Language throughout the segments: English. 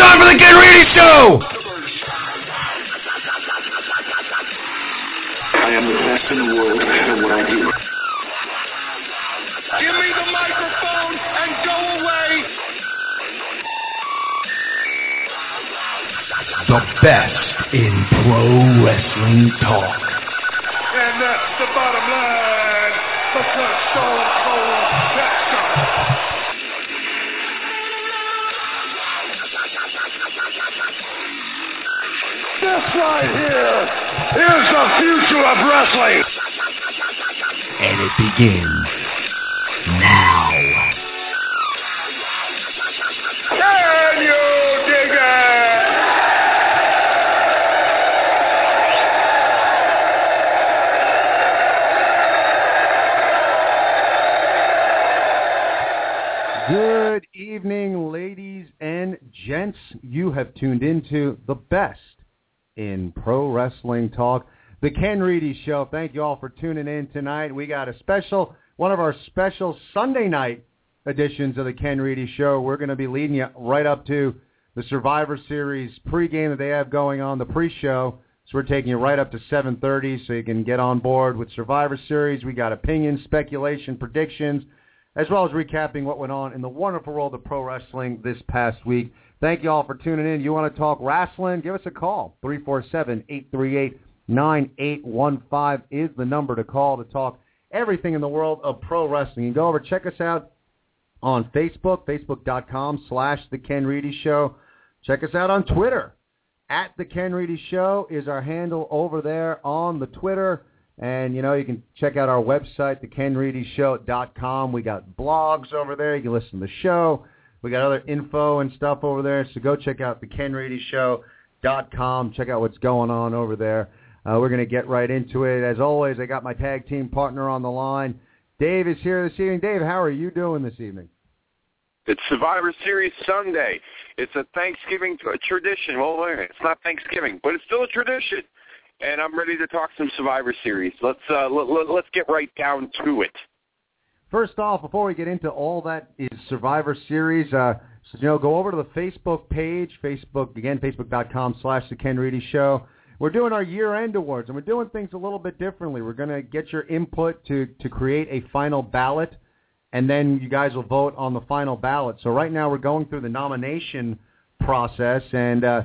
time for the Get Ready Show! I am the best in the world at what I do. Give me the microphone and go away. The best in pro wrestling talk. And that's the bottom line because Stone Cold This right here is the future of wrestling. And it begins now. Can you dig it? Good evening, ladies and gents. You have tuned into the best in pro wrestling talk, the Ken Reedy Show. Thank you all for tuning in tonight. We got a special, one of our special Sunday night editions of the Ken Reedy Show. We're going to be leading you right up to the Survivor Series pregame that they have going on, the pre-show. So we're taking you right up to 7.30 so you can get on board with Survivor Series. We got opinions, speculation, predictions, as well as recapping what went on in the wonderful world of pro wrestling this past week. Thank you all for tuning in. You want to talk wrestling? Give us a call. 347-838-9815 is the number to call to talk everything in the world of pro wrestling. You go over, check us out on Facebook, facebook.com slash The Ken Reedy Show. Check us out on Twitter. At The Ken Reedy Show is our handle over there on the Twitter. And, you know, you can check out our website, thekenreedyshow.com. We got blogs over there. You can listen to the show. We got other info and stuff over there. So go check out thekenreedyshow.com. Check out what's going on over there. Uh, we're going to get right into it. As always, I got my tag team partner on the line. Dave is here this evening. Dave, how are you doing this evening? It's Survivor Series Sunday. It's a Thanksgiving tradition. Well, it's not Thanksgiving, but it's still a tradition. And I'm ready to talk some Survivor Series. Let's uh, let, let, let's get right down to it. First off, before we get into all that is Survivor Series, uh, so, you know, go over to the Facebook page, Facebook again, facebook.com slash the Ken Reedy Show. We're doing our year-end awards, and we're doing things a little bit differently. We're going to get your input to to create a final ballot, and then you guys will vote on the final ballot. So right now we're going through the nomination process, and uh,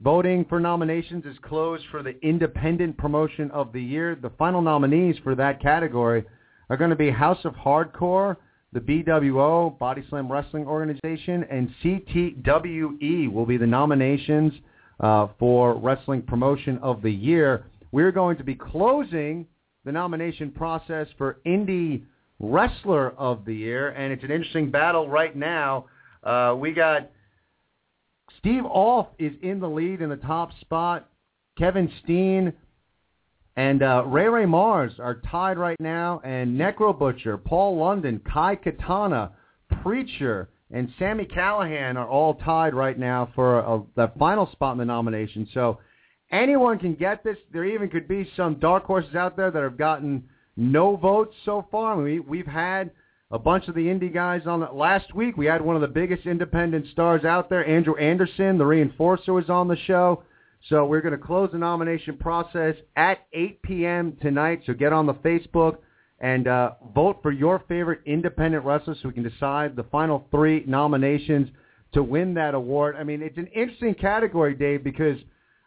voting for nominations is closed for the Independent Promotion of the Year. The final nominees for that category are going to be House of Hardcore, the BWO, Body Slam Wrestling Organization, and CTWE will be the nominations uh, for Wrestling Promotion of the Year. We're going to be closing the nomination process for Indie Wrestler of the Year, and it's an interesting battle right now. Uh, we got Steve Alf is in the lead in the top spot. Kevin Steen and uh, Ray Ray Mars are tied right now, and Necro Butcher, Paul London, Kai Katana, Preacher, and Sammy Callihan are all tied right now for a, the final spot in the nomination. So anyone can get this. There even could be some dark horses out there that have gotten no votes so far. We, we've had a bunch of the indie guys on it. Last week, we had one of the biggest independent stars out there, Andrew Anderson, the reinforcer, was on the show. So we're going to close the nomination process at 8 p.m. tonight. So get on the Facebook and uh, vote for your favorite independent wrestler so we can decide the final three nominations to win that award. I mean, it's an interesting category, Dave, because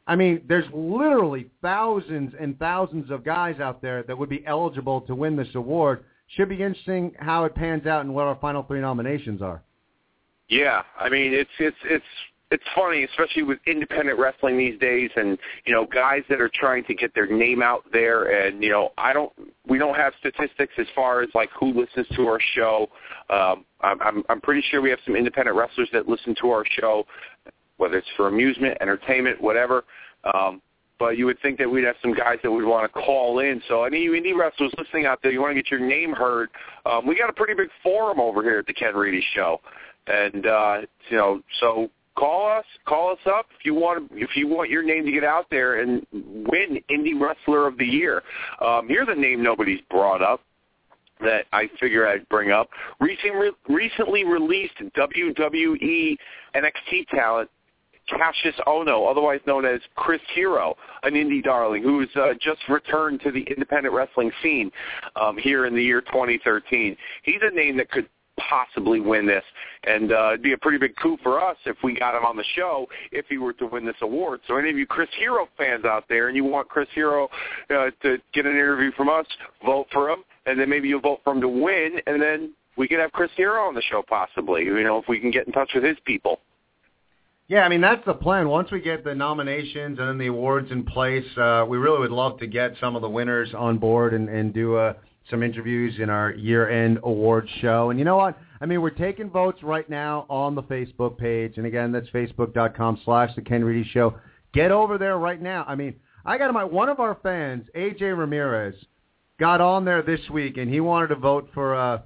I mean, there's literally thousands and thousands of guys out there that would be eligible to win this award. Should be interesting how it pans out and what our final three nominations are. Yeah, I mean it's it's it's it's funny, especially with independent wrestling these days, and you know guys that are trying to get their name out there. And you know, I don't, we don't have statistics as far as like who listens to our show. Um, I'm, I'm pretty sure we have some independent wrestlers that listen to our show, whether it's for amusement, entertainment, whatever. Um, but you would think that we'd have some guys that would want to call in. So any indie wrestlers listening out there, you want to get your name heard. Um, we got a pretty big forum over here at the Ken Reedy Show, and uh, you know, so call us, call us up if you want if you want your name to get out there and win Indie Wrestler of the Year. Um, here's a name nobody's brought up that I figure I'd bring up. Recent, re- recently released WWE NXT talent Cassius Ohno, otherwise known as Chris Hero, an indie darling who's uh, just returned to the independent wrestling scene um, here in the year 2013. He's a name that could possibly win this, and uh, it'd be a pretty big coup for us if we got him on the show if he were to win this award. So any of you Chris Hero fans out there, and you want Chris Hero uh, to get an interview from us, vote for him, and then maybe you'll vote for him to win, and then we could have Chris Hero on the show possibly. You know, if we can get in touch with his people. Yeah, I mean that's the plan. Once we get the nominations and then the awards in place, uh, we really would love to get some of the winners on board and, and do uh, some interviews in our year-end awards show. And you know what? I mean, we're taking votes right now on the Facebook page, and again, that's facebook.com slash the Ken Reedy Show. Get over there right now. I mean, I got my one of our fans, AJ Ramirez, got on there this week, and he wanted to vote for uh,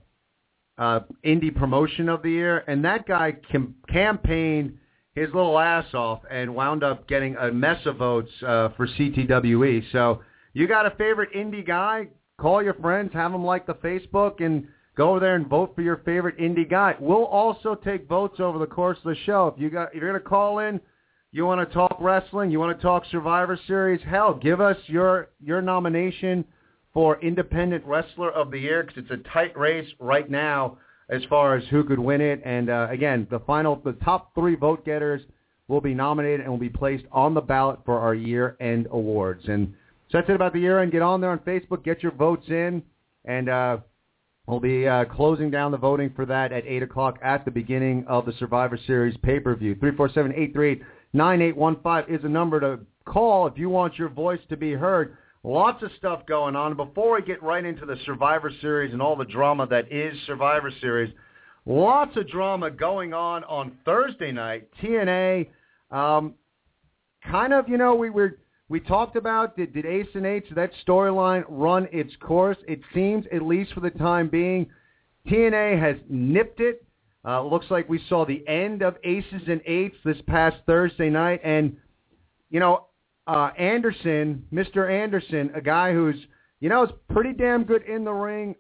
uh, indie promotion of the year, and that guy cam- campaigned his little ass off and wound up getting a mess of votes uh, for CTWE. So you got a favorite indie guy? Call your friends, have them like the Facebook, and go over there and vote for your favorite indie guy. We'll also take votes over the course of the show. If you got, if you're gonna call in, you want to talk wrestling, you want to talk Survivor Series, hell, give us your your nomination for Independent Wrestler of the Year because it's a tight race right now as far as who could win it. And uh, again, the final, the top three vote getters will be nominated and will be placed on the ballot for our year-end awards. And so that's it about the year-end. Get on there on Facebook, get your votes in, and uh, we'll be uh, closing down the voting for that at 8 o'clock at the beginning of the Survivor Series pay-per-view. 347-838-9815 is a number to call if you want your voice to be heard. Lots of stuff going on. Before we get right into the Survivor Series and all the drama that is Survivor Series, lots of drama going on on Thursday night. TNA, um, kind of, you know, we were we talked about did, did Aces and Eights that storyline run its course? It seems, at least for the time being, TNA has nipped it. Uh, looks like we saw the end of Aces and Eights this past Thursday night, and you know uh, Anderson, Mr. Anderson, a guy who's, you know, is pretty damn good in the ring,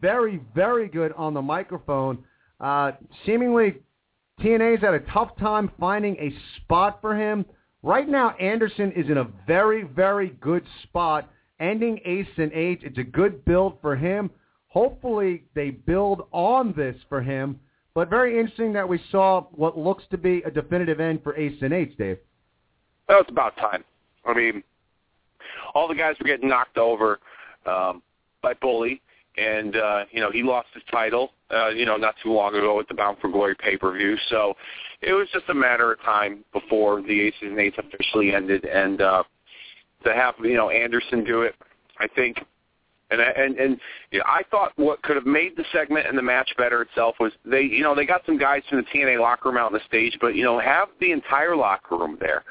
very, very good on the microphone. Uh, seemingly, TNA's had a tough time finding a spot for him. Right now, Anderson is in a very, very good spot, ending Ace and Eight. It's a good build for him. Hopefully, they build on this for him. But very interesting that we saw what looks to be a definitive end for Ace and Eight, Dave. That was about time. I mean, all the guys were getting knocked over um, by Bully, and uh, you know he lost his title, uh, you know, not too long ago at the Bound for Glory pay per view. So it was just a matter of time before the Aces and Eights officially ended, and uh, to have you know Anderson do it, I think. And and and you know, I thought what could have made the segment and the match better itself was they you know they got some guys from the TNA locker room out on the stage, but you know have the entire locker room there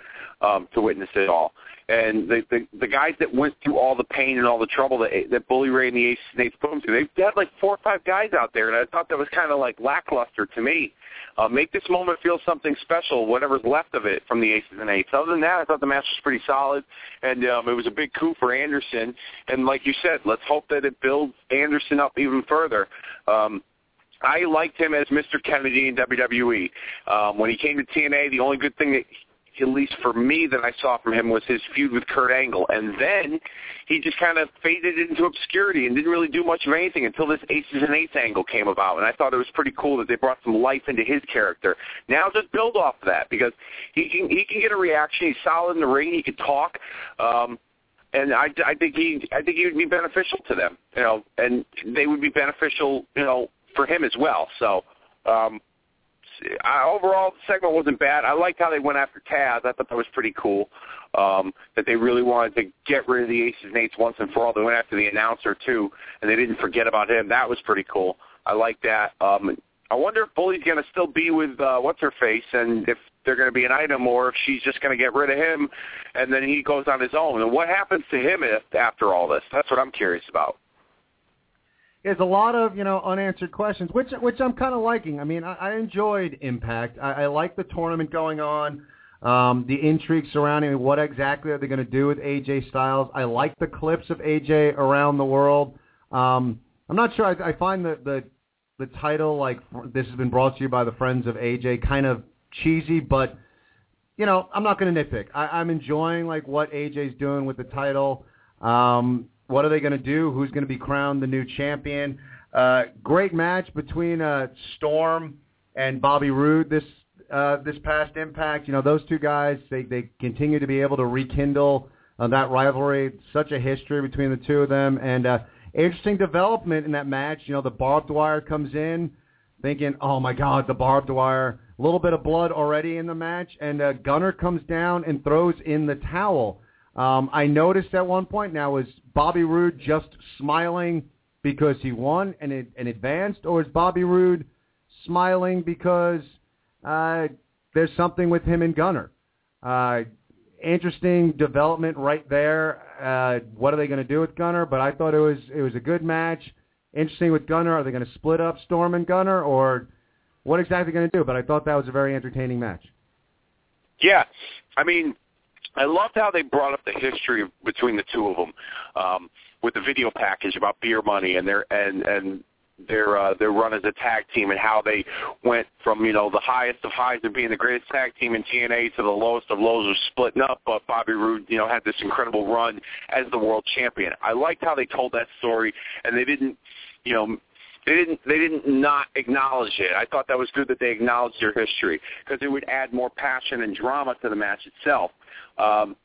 um, to witness it all and the, the the guys that went through all the pain and all the trouble that that Bully Ray and the Ace Snakes put them through, they had like four or five guys out there, and I thought that was kind of like lackluster to me. Uh, make this moment feel something special, whatever's left of it from the Aces and Eights. Other than that, I thought the match was pretty solid, and um, it was a big coup for Anderson. And like you said, let's hope that it builds Anderson up even further. Um, I liked him as Mr. Kennedy in WWE. Um, when he came to TNA, the only good thing that at least for me, that I saw from him was his feud with Kurt Angle, and then he just kind of faded into obscurity and didn't really do much of anything until this Aces and Eights angle came about, and I thought it was pretty cool that they brought some life into his character. Now just build off of that because he can he can get a reaction. He's solid in the ring. He can talk. Um, and I, I think he I think he would be beneficial to them, you know, and they would be beneficial, you know, for him as well. So um, I, overall, the segment wasn't bad. I liked how they went after Taz. I thought that was pretty cool. Um, that they really wanted to get rid of the Aces and Eights once and for all. They went after the announcer too, and they didn't forget about him. That was pretty cool. I like that. Um, I wonder if Bully's going to still be with uh, what's her face, and if they're going to be an item, or if she's just going to get rid of him, and then he goes on his own. And what happens to him if, after all this? That's what I'm curious about. There's a lot of you know unanswered questions, which which I'm kind of liking. I mean, I, I enjoyed Impact. I, I like the tournament going on, um, the intrigue surrounding it. what exactly are they going to do with AJ Styles. I like the clips of AJ around the world. Um, I'm not sure. I, I find the, the the title like this has been brought to you by the friends of AJ kind of cheesy, but you know I'm not going to nitpick. I, I'm enjoying like what AJ's doing with the title. Um, what are they going to do? Who's going to be crowned the new champion? Uh, great match between uh, Storm and Bobby Roode this uh, this past Impact. You know those two guys. They they continue to be able to rekindle uh, that rivalry. Such a history between the two of them, and uh, interesting development in that match. You know the barbed wire comes in, thinking, oh my God, the barbed wire. A little bit of blood already in the match, and uh, Gunner comes down and throws in the towel. Um, I noticed at one point now was Bobby Roode just smiling because he won and it, and advanced, or is Bobby Roode smiling because uh, there's something with him and Gunner? Uh, interesting development right there. Uh, what are they going to do with Gunner? But I thought it was it was a good match. Interesting with Gunner. Are they going to split up Storm and Gunner, or what exactly going to do? But I thought that was a very entertaining match. Yeah, I mean, I loved how they brought up the history between the two of them um, with the video package about beer money and their and and their uh, their run as a tag team and how they went from you know the highest of highs of being the greatest tag team in TNA to the lowest of lows of splitting up. But Bobby Roode you know had this incredible run as the world champion. I liked how they told that story and they didn't you know they didn't they didn't not acknowledge it. I thought that was good that they acknowledged their history because it would add more passion and drama to the match itself. Um,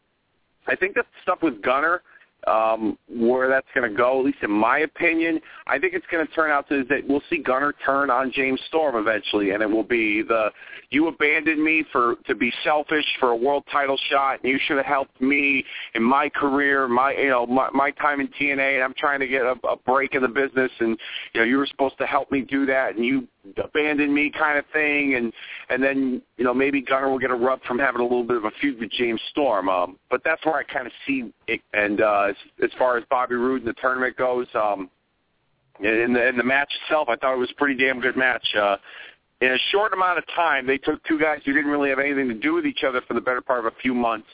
I think the stuff with Gunner, um, where that's going to go, at least in my opinion, I think it's going to turn out to that we'll see Gunner turn on James Storm eventually, and it will be the you abandoned me for to be selfish for a world title shot, and you should have helped me in my career, my you know my, my time in TNA, and I'm trying to get a, a break in the business, and you know you were supposed to help me do that, and you abandoned me kind of thing. And and then you know maybe Gunner will get a rub from having a little bit of a feud with James Storm. Um but that's where I kind of see it. And uh as, as far as Bobby Roode and the tournament goes um in the in the match itself I thought it was a pretty damn good match uh in a short amount of time, they took two guys who didn't really have anything to do with each other for the better part of a few months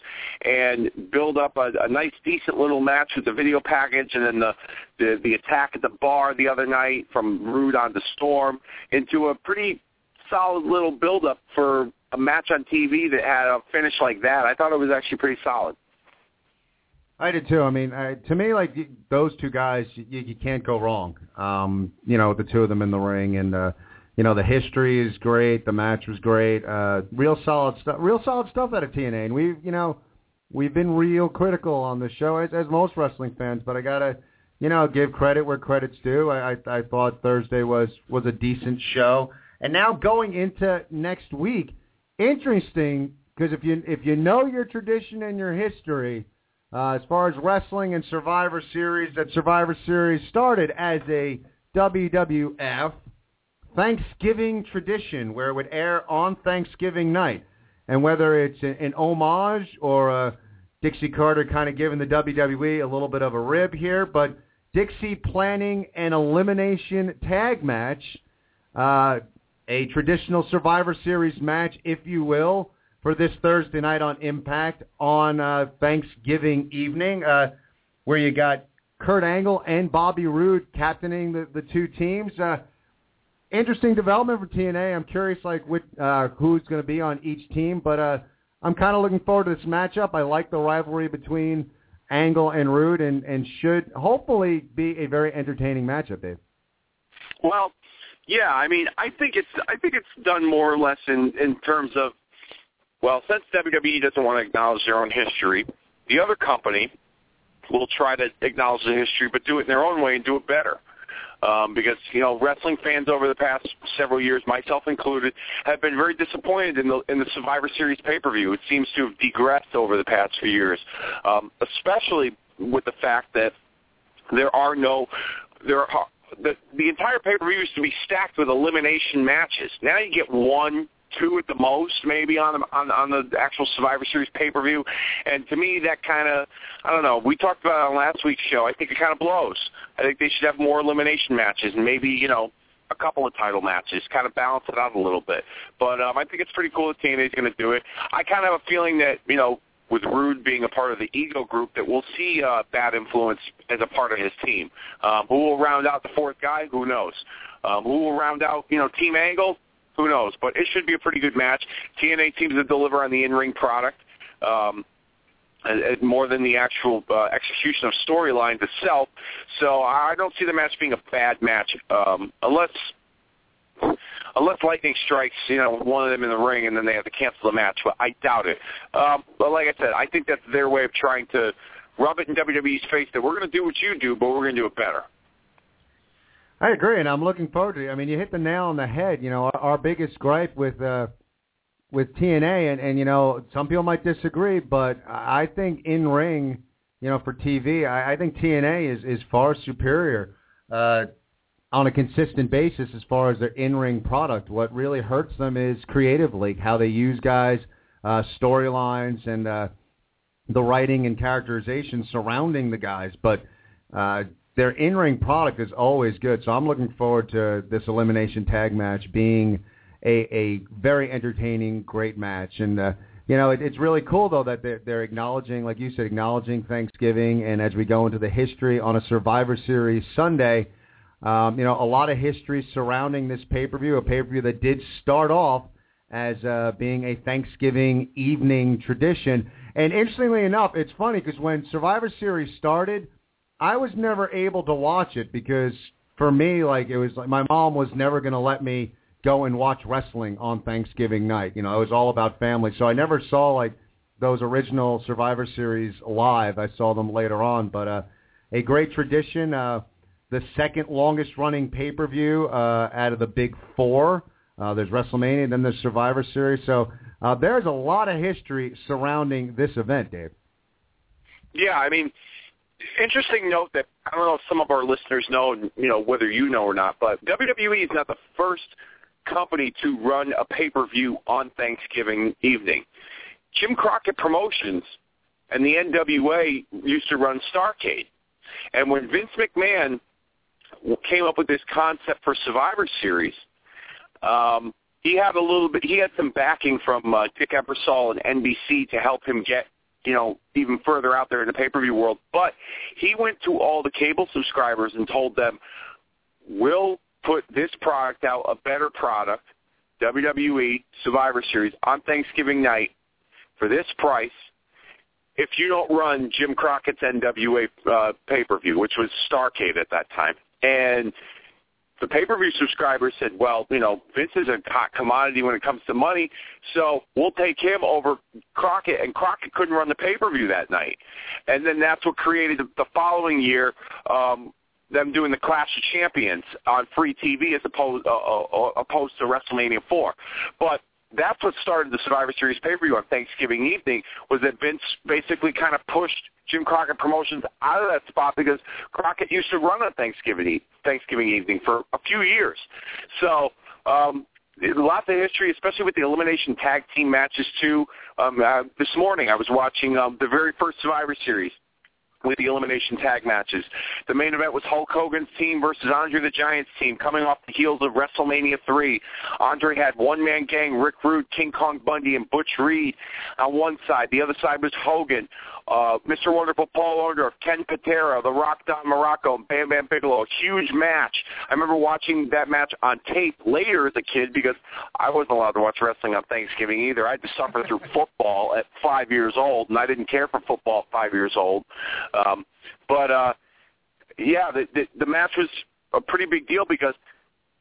and build up a, a nice, decent little match with the video package and then the, the, the attack at the bar the other night from Roode on the Storm into a pretty solid little build-up for a match on TV that had a finish like that. I thought it was actually pretty solid. I did too. I mean, I, to me, like those two guys, you, you can't go wrong. Um, you know, the two of them in the ring, and uh, you know the history is great. The match was great. Uh, real solid stuff. Real solid stuff out of TNA. And we've you know, we've been real critical on the show as, as most wrestling fans. But I gotta, you know, give credit where credit's due. I, I, I thought Thursday was was a decent show. And now going into next week, interesting because if you if you know your tradition and your history, uh, as far as wrestling and Survivor Series, that Survivor Series started as a WWF Thanksgiving tradition where it would air on Thanksgiving night. And whether it's an, an homage or a Dixie Carter kind of giving the WWE a little bit of a rib here, but Dixie planning an elimination tag match, uh, a traditional Survivor Series match, if you will, for this Thursday night on Impact on uh, Thanksgiving evening, uh, where you got Kurt Angle and Bobby Roode captaining the, the two teams. Uh, interesting development for TNA. I'm curious, like, which, uh, who's going to be on each team, but uh, I'm kind of looking forward to this matchup. I like the rivalry between Angle and Roode, and and should hopefully be a very entertaining matchup, Dave. Well, yeah, I mean, I think it's I think it's done more or less in in terms of well, since WWE doesn't want to acknowledge their own history, the other company will try to acknowledge the history, but do it in their own way and do it better. Um, because you know, wrestling fans over the past several years, myself included, have been very disappointed in the in the Survivor Series pay-per-view. It seems to have degressed over the past few years, um, especially with the fact that there are no there are the the entire pay-per-view used to be stacked with elimination matches. Now you get one two at the most, maybe on the on, on the actual Survivor Series pay per view. And to me, that kind of I don't know. We talked about it on last week's show. I think it kind of blows. I think they should have more elimination matches and maybe you know a couple of title matches, kind of balance it out a little bit. But um, I think it's pretty cool that TNA is going to do it. I kind of have a feeling that you know with Roode being a part of the Ego group, that we'll see uh, Bad Influence as a part of his team. Um, who will round out the fourth guy? Who knows? Um, who will round out, you know, Team Angle? Who knows? But it should be a pretty good match. TNA seems to deliver on the in-ring product. Um, more than the actual uh, execution of storylines itself. So I don't see the match being a bad match, um, unless unless lightning strikes, you know, one of them in the ring, and then they have to cancel the match. But I doubt it. Um, but like I said, I think that's their way of trying to rub it in WWE's face that we're going to do what you do, but we're going to do it better. I agree, and I'm looking forward to it. I mean, you hit the nail on the head. You know, our, our biggest gripe with uh, with TNA, and, and you know, some people might disagree, but I think in ring, you know, for TV, I, I think TNA is is far superior uh, on a consistent basis as far as their in ring product. What really hurts them is creatively how they use guys, uh, storylines, and uh, the writing and characterization surrounding the guys, but. Uh, their in-ring product is always good. So I'm looking forward to this elimination tag match being a, a very entertaining, great match. And uh, you know, it, it's really cool though that they're, they're acknowledging, like you said, acknowledging Thanksgiving. And as we go into the history on a Survivor Series Sunday, um, you know, a lot of history surrounding this pay-per-view, a pay-per-view that did start off as uh, being a Thanksgiving evening tradition. And interestingly enough, it's funny because when Survivor Series started I was never able to watch it because for me, like it was like my mom was never going to let me go and watch wrestling on Thanksgiving night. You know, it was all about family, so I never saw like those original Survivor Series live. I saw them later on, but uh, a great tradition. Uh, the second longest running pay per view uh, out of the big four. Uh, there's WrestleMania, and then there's Survivor Series. So uh, there's a lot of history surrounding this event, Dave. Yeah, I mean, interesting note that I don't know if some of our listeners know, you know, whether you know or not, but WWE is not the first company to run a pay-per-view on Thanksgiving evening. Jim Crockett Promotions and the NWA used to run Starcade. And when Vince McMahon came up with this concept for Survivor Series, um, he had a little bit. He had some backing from uh, Dick Ebersol and NBC to help him get you know, even further out there in the pay-per-view world. But he went to all the cable subscribers and told them, we'll put this product out, a better product, WWE Survivor Series, on Thanksgiving night for this price if you don't run Jim Crockett's NWA uh, pay-per-view, which was Starcade at that time. And the pay-per-view subscribers said, well, you know, Vince is a hot commodity when it comes to money, so we'll take him over Crockett. And Crockett couldn't run the pay-per-view that night. And then that's what created the, the following year um, them doing the Clash of Champions on free TV as opposed, uh, uh, uh, opposed to WrestleMania 4. But that's what started the Survivor Series pay-per-view on Thanksgiving evening was that Vince basically kind of pushed Jim Crockett Promotions out of that spot because Crockett used to run on Thanksgiving Thanksgiving evening for a few years. So um, lots of history, especially with the elimination tag team matches too. Um, uh, this morning I was watching um, the very first Survivor Series with the elimination tag matches. The main event was Hulk Hogan's team versus Andre the Giant's team coming off the heels of WrestleMania 3. Andre had one-man gang, Rick Rude, King Kong Bundy, and Butch Reed on one side. The other side was Hogan. Uh, Mr. Wonderful Paul Orndorff, Ken Patera, The Rock Don Muraco, and Bam Bam Bigelow. Huge match. I remember watching that match on tape later as a kid because I wasn't allowed to watch wrestling on Thanksgiving either. I had to suffer through football at five years old, and I didn't care for football at five years old. Um, but uh, yeah, the, the the match was a pretty big deal because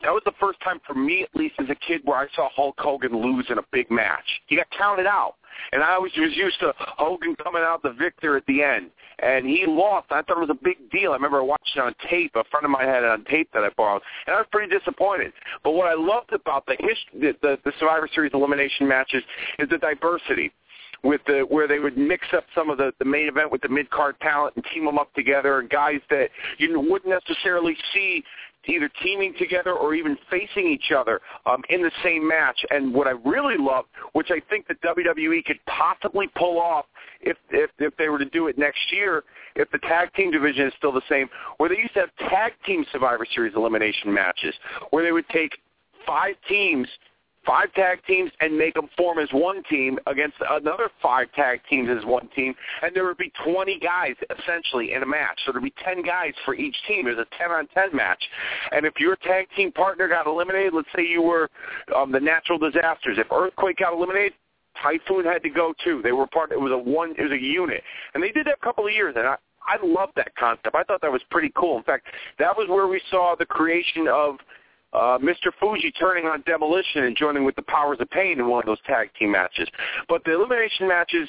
that was the first time for me, at least as a kid, where I saw Hulk Hogan lose in a big match. He got counted out, and I was was used to Hogan coming out the victor at the end, and he lost. I thought it was a big deal. I remember watching it on tape. A friend of mine had it on tape that I borrowed, and I was pretty disappointed. But what I loved about the history, the, the, the Survivor Series elimination matches, is the diversity with the where they would mix up some of the the main event with the mid card talent and team them up together and guys that you wouldn't necessarily see either teaming together or even facing each other um, in the same match. And what I really love, which I think that WWE could possibly pull off if if if they were to do it next year, if the tag team division is still the same, where they used to have tag team Survivor Series elimination matches, where they would take five teams five tag teams and make them form as one team against another five tag teams as one team, and there would be 20 guys essentially in a match. So there'd be 10 guys for each team. It was a 10 on 10 match, and if your tag team partner got eliminated, let's say you were um, the natural disasters, if Earthquake got eliminated. Typhoon had to go too. They were part. It was a one. It was a unit, and they did that a couple of years. And I, I love that concept. I thought that was pretty cool. In fact, that was where we saw the creation of uh, Mr. Fuji turning on Demolition and joining with the Powers of Pain in one of those tag team matches. But the elimination matches,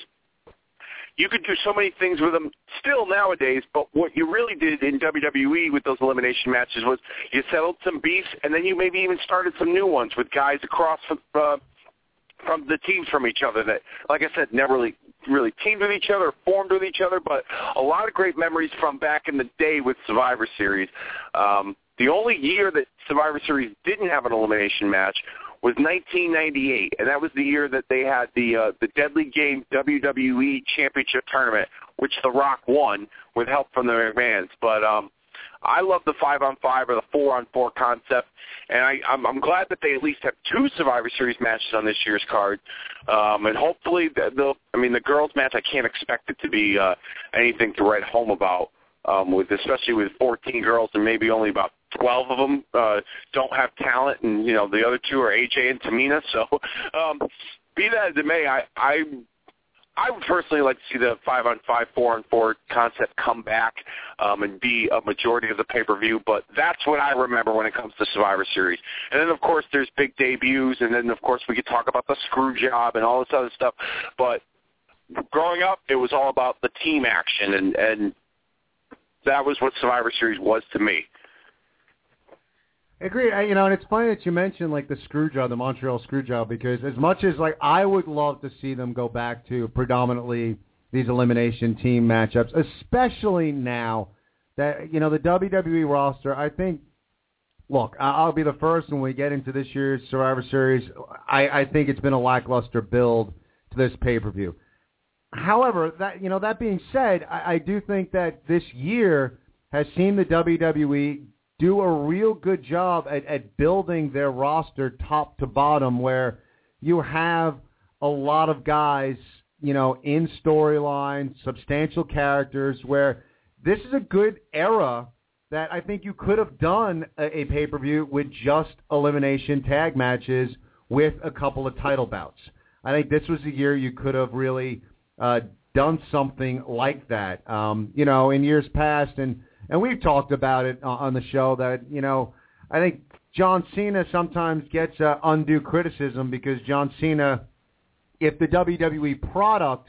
you could do so many things with them still nowadays, but what you really did in WWE with those elimination matches was you settled some beefs, and then you maybe even started some new ones with guys across from, uh, from the teams from each other that, like I said, never really really teamed with each other, formed with each other, but a lot of great memories from back in the day with Survivor Series. Um, the only year that Survivor Series didn't have an elimination match was 1998, and that was the year that they had the uh, the Deadly Game WWE Championship Tournament, which The Rock won with help from the McMahons. But um, I love the five on five or the four on four concept, and I, I'm, I'm glad that they at least have two Survivor Series matches on this year's card, um, and hopefully they'll. I mean, the girls' match I can't expect it to be uh, anything to write home about. Um, with especially with 14 girls and maybe only about 12 of them uh, don't have talent, and you know the other two are AJ and Tamina. So, um, be that as it may, I I I would personally like to see the five on five, four on four concept come back um, and be a majority of the pay per view. But that's what I remember when it comes to Survivor Series. And then of course there's big debuts, and then of course we could talk about the screw job and all this other stuff. But growing up, it was all about the team action, and and that was what Survivor Series was to me. Agreed. You know, and it's funny that you mentioned like the screw job, the Montreal screw job, because as much as like I would love to see them go back to predominantly these elimination team matchups, especially now that you know the WWE roster. I think. Look, I'll be the first when we get into this year's Survivor Series. I, I think it's been a lackluster build to this pay per view. However, that you know that being said, I, I do think that this year has seen the WWE do a real good job at, at building their roster top to bottom where you have a lot of guys, you know, in storyline, substantial characters where this is a good era that I think you could have done a, a pay-per-view with just elimination tag matches with a couple of title bouts. I think this was a year you could have really uh, done something like that. Um, you know, in years past, and and we've talked about it on the show that you know I think John Cena sometimes gets uh, undue criticism because John Cena, if the WWE product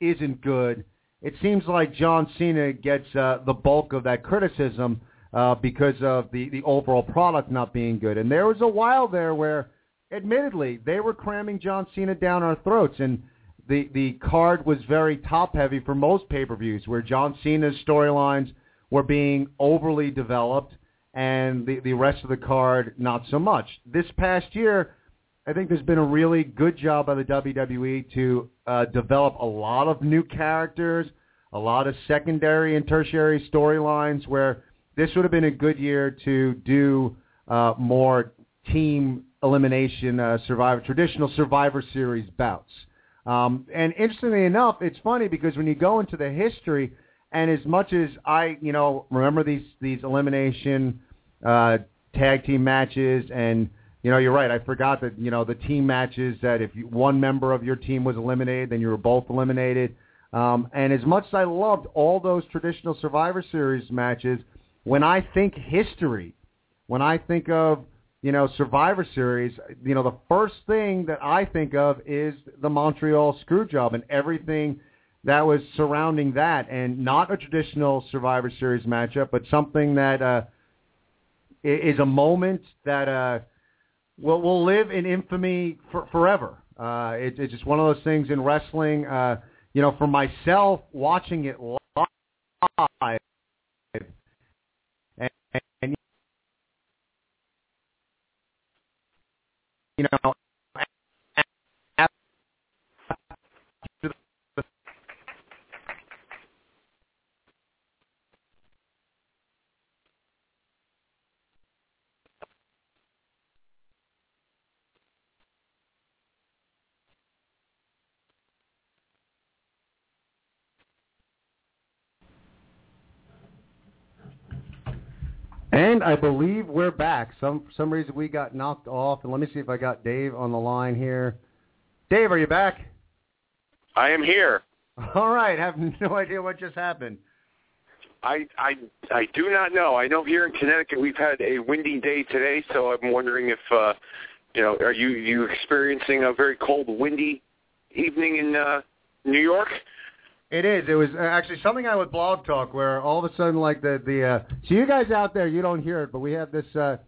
isn't good, it seems like John Cena gets uh, the bulk of that criticism uh, because of the the overall product not being good. And there was a while there where, admittedly, they were cramming John Cena down our throats and. The, the card was very top heavy for most pay-per-views where John Cena's storylines were being overly developed and the, the rest of the card not so much. This past year, I think there's been a really good job by the WWE to uh, develop a lot of new characters, a lot of secondary and tertiary storylines where this would have been a good year to do uh, more team elimination uh, survivor, traditional Survivor Series bouts. Um, and interestingly enough, it's funny because when you go into the history, and as much as I, you know, remember these these elimination uh, tag team matches, and you know, you're right. I forgot that you know the team matches that if you, one member of your team was eliminated, then you were both eliminated. Um, and as much as I loved all those traditional Survivor Series matches, when I think history, when I think of you know Survivor Series, you know the first thing that I think of is the Montreal Screwjob and everything that was surrounding that, and not a traditional Survivor Series matchup, but something that uh, is a moment that uh, will will live in infamy for, forever. Uh, it, it's just one of those things in wrestling. Uh, you know, for myself, watching it live, and, and you know, And I believe we're back. Some some reason we got knocked off. And let me see if I got Dave on the line here. Dave, are you back? I am here. All right. I have no idea what just happened. I I I do not know. I know here in Connecticut we've had a windy day today, so I'm wondering if uh you know, are you you experiencing a very cold, windy evening in uh New York? It is. It was uh, actually something I would blog talk where all of a sudden, like the the uh, so you guys out there, you don't hear it, but we have this uh,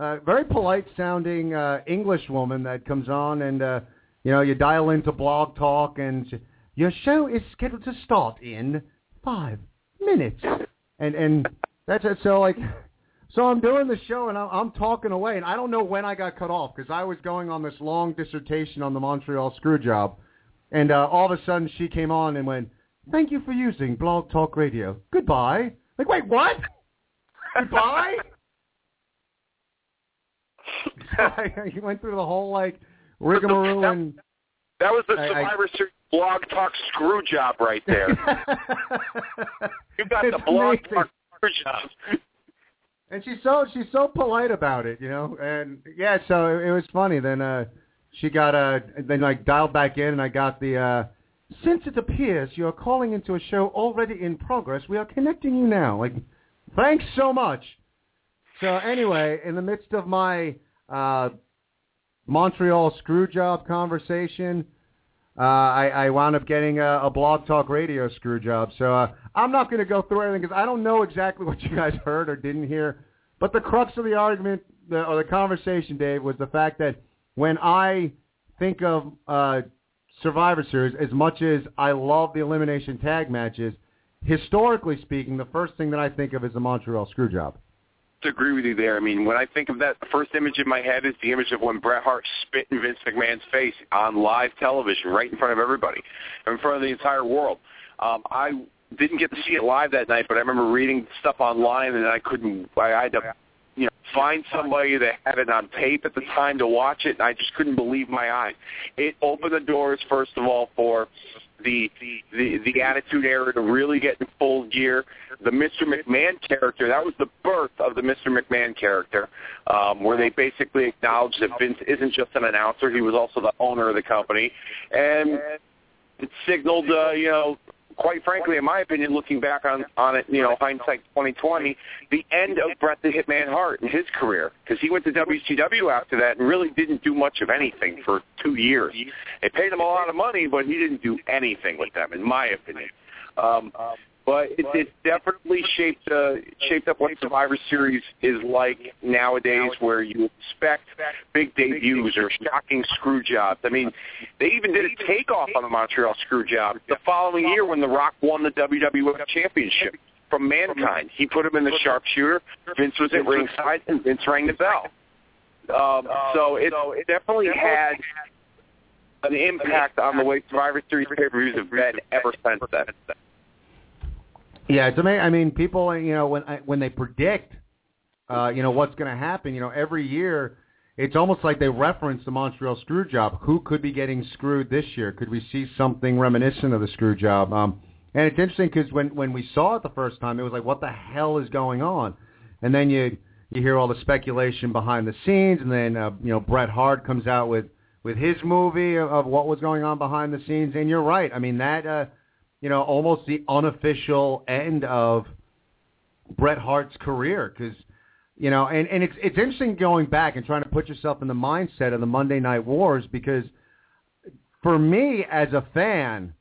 uh, very polite sounding uh, English woman that comes on, and uh, you know you dial into blog talk, and she, your show is scheduled to start in five minutes, and and that's it. So like. So I'm doing the show and I'm, I'm talking away, and I don't know when I got cut off because I was going on this long dissertation on the Montreal screw job, and uh, all of a sudden she came on and went, Thank you for using Blog Talk Radio. Goodbye. Like, wait, what? Goodbye? He went through the whole, like, rigmarole and... That was the I- I- Survivor Series blog talk screw job right there. you got It's the blog amazing. talk screw job. And she's so she's so polite about it, you know. And yeah, so it was funny. Then uh she got uh then like dialed back in, and I got the uh since it appears you're calling into a show already in progress, we are connecting you now. Like, thanks so much. So anyway, in the midst of my uh Montreal screw job conversation, uh, I, I wound up getting a, a blog talk radio screw job. So uh, I'm not going to go through everything because I don't know exactly what you guys heard or didn't hear. But the crux of the argument the, or the conversation, Dave, was the fact that when I think of uh, Survivor Series, as much as I love the elimination tag matches, historically speaking, the first thing that I think of is the Montreal screw job. to agree with you there. I mean, when I think of that, the first image in my head is the image of when Bret Hart spit in Vince McMahon's face on live television, right in front of everybody, in front of the entire world. Um, I didn't get to see it live that night, but I remember reading stuff online, and I couldn't. I, I had to, you know, find somebody that had it on tape at the time to watch it, and I just couldn't believe my eyes. It opened the doors, first of all, for the the the attitude era to really get in full gear. The Mr. McMahon character, that was the birth of the Mr. McMahon character, um, where they basically acknowledged that Vince isn't just an announcer; he was also the owner of the company, and it signaled, uh, you know, quite frankly, in my opinion, looking back on on it, you know, hindsight 2020, the end of Bret the Hitman Hart in his career because he went to WCW after that and really didn't do much of anything for two years. They paid him a lot of money, but he didn't do anything with them, in my opinion. Um, but it, it definitely shaped uh, shaped up what Survivor Series is like nowadays, where you expect big debuts or shocking screw jobs. I mean, they even did a takeoff on the Montreal screw job the following year when The Rock won the WWF Championship from Mankind. He put him in the sharpshooter. Vince was at ringside, and Vince rang the bell. Um, so it, it definitely had an impact on the way Survivor Series pay-per-views have been ever since then. Yeah, it's amazing. I mean, people, you know, when I, when they predict, uh, you know, what's going to happen, you know, every year it's almost like they reference the Montreal screw job. Who could be getting screwed this year? Could we see something reminiscent of the screw job? Um, and it's interesting because when when we saw it the first time, it was like, what the hell is going on? And then you you hear all the speculation behind the scenes, and then uh, you know Bret Hart comes out with with his movie of, of what was going on behind the scenes. And you're right. I mean that uh, you know almost the unofficial end of Bret Hart's career because you know, and and it's it's interesting going back and trying to put yourself in the mindset of the Monday Night Wars because for me as a fan,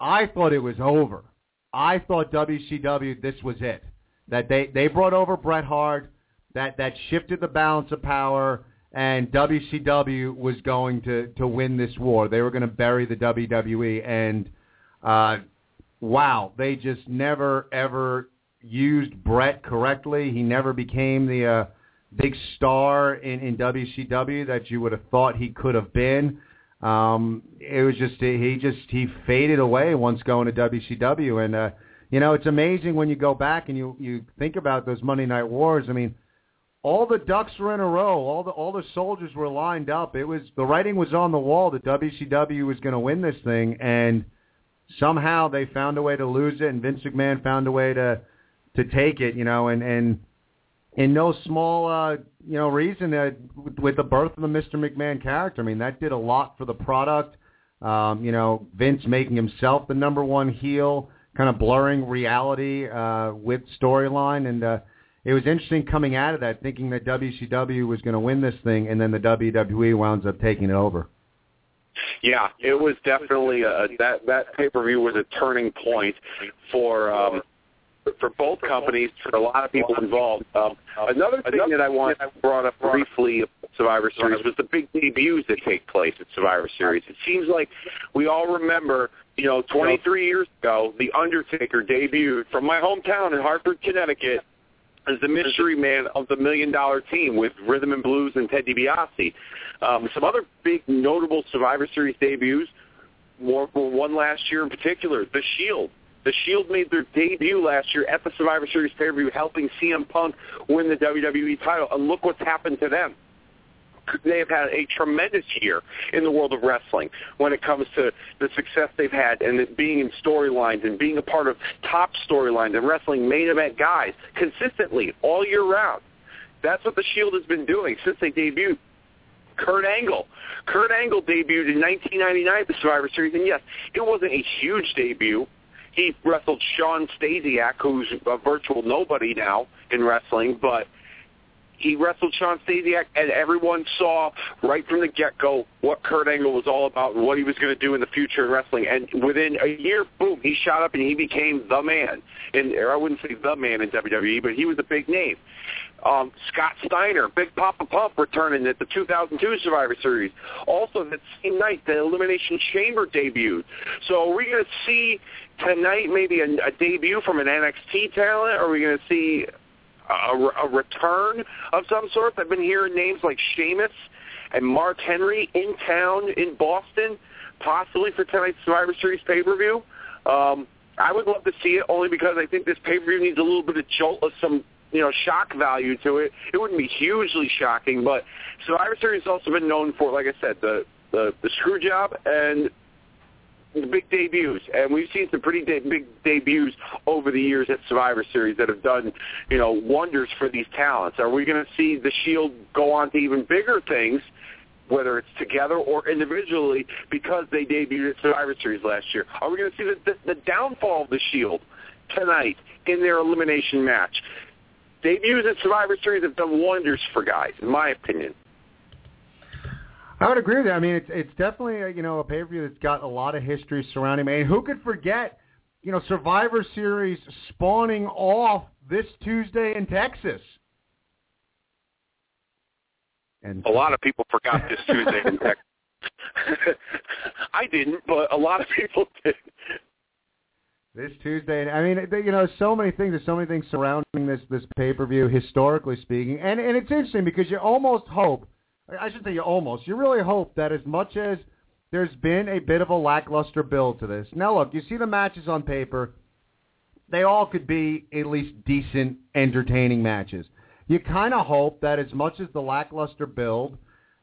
I thought it was over. I thought WCW this was it. That they they brought over Bret Hart, that that shifted the balance of power, and WCW was going to to win this war. They were going to bury the WWE, and uh, wow, they just never ever used Bret correctly. He never became the uh, big star in, in WCW that you would have thought he could have been. Um, it was just he just he faded away once going to WCW, and uh, you know it's amazing when you go back and you you think about those Monday Night Wars. I mean, all the ducks were in a row, all the all the soldiers were lined up. It was the writing was on the wall that WCW was going to win this thing, and somehow they found a way to lose it, and Vince McMahon found a way to to take it, you know, and and in no small uh, you know reason uh, with the birth of the Mr. McMahon character. I mean, that did a lot for the product. Um, you know, Vince making himself the number one heel, kind of blurring reality uh, with storyline, and uh, it was interesting coming out of that, thinking that WCW was going to win this thing, and then the WWE wound up taking it over. Yeah, it was definitely a, that that pay per view was a turning point for um, for both companies, for a lot of people involved. Um, another thing that I want to brought up briefly Survivor Series was the big debuts that take place at Survivor Series. It seems like we all remember, you know, 23 years ago, The Undertaker debuted from my hometown in Hartford, Connecticut, as the mystery man of the Million Dollar Team with Rhythm and Blues and Ted DiBiase. Um, some other big notable Survivor Series debuts. More, one last year in particular, The Shield the Shield made their debut last year at the Survivor Series pay-per-view, helping CM Punk win the WWE title. And look what's happened to them. They have had a tremendous year in the world of wrestling when it comes to the success they've had and being in storylines and being a part of top storylines and wrestling main event guys consistently all year round. That's what the Shield has been doing since they debuted. Kurt Angle. Kurt Angle debuted in 1999 at the Survivor Series, and yes, it wasn't a huge debut he wrestled Shawn Stasiak, who's a virtual nobody now in wrestling, but he wrestled Shawn Stasiak, and everyone saw right from the get-go what Kurt Angle was all about and what he was going to do in the future in wrestling. And within a year, boom, he shot up and he became the man. And I wouldn't say the man in WWE, but he was a big name. Um, Scott Steiner, Big Papa Pump returning at the 2002 Survivor Series. Also that same night, the Elimination Chamber debuted. So are we going to see tonight maybe a, a debut from an NXT talent? Are we going to see a, a return of some sort? I've been hearing names like Sheamus and Mark Henry in town in Boston, possibly for tonight's Survivor Series pay-per-view. Um, I would love to see it only because I think this pay-per-view needs a little bit of jolt of some you know, shock value to it. It wouldn't be hugely shocking, but Survivor Series has also been known for, like I said, the the, the screw job and big debuts, and we've seen some pretty de- big debuts over the years at Survivor Series that have done, you know, wonders for these talents. Are we going to see the Shield go on to even bigger things, whether it's together or individually, because they debuted at Survivor Series last year? Are we going to see the, the, the downfall of the Shield tonight in their elimination match? debuts at Survivor Series have done wonders for guys, in my opinion. I would agree with that. I mean, it's it's definitely a, you know a pay per view that's got a lot of history surrounding. it. mean, who could forget you know Survivor Series spawning off this Tuesday in Texas? And a lot of people forgot this Tuesday in Texas. I didn't, but a lot of people did. This Tuesday, I mean, you know, so many things. There's so many things surrounding this this pay per view, historically speaking, and and it's interesting because you almost hope. I should say you almost. You really hope that as much as there's been a bit of a lackluster build to this. Now, look, you see the matches on paper. They all could be at least decent, entertaining matches. You kind of hope that as much as the lackluster build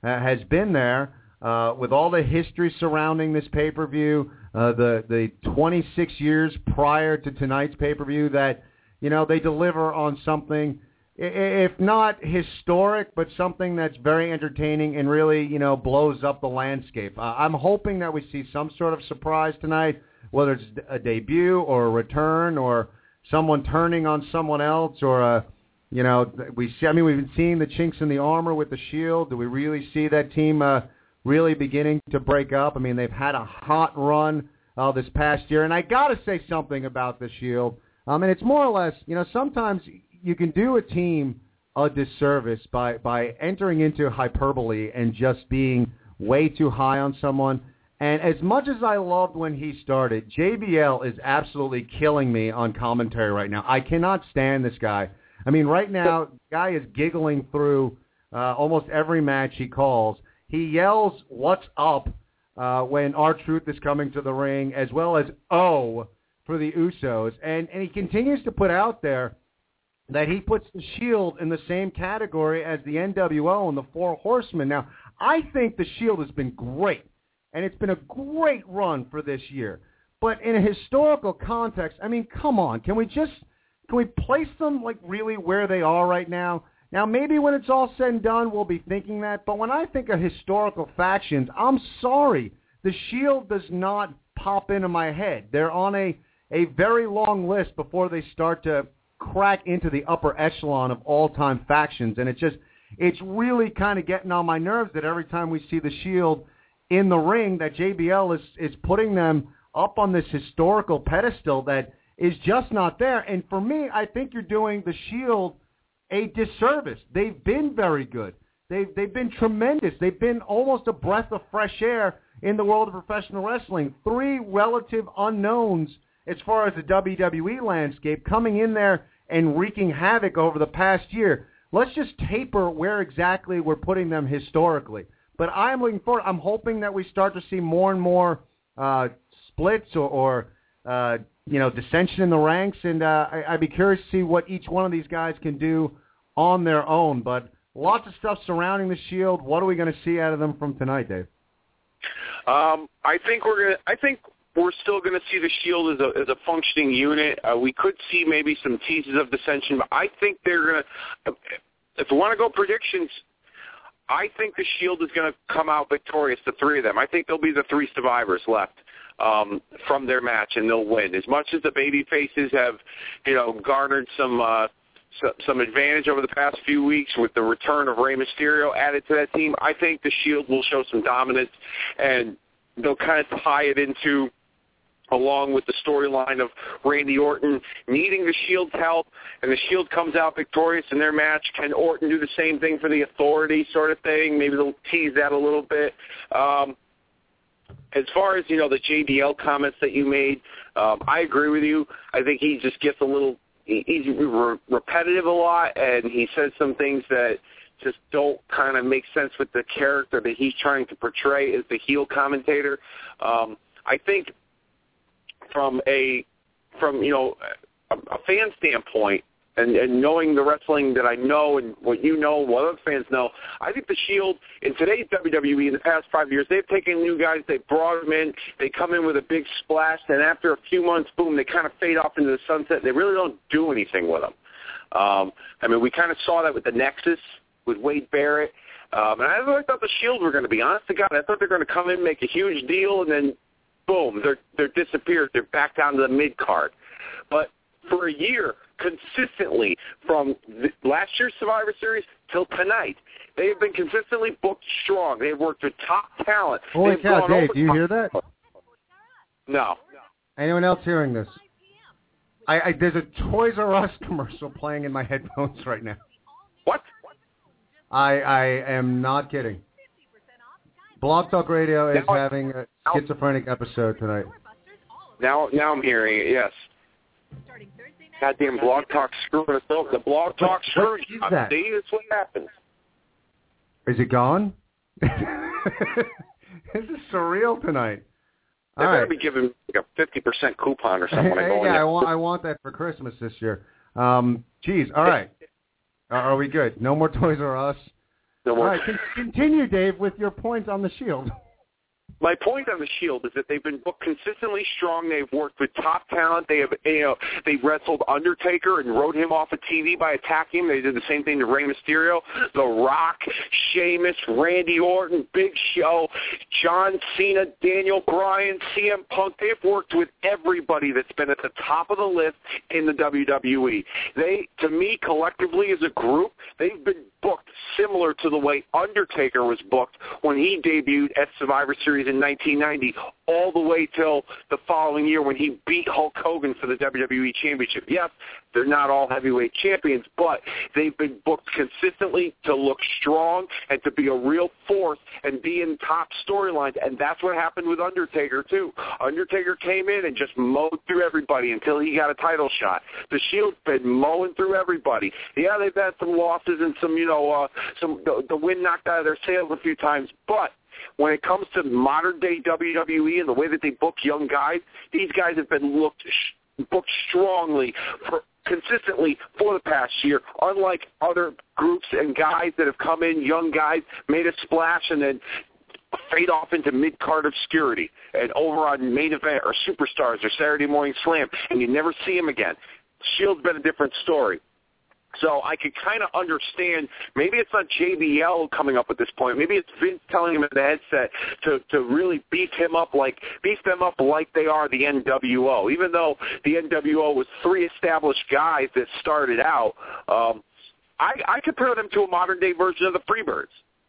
uh, has been there uh, with all the history surrounding this pay-per-view, uh, the the 26 years prior to tonight's pay-per-view that you know they deliver on something if not historic, but something that's very entertaining and really, you know, blows up the landscape. Uh, I'm hoping that we see some sort of surprise tonight, whether it's a debut or a return or someone turning on someone else or a, you know, we see. I mean, we've been seeing the chinks in the armor with the Shield. Do we really see that team uh, really beginning to break up? I mean, they've had a hot run uh, this past year, and I got to say something about the Shield. Um, and it's more or less, you know, sometimes you can do a team a disservice by by entering into hyperbole and just being way too high on someone. And as much as I loved when he started, JBL is absolutely killing me on commentary right now. I cannot stand this guy. I mean, right now, guy is giggling through uh, almost every match he calls. He yells, "What's up?" Uh, when R-Truth is coming to the ring, as well as "Oh" for the Usos, and and he continues to put out there that he puts the Shield in the same category as the NWO and the Four Horsemen. Now, I think the Shield has been great, and it's been a great run for this year. But in a historical context, I mean, come on, can we just can we place them like really where they are right now? Now, maybe when it's all said and done, we'll be thinking that. But when I think of historical factions, I'm sorry, the Shield does not pop into my head. They're on a a very long list before they start to crack into the upper echelon of all-time factions, and it's just it's really kind of getting on my nerves that every time we see the Shield in the ring, that JBL is is putting them up on this historical pedestal that is just not there. And for me, I think you're doing the Shield a disservice. They've been very good. They've they've been tremendous. They've been almost a breath of fresh air in the world of professional wrestling. Three relative unknowns as far as the WWE landscape coming in there and wreaking havoc over the past year. Let's just taper where exactly we're putting them historically. But I'm looking forward. I'm hoping that we start to see more and more uh, splits or, or uh, you know dissension in the ranks, and uh, I, I'd be curious to see what each one of these guys can do on their own. But lots of stuff surrounding the Shield. What are we going to see out of them from tonight, Dave? Um, I think we're gonna. I think we're still going to see the Shield as a as a functioning unit. Uh, we could see maybe some teases of dissension, but I think they're going to. If we want to go predictions, I think the Shield is going to come out victorious. The three of them. I think they'll be the three survivors left um, from their match, and they'll win. As much as the baby faces have, you know, garnered some. Uh, so- some advantage over the past few weeks with the return of Rey Mysterio added to that team. I think the Shield will show some dominance, and they'll kind of tie it into along with the storyline of Randy Orton needing the Shield's help, and the Shield comes out victorious in their match. Can Orton do the same thing for the Authority, sort of thing? Maybe they'll tease that a little bit. Um, as far as you know, the JBL comments that you made, um, I agree with you. I think he just gets a little he- he's re- repetitive a lot, and he says some things that just don't kind of make sense with the character that he's trying to portray as the heel commentator. Um, I think from a from you know a, a fan standpoint and, and knowing the wrestling that I know and what you know what other fans know, I think the Shield in today's WWE in the past five years, they've taken new guys, they brought them in, they come in with a big splash, and after a few months, boom, they kind of fade off into the sunset. They really don't do anything with them. Um, I mean, we kind of saw that with the Nexus, with Wade Barrett. Um, and I really thought the Shield were going to be honest to God. I thought they're going to come in, make a huge deal, and then boom, they're they're disappeared. They're back down to the mid card. But for a year, consistently from last year's Survivor Series till tonight, they have been consistently booked strong. They've worked with top talent. Holy They've cow, Dave! Do you hear that? No. Anyone else hearing this? I, I there's a Toys R Us commercial playing in my headphones right now. What? I I am not kidding. Blog Talk Radio is Now having a schizophrenic episode tonight. Now, now I'm hearing it. Yes. Goddamn blog talk screwing us up. The blog talk What- screwed what is us. that? See, that's what happens. Is it gone? this is surreal tonight. All going right. to be giving like a fifty percent coupon or something. when I go in yeah, I want I want that for Christmas this year. Um, geez, all right. Are, are we good? No more Toys R Us. No more. All right, continue, Dave, with your points on the Shield. My point on the Shield is that they've been booked consistently strong. They've worked with top talent. They have, you know, they wrestled Undertaker and wrote him off of TV by attacking him. They did the same thing to Rey Mysterio, The Rock, Sheamus, Randy Orton, Big Show, John Cena, Daniel Bryan, CM Punk. They've worked with everybody that's been at the top of the list in the WWE. They, to me, collectively as a group, they've been booked similar to the way Undertaker was booked when he debuted at Survivor Series in 1990, all the way till the following year when he beat Hulk Hogan for the WWE Championship. Yes, they're not all heavyweight champions, but they've been booked consistently to look strong and to be a real force and be in top storylines, and that's what happened with Undertaker too. Undertaker came in and just mowed through everybody until he got a title shot. The Shield's been mowing through everybody. Yeah, they've had some losses and some, you know, uh, some the, the wind knocked out of their sails a few times, but when it comes to modern day WWE and the way that they book young guys, these guys have been looked booked strongly for consistently for the past year, unlike other groups and guys that have come in, young guys, made a splash and then fade off into mid-card obscurity and over on main event or superstars or Saturday Morning Slam, and you never see them again. Shield's been a different story. So I could kind of understand. Maybe it's not JBL coming up at this point. Maybe it's Vince telling him in the headset to to really beef him up like beef them up like they are the NWO. Even though the NWO was three established guys that started out, um, I, I compare them to a modern day version of the Freebirds.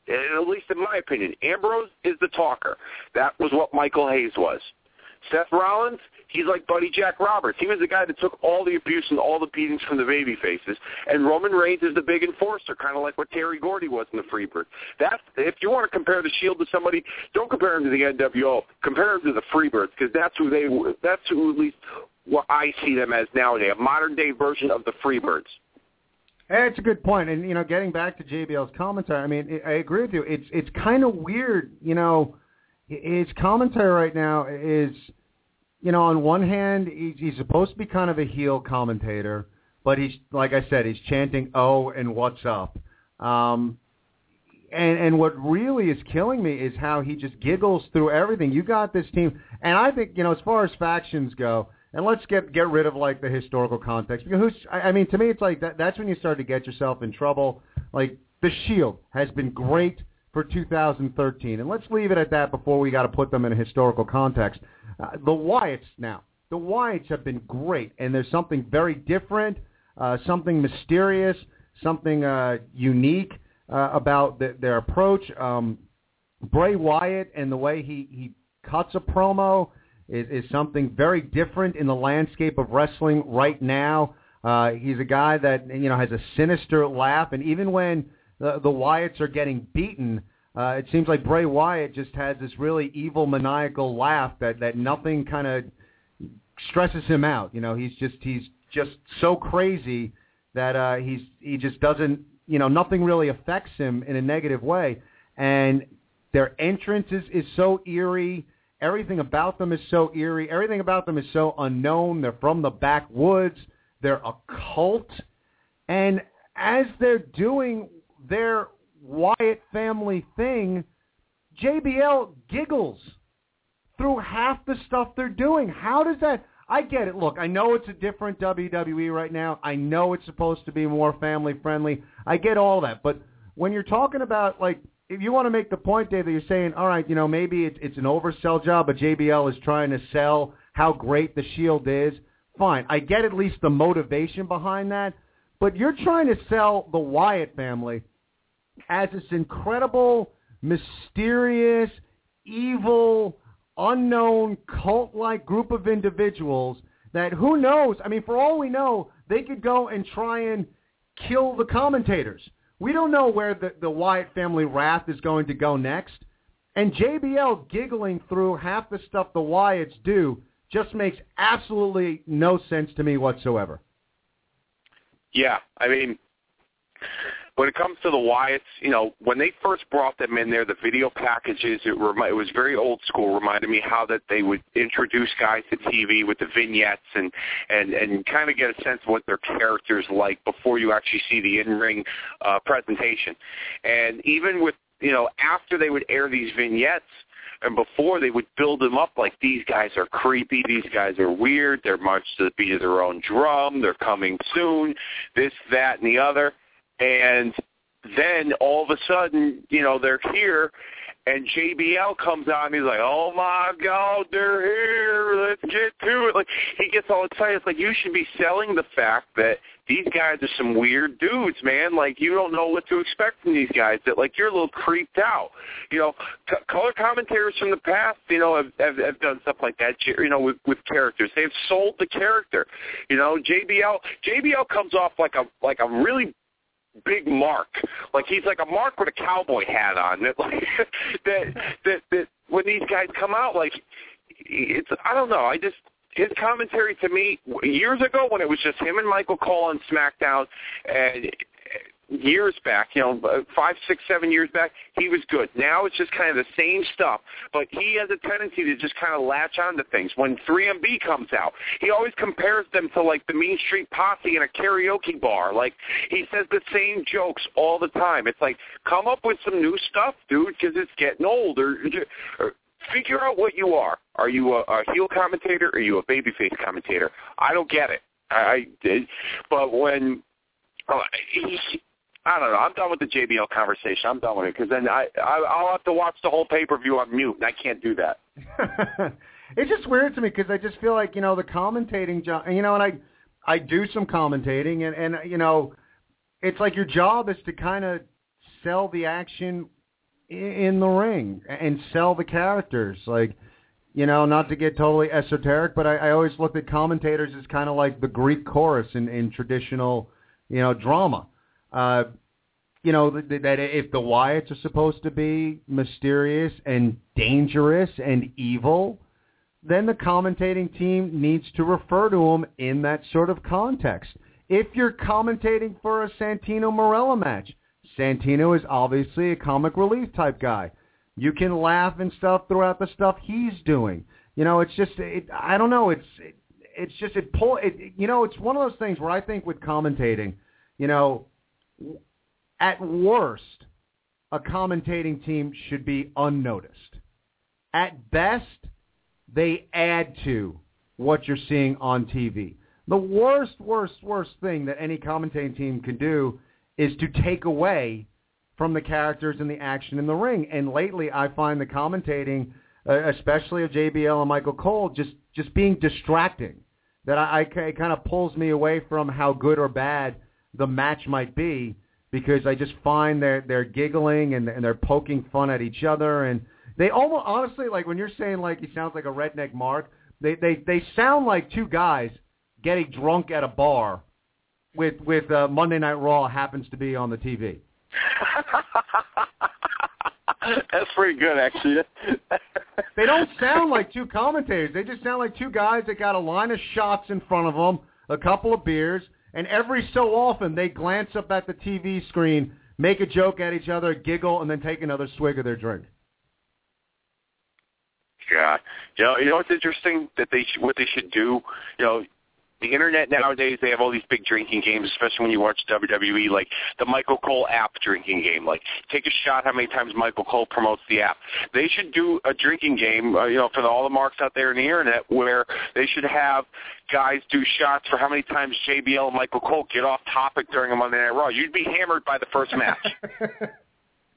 At least in my opinion, Ambrose is the talker. That was what Michael Hayes was. Seth Rollins, he's like Buddy Jack Roberts. He was the guy that took all the abuse and all the beatings from the baby faces. And Roman Reigns is the big enforcer, kind of like what Terry Gordy was in the Freebird. That's if you want to compare the Shield to somebody, don't compare him to the NWO. Compare him to the Freebirds because that's who they. That's who at least what I see them as nowadays, a modern day version of the Freebirds. It's a good point, and you know, getting back to JBL's commentary, I mean, I agree with you. It's it's kind of weird, you know. His commentary right now is, you know, on one hand, he's, he's supposed to be kind of a heel commentator, but he's like I said, he's chanting "Oh" and "What's up," um, and and what really is killing me is how he just giggles through everything. You got this team, and I think you know, as far as factions go, and let's get get rid of like the historical context because who's I, I mean to me it's like that that's when you start to get yourself in trouble. Like the Shield has been great for 2013, and let's leave it at that before we got to put them in a historical context. Uh, the Wyatts now, the Wyatts have been great, and there's something very different, uh, something mysterious, something uh, unique uh, about the, their approach. Um, Bray Wyatt and the way he he cuts a promo is, is something very different in the landscape of wrestling right now. Uh, he's a guy that you know has a sinister laugh, and even when the, the Wyatts are getting beaten, uh, it seems like Bray Wyatt just has this really evil, maniacal laugh that that nothing kind of stresses him out. You know, he's just he's just so crazy that uh, he's he just doesn't you know nothing really affects him in a negative way, and their entrance is, is so eerie. Everything about them is so eerie. Everything about them is so unknown. They're from the backwoods. They're a cult. And as they're doing their Wyatt family thing, JBL giggles through half the stuff they're doing. How does that? I get it. Look, I know it's a different WWE right now. I know it's supposed to be more family friendly. I get all that. But when you're talking about like if you want to make the point, Dave, that you're saying, all right, you know, maybe it's, it's an oversell job, but JBL is trying to sell how great the Shield is. Fine, I get at least the motivation behind that, but you're trying to sell the Wyatt family as this incredible, mysterious, evil, unknown, cult-like group of individuals that who knows? I mean, for all we know, they could go and try and kill the commentators. We don't know where the, the Wyatt family wrath is going to go next. And JBL giggling through half the stuff the Wyatts do just makes absolutely no sense to me whatsoever. Yeah, I mean, when it comes to the Wyatts, you know, when they first brought them in there, the video packages, it, remi- it was very old school. Reminded me how that they would introduce guys to TV with the vignettes and and and kind of get a sense of what their characters like before you actually see the in-ring uh, presentation. And even with you know, after they would air these vignettes, and before they would build them up like these guys are creepy, these guys are weird, they're marched to the beat of their own drum, they're coming soon, this, that, and the other. And then all of a sudden, you know, they're here and JBL comes on. He's like, "Oh my God, they're here! Let's get to it!" Like he gets all excited. It's like you should be selling the fact that these guys are some weird dudes, man. Like you don't know what to expect from these guys. That like you're a little creeped out. You know, c- color commentators from the past, you know, have, have have done stuff like that. You know, with with characters, they've sold the character. You know, JBL JBL comes off like a like a really big mark. Like he's like a mark with a cowboy hat on. That like that that that when these guys come out, like it's I don't know. I just his commentary to me years ago when it was just him and Michael Cole on SmackDown and years back, you know, five, six, seven years back, he was good. Now it's just kind of the same stuff, but he has a tendency to just kind of latch onto things. When 3MB comes out, he always compares them to like the Mean Street Posse in a karaoke bar. Like he says the same jokes all the time. It's like come up with some new stuff, dude, because it's getting old. Or, or figure out what you are. Are you a, a heel commentator? Or are you a babyface commentator? I don't get it. I, I but when uh, he, I don't know. I'm done with the JBL conversation. I'm done with it because then I, I I'll have to watch the whole pay per view on mute, and I can't do that. it's just weird to me because I just feel like you know the commentating job, you know, and I I do some commentating, and and you know, it's like your job is to kind of sell the action in the ring and sell the characters, like. You know, not to get totally esoteric, but I, I always looked at commentators as kind of like the Greek chorus in, in traditional, you know, drama uh, you know that, that if the Wyatts are supposed to be mysterious and dangerous and evil, then the commentating team needs to refer to them in that sort of context. If you're commentating for a Santino Marella match, Santino is obviously a comic relief type guy. You can laugh and stuff throughout the stuff he's doing. You know, it's just it, I don't know. It's it, it's just it pull. It, you know, it's one of those things where I think with commentating, you know, at worst, a commentating team should be unnoticed. At best, they add to what you're seeing on TV. The worst, worst, worst thing that any commentating team can do is to take away from the characters and the action in the ring. And lately, I find the commentating, uh, especially of JBL and Michael Cole, just just being distracting. That I, I it kind of pulls me away from how good or bad the match might be because I just find they're they're giggling and, and they're poking fun at each other and they almost honestly like when you're saying like he sounds like a redneck Mark, they they they sound like two guys getting drunk at a bar with with uh, Monday Night Raw happens to be on the TV. That's pretty good, actually. they don't sound like two commentators. They just sound like two guys that got a line of shots in front of them, a couple of beers, and every so often they glance up at the TV screen, make a joke at each other, giggle, and then take another swig of their drink. Yeah, you know, you know what's interesting that they sh- what they should do. You know, the internet nowadays they have all these big drinking games, especially when you watch WWE, like the Michael Cole app drinking game. Like take a shot how many times Michael Cole promotes the app. They should do a drinking game, uh, you know, for the, all the marks out there in the internet where they should have guys do shots for how many times JBL and Michael Cole get off topic during a Monday Night Raw. You'd be hammered by the first match.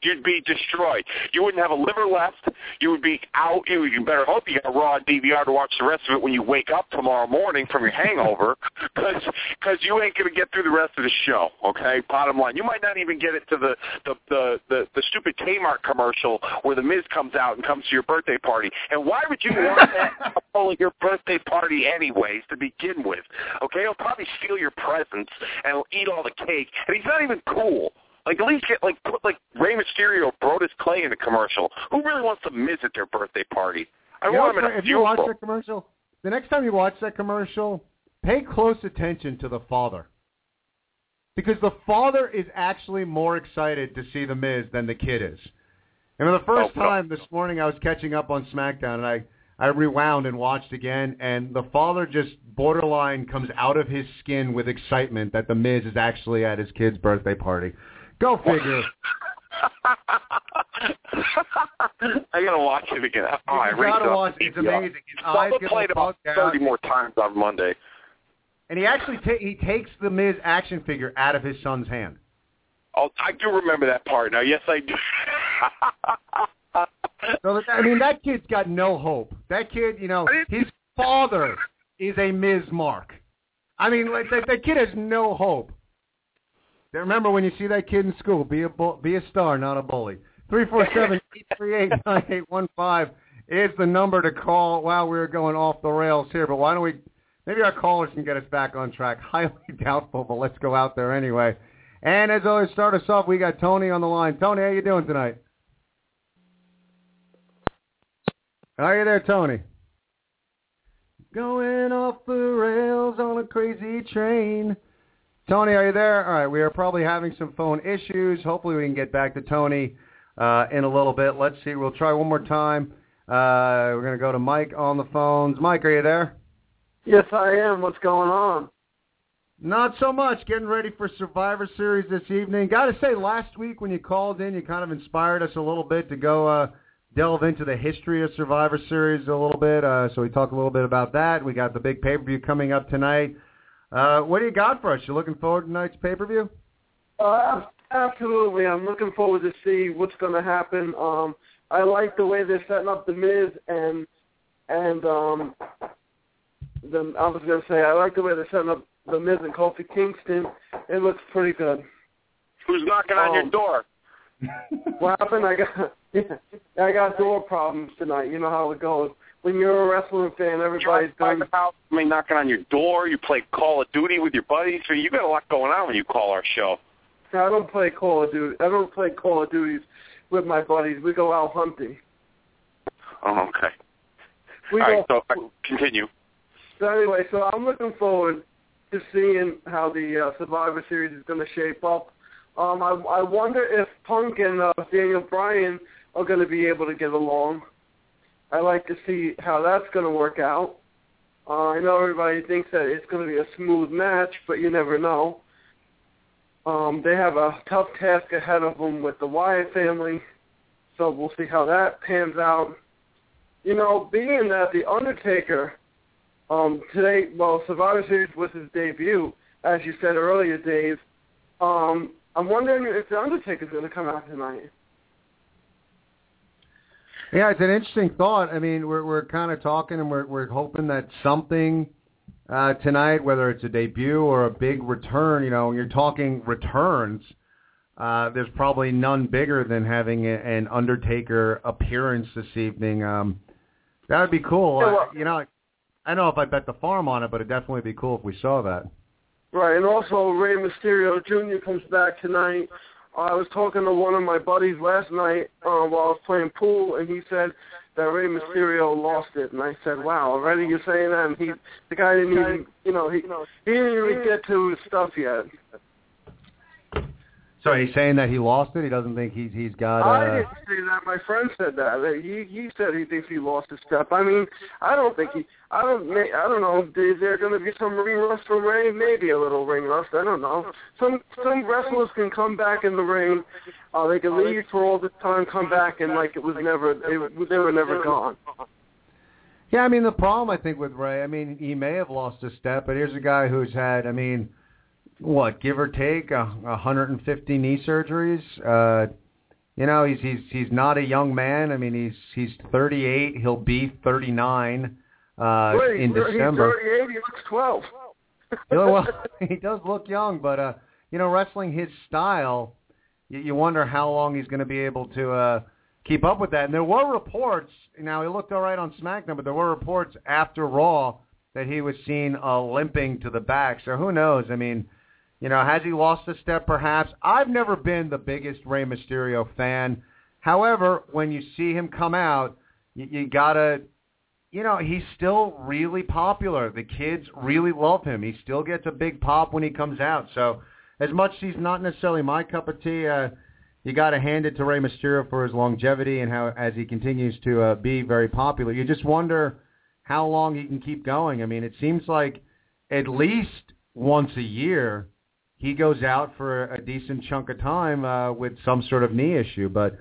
you'd be destroyed. You wouldn't have a liver left. You would be out. You, you better hope you got a raw DVR to watch the rest of it when you wake up tomorrow morning from your hangover, because cause you ain't going to get through the rest of the show. Okay, bottom line, you might not even get it to the the the the, the stupid Kmart commercial where the Miz comes out and comes to your birthday party. And why would you want that at your birthday party anyways to begin with? Okay, he'll probably steal your presents and he'll eat all the cake, and he's not even cool. Like at least get like put like Rey Mysterio, Brodus Clay in the commercial. Who really wants to miss at their birthday party? I You want in a if you watch that commercial, the next time you watch that commercial, pay close attention to the father. because the father is actually more excited to see the Miz than the kid is. And for the first Oh, time this morning, I was catching up on SmackDown, and I I rewound and watched again, and the father just borderline comes out of his skin with excitement that the Miz is actually at his kid's birthday party. Go figure. I gotta watch it again. Oh, I You raised gotta watch it. It's amazing. His eyes get play it all about thirty more times on Monday. And he actually ta- he takes the Miz action figure out of his son's hand. Oh, I do remember that part now. Yes, I do. So I mean, that kid's got no hope. That kid, you know, his father is a Miz Mark. I mean, like that, that kid has no hope. Remember when you see that kid in school, be a bu- be a star, not a bully. Three four seven eight three eight nine eight one five is the number to call. Wow, we're going off the rails here, but why don't we? Maybe our callers can get us back on track. Highly doubtful, but let's go out there anyway. And as always, start us off. We got Tony on the line. Tony, how you doing tonight? Are you there, Tony? Going off the rails on a crazy train. Tony, are you there? All right, we are probably having some phone issues. Hopefully we can get back to Tony uh, in a little bit. Let's see. We'll try one more time. Uh, we're going to go to Mike on the phones. Mike, are you there? Yes, I am. What's going on? Not so much. Getting ready for Survivor Series this evening. Got to say, last week when you called in, you kind of inspired us a little bit to go uh, delve into the history of Survivor Series a little bit. Uh, so we talked a little bit about that. We got the big pay-per-view coming up tonight. Uh, what do you got for us? You looking forward to tonight's pay-per-view? Uh, absolutely. I'm looking forward to see what's going to happen. Um, I like the way they're setting up the Miz and and um, the I was going to say I like the way they're setting up the Miz and Kofi Kingston. It looks pretty good. Who's knocking on your Um, door? What happened? I got yeah, I got door problems tonight. You know how it goes. When you're a wrestling fan, everybody's going. I mean, knocking on your door. You play Call of Duty with your buddies. So you got a lot going on when you call our show. I don't play Call of Duty. I don't play Call of Duties with my buddies. We go out hunting. Oh, okay. We All go. right, so continue. So anyway, so I'm looking forward to seeing how the uh, Survivor Series is going to shape up. Um, I, I wonder if Punk and uh, Daniel Bryan are going to be able to get along. I like to see how that's going to work out. Uh, I know everybody thinks that it's going to be a smooth match, but you never know. Um, they have a tough task ahead of them with the Wyatt family, so we'll see how that pans out. You know, being that the Undertaker um, today, well, Survivor Series was his debut, as you said earlier, Dave. Um, I'm wondering if the Undertaker's going to come out tonight. Yeah, it's an interesting thought. I mean, we're we're kind of talking and we're we're hoping that something uh, tonight, whether it's a debut or a big return, you know, when you're talking returns, uh, there's probably none bigger than having a, an Undertaker appearance this evening. Um, that would be cool. Yeah, Uh, well- you know, I, I don't know if I bet the farm on it, but it'd definitely be cool if we saw that. Right, and also Rey Mysterio Jr. comes back tonight. I was talking to one of my buddies last night uh, while I was playing pool, and he said that Rey Mysterio lost it. And I said, "Wow, already you're saying that?" And he, the guy didn't even, you know, he he didn't even get to his stuff yet. So he's saying that he lost it. He doesn't think he's he's got. I Uh, didn't say that. My friend said that. He he said he thinks he lost his step. I mean, I don't think he. I don't. I don't know. Is there going to be some ring rust for Rey? Maybe a little ring rust. I don't know. Some some wrestlers can come back in the ring. Uh, they can leave for all the time, come back, and like it was never. They, were- they were never gone. Yeah, I mean the problem I think with Rey, I mean he may have lost a step, but here's a guy who's had, I mean, what give or take a 150 knee surgeries. Uh, you know, he's he's he's not a young man. I mean, he's he's 38. He'll be 39 uh, Wait, in he's December. 38. He looks 12. You know, well, he does look young, but uh, you know, wrestling his style, you, you wonder how long he's going to be able to uh, keep up with that. And there were reports. Now he looked all right on SmackDown, but there were reports after Raw that he was seen uh, limping to the back. So who knows? I mean, you know, has he lost a step? Perhaps. I've never been the biggest Rey Mysterio fan. However, when you see him come out, you, you gotta you know, he's still really popular. The kids really love him. He still gets a big pop when he comes out. So as much as he's not necessarily my cup of tea, uh, you got to hand it to Rey Mysterio for his longevity and how as he continues to uh, be very popular. You just wonder how long he can keep going. I mean, it seems like at least once a year he goes out for a decent chunk of time uh, with some sort of knee issue. But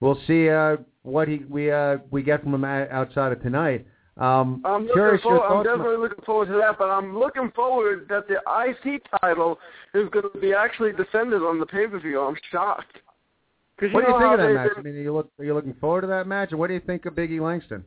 we'll see uh, what he we uh, we get from him outside of tonight. Um, I'm looking forward, I'm definitely looking forward to that, but I'm looking forward that the IC title is going to be actually defended on the pay-per-view. I'm shocked. What do you think of that match? I mean, are you look are you looking forward to that match, and what do you think of Biggie Langston?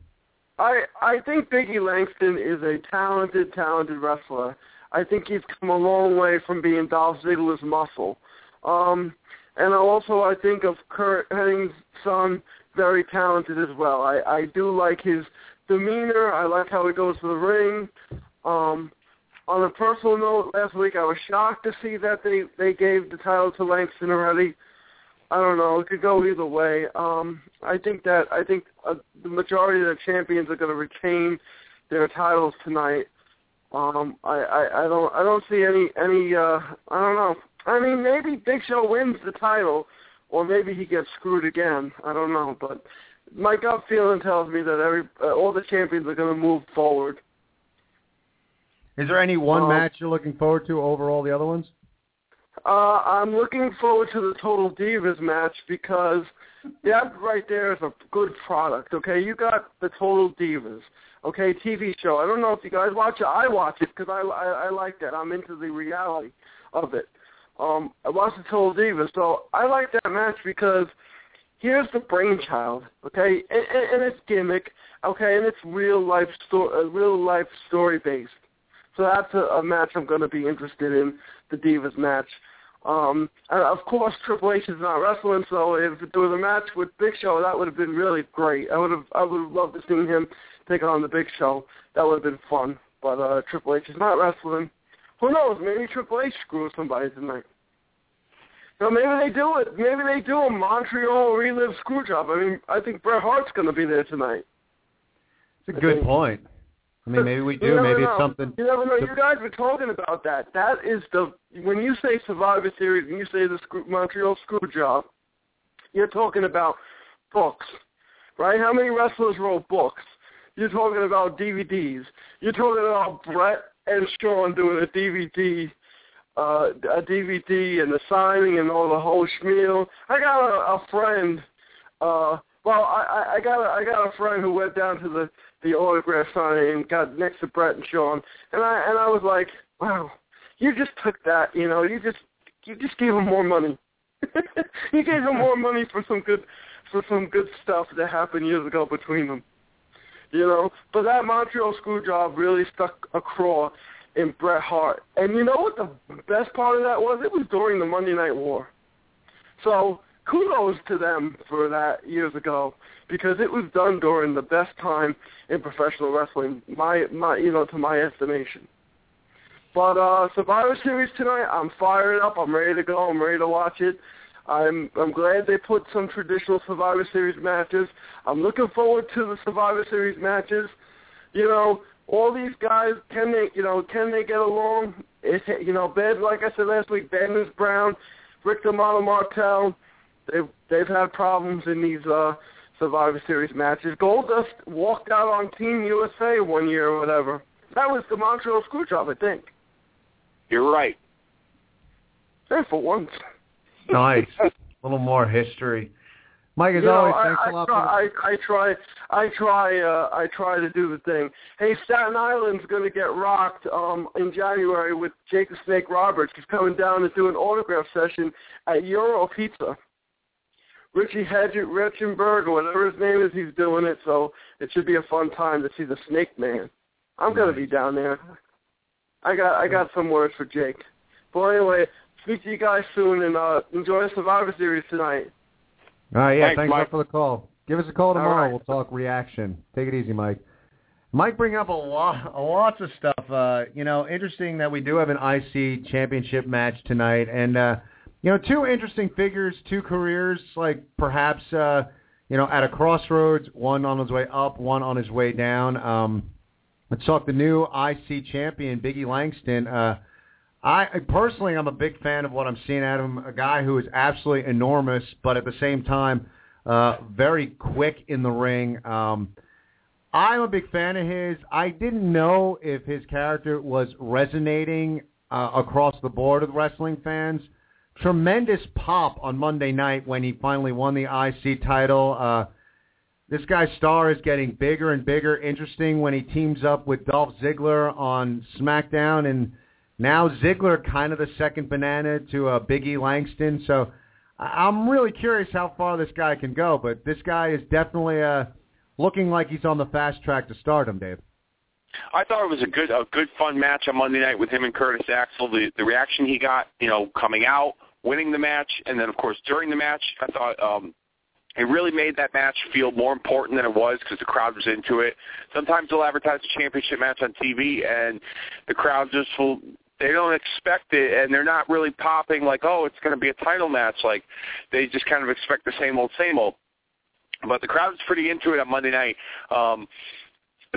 I I think Biggie Langston is a talented, talented wrestler. I think he's come a long way from being Dolph Ziggler's muscle. Um, and also I think of Curt Hennig's son, very talented as well. I I do like his demeanor. I like how he goes to the ring. Um, on a personal note, last week I was shocked to see that they they gave the title to Langston already. I don't know. It could go either way. Um, I think that I think uh, the majority of the champions are going to retain their titles tonight. Um, I, I I don't I don't see any any uh I don't know. I mean maybe Big Show wins the title, or maybe he gets screwed again. I don't know, but my gut feeling tells me that every uh, all the champions are going to move forward. Is there any one Um, match you're looking forward to over all the other ones? Uh, I'm looking forward to the Total Divas match because that right there is a good product. Okay, you got the Total Divas. Okay, TV show. I don't know if you guys watch it. I watch it because I, I I like that. I'm into the reality of it. Um, I watch the Total Divas, so I like that match because here's the brainchild. Okay, and, and, and it's gimmick. Okay, and it's real life story, uh, real life story based. So that's a, a match I'm going to be interested in, the Divas match. Um, and of course, Triple H is not wrestling, so if there was a match with Big Show, that would have been really great. I would have, I would have loved to see him take on the Big Show. That would have been fun. But uh, Triple H is not wrestling. Who knows? Maybe Triple H screws somebody tonight. So maybe they do it. Maybe they do a Montreal relive screw job. I mean, I think Bret Hart's going to be there tonight. It's a good point. I mean, maybe we do. never Maybe know. it's something. You never know. You guys were talking about that. That is the when you say Survivor Series and you say the screw, Montreal Screw Job, you're talking about books, right? How many wrestlers wrote books? You're talking about DVDs. You're talking about Bret and Shawn doing a DVD, uh, a DVD and the signing and all the whole schmeal. I got a, a friend. Uh, well, I, I- I got a, I got a friend who went down to the the autograph signing got next to Bret and Shawn, and I and I was like, wow, you just took that, you know, you just you just gave him more money. you gave him more money for some good for some good stuff that happened years ago between them. You know, but that Montreal screw job really stuck a craw in Bret Hart. And you know what the best part of that was? It was during the Monday Night War. So kudos to them for that years ago because it was done during the best time in professional wrestling, my my you know, to my estimation. But uh Survivor Series tonight, I'm fired up, I'm ready to go, I'm ready to watch it. I'm I'm glad they put some traditional Survivor Series matches. I'm looking forward to the Survivor Series matches. You know, all these guys can they you know can they get along? It's you know Ben like I said last week, Bad News Brown, Rick Romano Martel, they've they've had problems in these uh Survivor Series matches. Goldust walked out on Team USA one year or whatever. That was the Montreal Screwjob, I think. You're right. And for once. Nice. a little more history. Mike, as You always, I, thanks I, a lot. try, for I, I try, I try, uh, I try to do the thing. Hey, Staten Island's going to get rocked um, in January with Jake the Snake Roberts. He's coming down to do an autograph session at Euro Pizza. Richie Hedget, Retchenberg, or whatever his name is, he's doing it. So it should be a fun time to see the Snake Man. I'm going to be down there. I got, I got some words for Jake. But anyway, speak to you guys soon and uh, enjoy the Survivor Series tonight. All right, yeah, Thanks, thanks, Mike. for the call. Give us a call tomorrow. right. We'll talk reaction. Take it easy, Mike. Mike bring up a lot, a lots of stuff. Uh, you know, interesting that we do have an IC championship match tonight, and uh, you know, two interesting figures, two careers, like perhaps uh, you know, at a crossroads. One on his way up, one on his way down. Um, let's talk the new IC champion, Biggie Langston. Uh, I personally, I'm a big fan of what I'm seeing out of him. A guy who is absolutely enormous, but at the same time, uh, very quick in the ring. Um, I'm a big fan of his. I didn't know if his character was resonating uh, across the board with wrestling fans. Tremendous pop on Monday night when he finally won the IC title. Uh, this guy's star is getting bigger and bigger. Interesting when he teams up with Dolph Ziggler on SmackDown, and now Ziggler kind of the second banana to uh, Biggie Langston. So I'm really curious how far this guy can go. But this guy is definitely uh, looking like he's on the fast track to stardom, Dave. I thought it was a good, a good, fun match on Monday night with him and Curtis Axel. The the reaction he got, you know, coming out, winning the match, and then of course during the match, I thought um, it really made that match feel more important than it was because the crowd was into it. Sometimes they'll advertise a championship match on TV, and the crowd just will. They don't expect it, and they're not really popping like, "Oh, it's going to be a title match." Like they just kind of expect the same old, same old. But the crowd was pretty into it on Monday night. Um,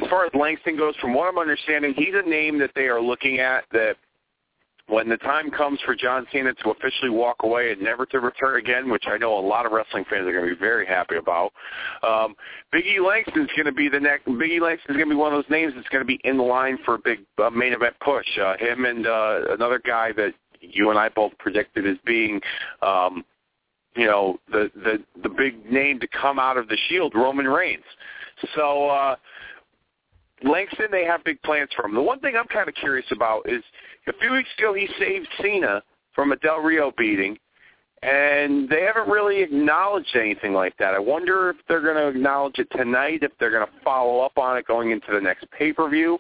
as far as Langston goes, from what I'm understanding, he's a name that they are looking at that when the time comes for John Cena to officially walk away and never to return again, which I know a lot of wrestling fans are going to be very happy about, um, Biggie Langston's going to be the next. Biggie Langston's going to be one of those names that's going to be in line for a big uh, main event push. Uh, him and uh, another guy that you and I both predicted as being. Um, you know the the the big name to come out of the Shield, Roman Reigns. So uh, Langston, they have big plans for him. The one thing I'm kind of curious about is a few weeks ago he saved Cena from a Del Rio beating, and they haven't really acknowledged anything like that. I wonder if they're going to acknowledge it tonight, if they're going to follow up on it going into the next pay-per-view.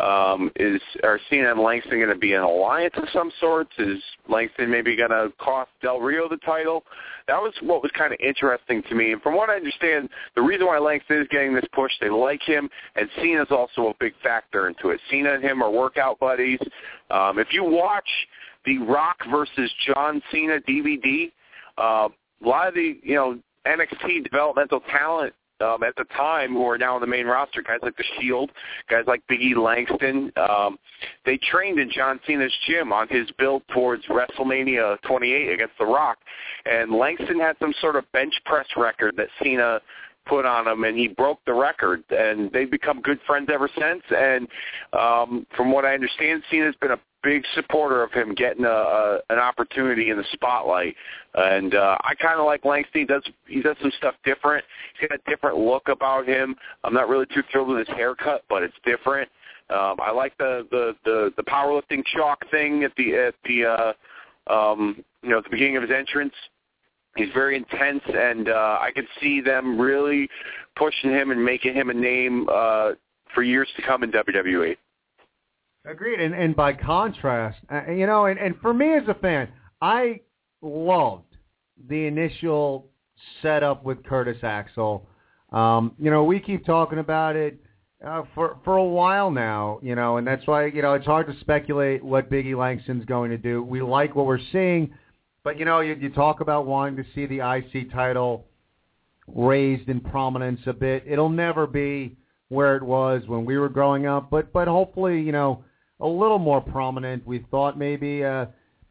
Um, is are and Langston going to be an alliance of some sorts? Is Langston maybe going to cost Del Rio the title? That was what was kind of interesting to me. And from what I understand, the reason why Langston is getting this push, they like him, and Cena's also a big factor into it. Cena and him are workout buddies. Um, if you watch the Rock versus John Cena DVD, uh, a lot of the you know NXT developmental talent um, at the time who are now on the main roster, guys like The Shield, guys like Biggie Langston, um, they trained in John Cena's gym on his build towards WrestleMania 28 against The Rock. And Langston had some sort of bench press record that Cena put on him, and he broke the record. And they've become good friends ever since. And um, from what I understand, Cena's been a big supporter of him getting a, a an opportunity in the spotlight. And uh, I kind of like Langston. He does he does some stuff different. He's got a different look about him. I'm not really too thrilled with his haircut, but it's different. Um, I like the the the, the powerlifting chalk thing at the at the uh, um, you know at the beginning of his entrance. He's very intense, and uh, I could see them really pushing him and making him a name uh, for years to come in WWE. Agreed. And, and by contrast, uh, you know, and, and for me as a fan, I loved the initial setup with Curtis Axel. Um, you know, we keep talking about it uh, for for a while now, you know, and that's why you know it's hard to speculate what Biggie Langston's going to do. We like what we're seeing, but you know, you, you talk about wanting to see the IC title raised in prominence a bit. It'll never be where it was when we were growing up, but but hopefully, you know, a little more prominent. We thought maybe uh,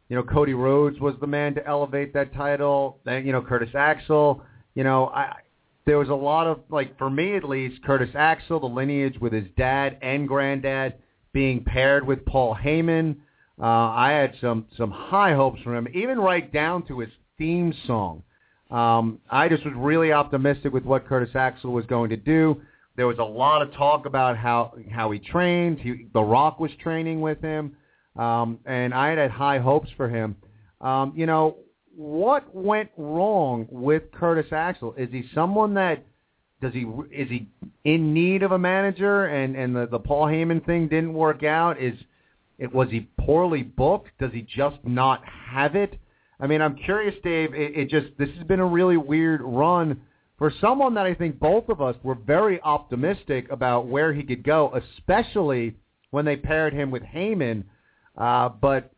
you know Cody Rhodes was the man to elevate that title. Then you know Curtis Axel. You know, I there was a lot of like for me at least Curtis Axel, the lineage with his dad and granddad being paired with Paul Heyman. Uh, I had some some high hopes for him, even right down to his theme song. Um, I just was really optimistic with what Curtis Axel was going to do. There was a lot of talk about how how he trained. He, the Rock was training with him, um, and I had high hopes for him. Um, you know, what went wrong with Curtis Axel? Is he someone that does he is he in need of a manager and and the the Paul Heyman thing didn't work out? Is it was he poorly booked? Does he just not have it? I mean, I'm curious, Dave. It, it just this has been a really weird run for someone that I think both of us were very optimistic about where he could go, especially when they paired him with Heyman. Uh, but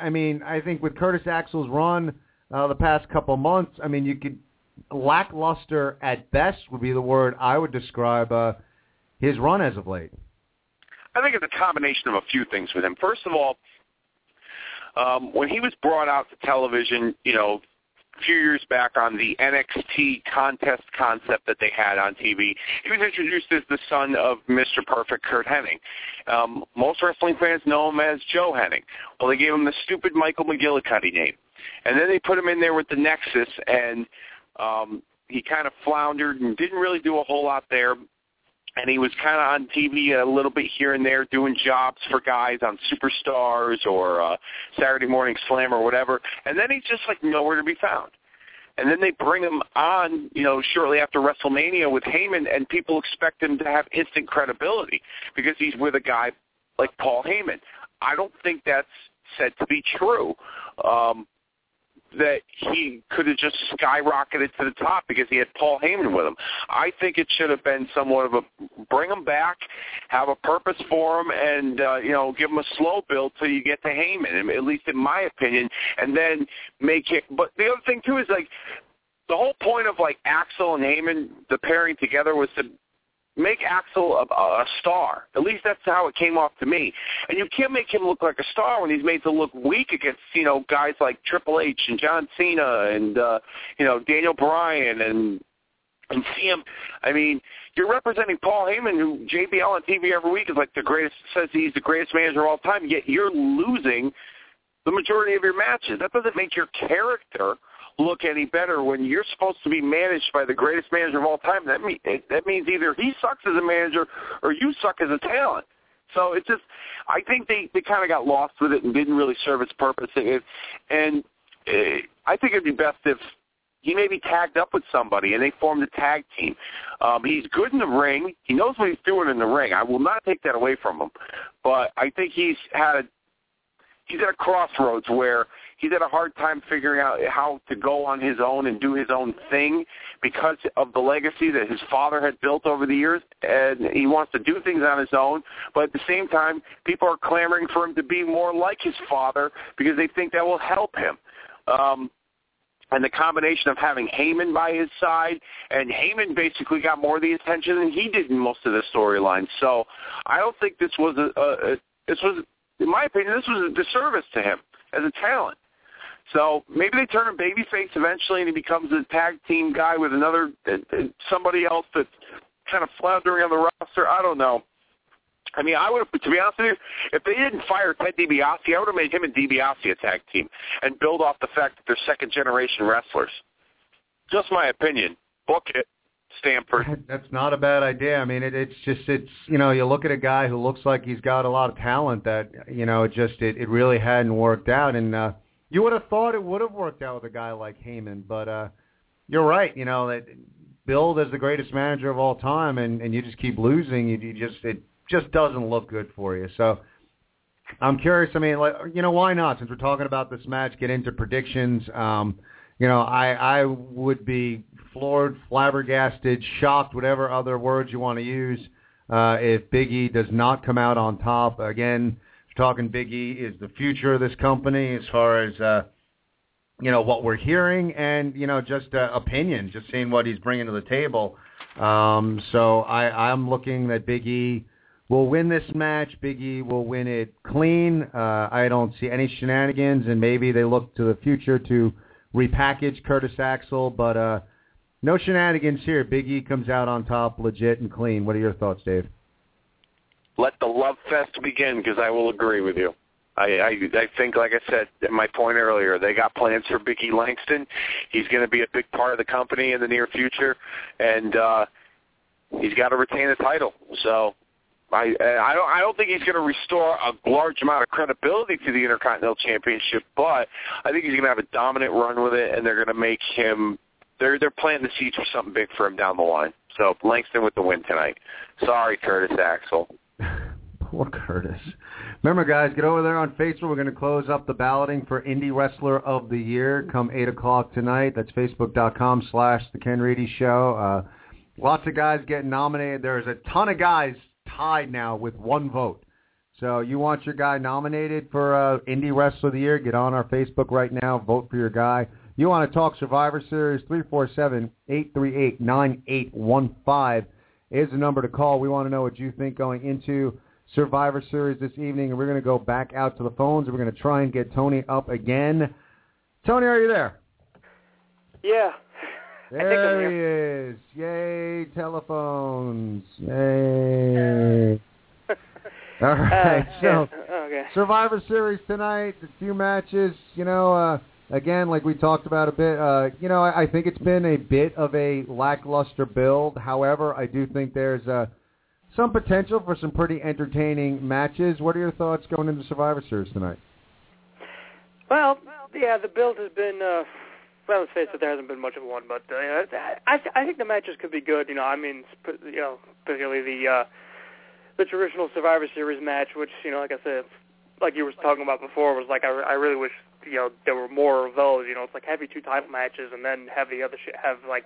I mean, I think with Curtis Axel's run uh, the past couple months, I mean, you could lackluster at best would be the word I would describe uh, his run as of late. I think it's a combination of a few things with him. First of all, Um, when he was brought out to television, you know, a few years back on the NXT contest concept that they had on TV. He was introduced as the son of Mr. Perfect Curt Hennig. Um, most wrestling fans know him as Joe Hennig. Well, they gave him the stupid Michael McGillicuddy name. And then they put him in there with the Nexus, and um, he kind of floundered and didn't really do a whole lot there and he was kind of on TV a little bit here and there doing jobs for guys on Superstars or uh, Saturday Morning Slam or whatever. And then he's just like nowhere to be found. And then they bring him on, you know, shortly after WrestleMania with Heyman, and people expect him to have instant credibility because he's with a guy like Paul Heyman. I don't think that's said to be true. Um, that he could have just skyrocketed to the top because he had Paul Heyman with him. I think it should have been somewhat of a bring him back, have a purpose for him, and uh, you know give him a slow build till you get to Heyman. At least in my opinion, and then make it. But the other thing too is like the whole point of like Axel and Heyman, the pairing together was to make Axel a, a star. At least that's how it came off to me. And you can't make him look like a star when he's made to look weak against you know guys like Triple H and John Cena and uh, you know Daniel Bryan and and him. I mean, you're representing Paul Heyman, who JBL on TV every week is like the greatest. Says he's the greatest manager of all time. Yet you're losing the majority of your matches. That doesn't make your character look any better when you're supposed to be managed by the greatest manager of all time. That mean that means either he sucks as a manager or you suck as a talent. So it's just, I think they they kind of got lost with it and didn't really serve its purpose. And, and uh, I think it'd be best if he maybe tagged up with somebody and they formed a tag team. Um, he's good in the ring. He knows what he's doing in the ring. I will not take that away from him. But I think he's had a, he's at a crossroads where he's had a hard time figuring out how to go on his own and do his own thing because of the legacy that his father had built over the years and he wants to do things on his own but at the same time people are clamoring for him to be more like his father because they think that will help him um and the combination of having Heyman by his side, and Heyman basically got more of the attention than he did in most of the storylines. So I don't think this was a, a, a this was, in my opinion, this was a disservice to him as a talent. So maybe they turn him babyface eventually, and he becomes a tag team guy with another uh, uh, somebody else that's kind of floundering on the roster. I don't know. I mean, I would have, to be honest with you, if they didn't fire Ted DiBiase, I would have made him and DiBiase a tag team and build off the fact that they're second generation wrestlers. Just my opinion. Book it. Stamford. That's not a bad idea. I mean, it, it's just it's you know you look at a guy who looks like he's got a lot of talent that you know it just it, it really hadn't worked out, and uh, you would have thought it would have worked out with a guy like Heyman, but uh, you're right. You know that billed as the greatest manager of all time, and and you just keep losing. You, you just it just doesn't look good for you. So I'm curious. I mean, like you know, why not? Since we're talking about this match, get into predictions. Um, you know, I I would be floored, flabbergasted, shocked, whatever other words you want to use, uh, if Biggie does not come out on top again talking Big E is the future of this company as far as uh, you know what we're hearing and you know just uh, opinion, just seeing what he's bringing to the table. Um, so I, I'm looking that Big E will win this match. Big E will win it clean. Uh, I don't see any shenanigans, and maybe they look to the future to repackage Curtis Axel, but uh, no shenanigans here. Big E comes out on top, legit and clean. What are your thoughts, Dave? Let the love fest begin because I will agree with you. I, I I think, like I said, my point earlier, they got plans for Biggie Langston. He's going to be a big part of the company in the near future, and uh, he's got to retain the title. So I I don't I don't think he's going to restore a large amount of credibility to the Intercontinental Championship, but I think he's going to have a dominant run with it, and they're going to make him. They're they're planting the seeds for something big for him down the line. So Langston with the win tonight. Sorry, Curtis Axel. Poor Curtis. Remember, guys, get over there on Facebook. We're going to close up the balloting for Indie Wrestler of the Year come 8 o'clock tonight. That's facebook.com slash The Ken Reedy Show. Uh, lots of guys getting nominated. There's a ton of guys tied now with one vote. So you want your guy nominated for uh, Indie Wrestler of the Year, get on our Facebook right now. Vote for your guy. You want to talk Survivor Series, 347-838-9815 is the number to call. We want to know what you think going into Survivor Series this evening, and we're going to go back out to the phones, and we're going to try and get Tony up again. Tony, are you there? Yeah. There he is. Yay, telephones. Yay. All right, Uh, so yeah, okay. Survivor Series tonight, a few matches, you know, uh, again, like we talked about a bit, uh, you know, I, I think it's been a bit of a lackluster build. However, I do think there's uh, some potential for some pretty entertaining matches. What are your thoughts going into Survivor Series tonight? Well, yeah, the build has been. Uh, well, let's face it, there hasn't been much of one, but uh, I I think the matches could be good. You know, I mean, you know, particularly the uh, the traditional Survivor Series match, which you know, like I said, like you were talking about before, was like I, I really wish you know there were more of those. You know, it's like have two title matches and then have the other sh- have like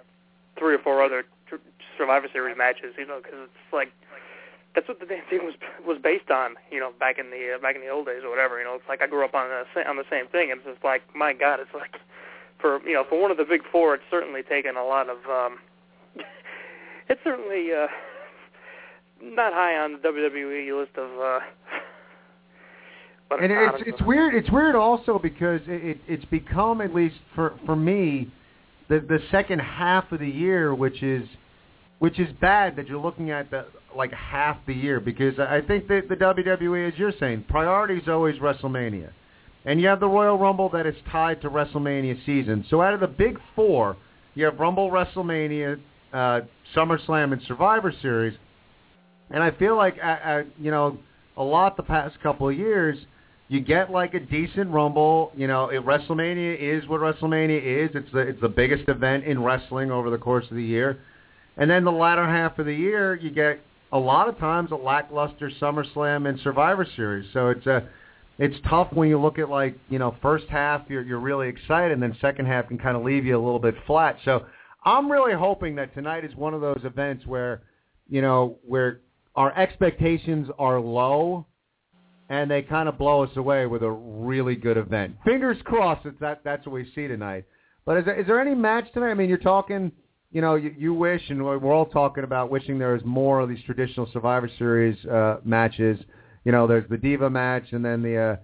three or four other tr- Survivor Series matches. You know, because it's like that's what the damn thing was was based on. You know, back in the uh, back in the old days or whatever. You know, it's like I grew up on the on the same thing, and it's just like my God, it's like for you know for one of the big four, it's certainly taken a lot of. um It's certainly uh not high on the WWE list of. uh but And it's it's weird. It's weird also because it, it it's become at least for for me the the second half of the year, which is which is bad that you're looking at the like half the year because I think that the WWE, as you're saying, priority is always WrestleMania, and you have the Royal Rumble that is tied to WrestleMania season. So out of the big four, you have Rumble, WrestleMania, uh, SummerSlam, and Survivor Series, and I feel like uh, uh, you know a lot the past couple of years you get like a decent rumble. You know, it, WrestleMania is what WrestleMania is. It's the it's the biggest event in wrestling over the course of the year. And then the latter half of the year, you get a lot of times a lackluster SummerSlam and Survivor Series. So it's a it's tough when you look at like you know first half you're you're really excited, and then second half can kind of leave you a little bit flat. So I'm really hoping that tonight is one of those events where you know where our expectations are low and they kind of blow us away with a really good event. Fingers crossed that, that that's what we see tonight. But is there, is there any match tonight? I mean, you're talking, you know, you, you wish, and we're all talking about wishing there was more of these traditional Survivor Series uh, matches. You know, there's the Diva match, and then the uh,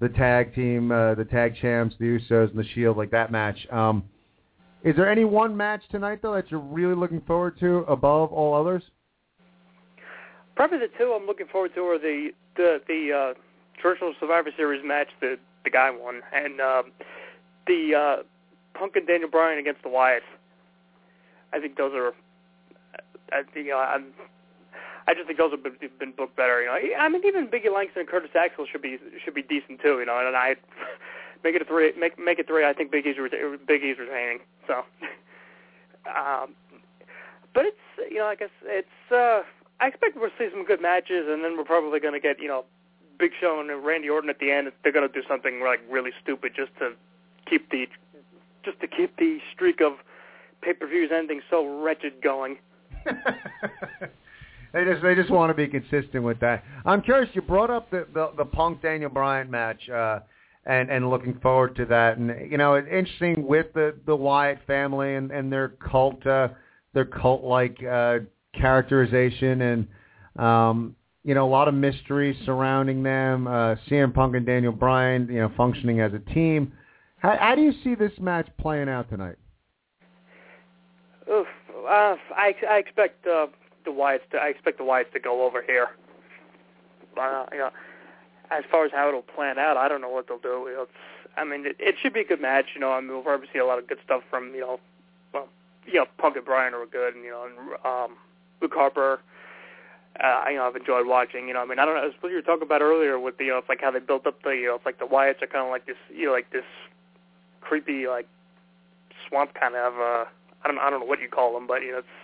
the tag team, uh, the tag champs, the Usos, and the Shield, like that match. Um, is there any one match tonight though that you're really looking forward to above all others? Probably the two I'm looking forward to are the the the uh, traditional Survivor Series match the the guy won, and um, the uh, Punk and Daniel Bryan against the Wyatts. I think those are. I you know, I'm. I just think those have been, been booked better. You know, I mean, even Biggie Langston and Curtis Axel should be should be decent too. You know, and I make it a three. Make make it three. I think Big E's reta- retaining. So, um, but it's you know, I guess it's. uh I expect we'll see some good matches, and then we're probably going to get you know, Big Show and Randy Orton at the end. They're going to do something like really stupid just to keep the just to keep the streak of pay-per-views ending so wretched going. They just they just want to be consistent with that. I'm curious. You brought up the the, the Punk Daniel Bryan match, uh, and and looking forward to that. And you know, it's interesting with the the Wyatt family and and their cult uh, their cult like uh, characterization and um, you know a lot of mystery surrounding them. Uh, CM Punk and Daniel Bryan, you know, functioning as a team. How, how do you see this match playing out tonight? Uh, I I expect uh, the Wyatts to I expect the Wyatts to go over here. Uh, you know, as far as how it'll plan out, I don't know what they'll do. It's, I mean, it, it should be a good match. You know, I mean, we'll probably see a lot of good stuff from you know, well, you know, Punk and Bryan are good, and you know, and um, Luke Harper. Uh, you know, I've enjoyed watching. You know, I mean, I don't know. It's what you were talking about earlier with the, you know, it's like how they built up the, you know, it's like the Wyatts are kind of like this, you know, like this creepy like swamp kind of. uh I don't, I don't know what you call them, but you know, it's.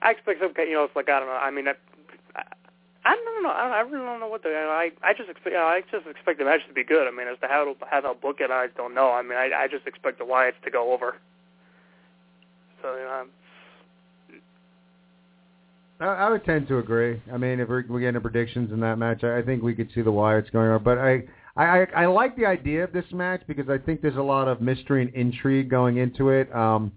I expect some, kind- you know, it's like I don't know. I mean, I, I, don't know. I, don't, I really don't know what the. I, I just expect. You know, I just expect the match to be good. I mean, as to how it'll, how they'll book it, I don't know. I mean, I, I just expect the Wyatts to go over. So you know, I, I would tend to agree. I mean, if we're, we're getting predictions in that match, I, think we could see the Wyatts going on. But I, I, I like the idea of this match because I think there's a lot of mystery and intrigue going into it. Um,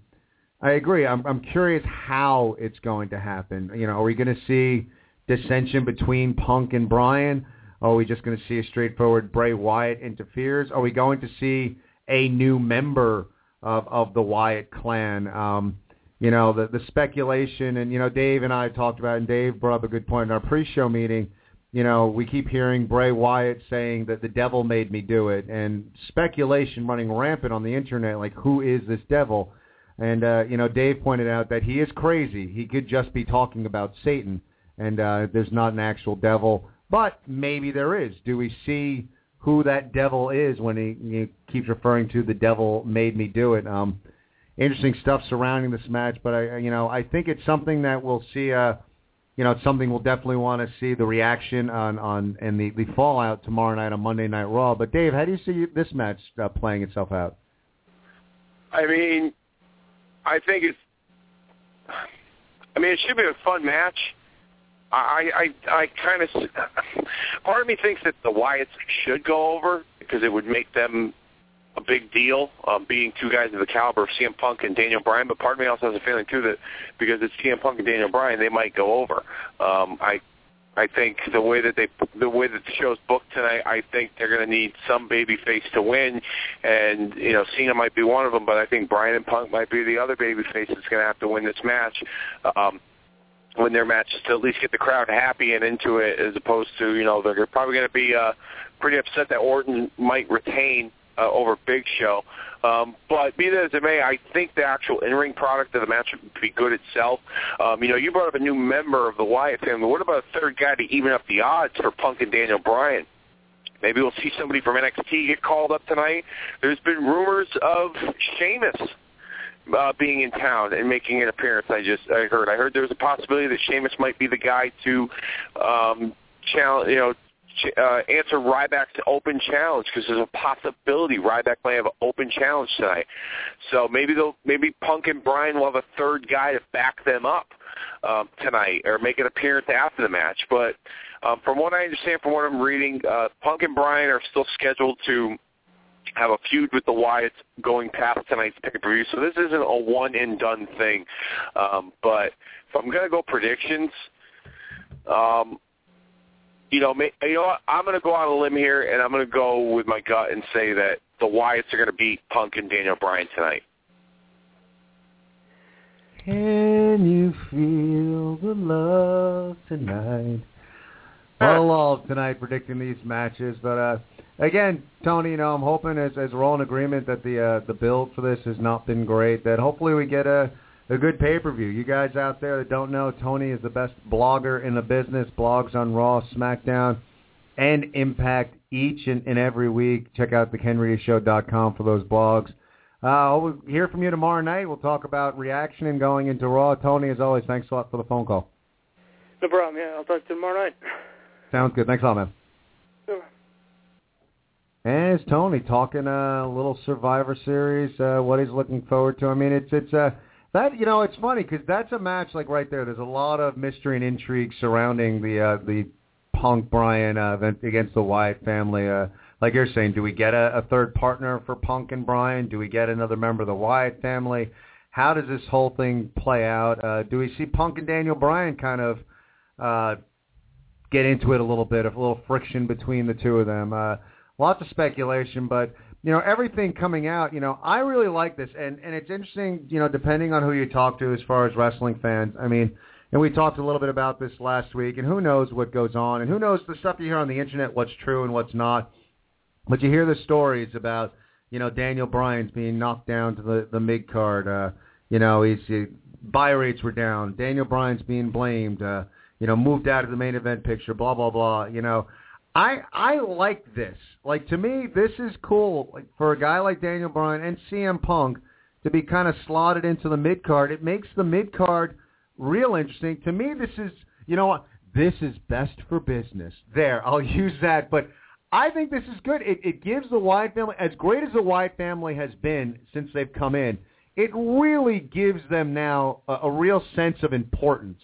I agree. I'm, I'm curious how it's going to happen. You know, are we going to see dissension between Punk and Bryan? Are we just going to see a straightforward Bray Wyatt interferes? Are we going to see a new member of of the Wyatt clan? Um, you know, the the speculation, and you know, Dave and I talked about, it, and Dave brought up a good point in our pre-show meeting. You know, we keep hearing Bray Wyatt saying that the devil made me do it, and speculation running rampant on the internet, like who is this devil? And uh, you know, Dave pointed out that he is crazy. He could just be talking about Satan, and uh, there's not an actual devil, but maybe there is. Do we see who that devil is when he, he keeps referring to the devil made me do it? Um, interesting stuff surrounding this match, but I, you know, I think it's something that we'll see. Uh, you know, it's something we'll definitely want to see the reaction on on and the the fallout tomorrow night on Monday Night Raw. But Dave, how do you see this match uh, playing itself out? I mean, I think it's. I mean, it should be a fun match. I I I kind of part of me thinks that the Wyatts should go over because it would make them a big deal, um, being two guys of the caliber of CM Punk and Daniel Bryan. But part of me also has a feeling too that because it's CM Punk and Daniel Bryan, they might go over. Um, I I think the way that they the way that the show's booked tonight, I think they're going to need some baby face to win, and you know Cena might be one of them, but I think Bryan and Punk might be the other baby face that's going to have to win this match. Um, win their matches to at least get the crowd happy and into it, as opposed to you know they're probably going to be uh, pretty upset that Orton might retain uh, over Big Show. Um, but be that as it may, I think the actual in-ring product of the match would be good itself. Um, you know, you brought up a new member of the Wyatt family. What about a third guy to even up the odds for Punk and Daniel Bryan? Maybe we'll see somebody from NXT get called up tonight. There's been rumors of Sheamus uh, being in town and making an appearance. I just I heard. I heard there was a possibility that Sheamus might be the guy to um, challenge. You know, uh, answer Ryback's open challenge because there's a possibility Ryback may have an open challenge tonight. So maybe they'll maybe Punk and Bryan will have a third guy to back them up um, tonight or make an appearance after the match. But um, from what I understand, from what I'm reading, uh, Punk and Bryan are still scheduled to have a feud with the Wyatts going past tonight's pay-per-view. So this isn't a one and done thing. Um, but if I'm going to go predictions, um, you know, you know what? I'm going to go on a limb here, and I'm going to go with my gut and say that the Wyatts are going to beat Punk and Daniel Bryan tonight. Can you feel the love tonight? A lot love tonight predicting these matches, but uh, again, Tony, you know, I'm hoping as as we're all in agreement that the uh, the build for this has not been great. That hopefully we get a a good pay-per-view. You guys out there that don't know, Tony is the best blogger in the business, blogs on Raw, SmackDown, and Impact each and, and every week. Check out thekenreedyshow.com for those blogs. Uh, we'll hear from you tomorrow night. We'll talk about reaction and going into Raw. Tony, as always, thanks a lot for the phone call. No problem. Yeah, I'll talk to you tomorrow night. Sounds good. Thanks a lot, man. Sure. And it's Tony talking a little Survivor Series, uh, what he's looking forward to. I mean, it's it's uh, that you know, it's funny because that's a match like right there. There's a lot of mystery and intrigue surrounding the uh, the Punk Bryan uh, against the Wyatt family. Uh, like you're saying, do we get a, a third partner for Punk and Bryan? Do we get another member of the Wyatt family? How does this whole thing play out? Uh, do we see Punk and Daniel Bryan kind of uh, get into it a little bit, a little friction between the two of them? Uh, lots of speculation, but you know, everything coming out, you know, I really like this. And, and it's interesting, you know, depending on who you talk to as far as wrestling fans. I mean, and we talked a little bit about this last week, and who knows what goes on, and who knows the stuff you hear on the internet, what's true and what's not. But you hear the stories about, you know, Daniel Bryan's being knocked down to the, the mid card. Uh, you know, he's, he, buy rates were down. Daniel Bryan's being blamed. Uh, you know, moved out of the main event picture. Blah blah blah. You know, I I like this. Like to me, this is cool. Like for a guy like Daniel Bryan and CM Punk to be kind of slotted into the mid card, it makes the mid card real interesting. To me, this is you know what this is best for business. There, I'll use that. But I think this is good. It, it gives the Wyatt family, as great as the Wyatt family has been since they've come in, it really gives them now a, a real sense of importance.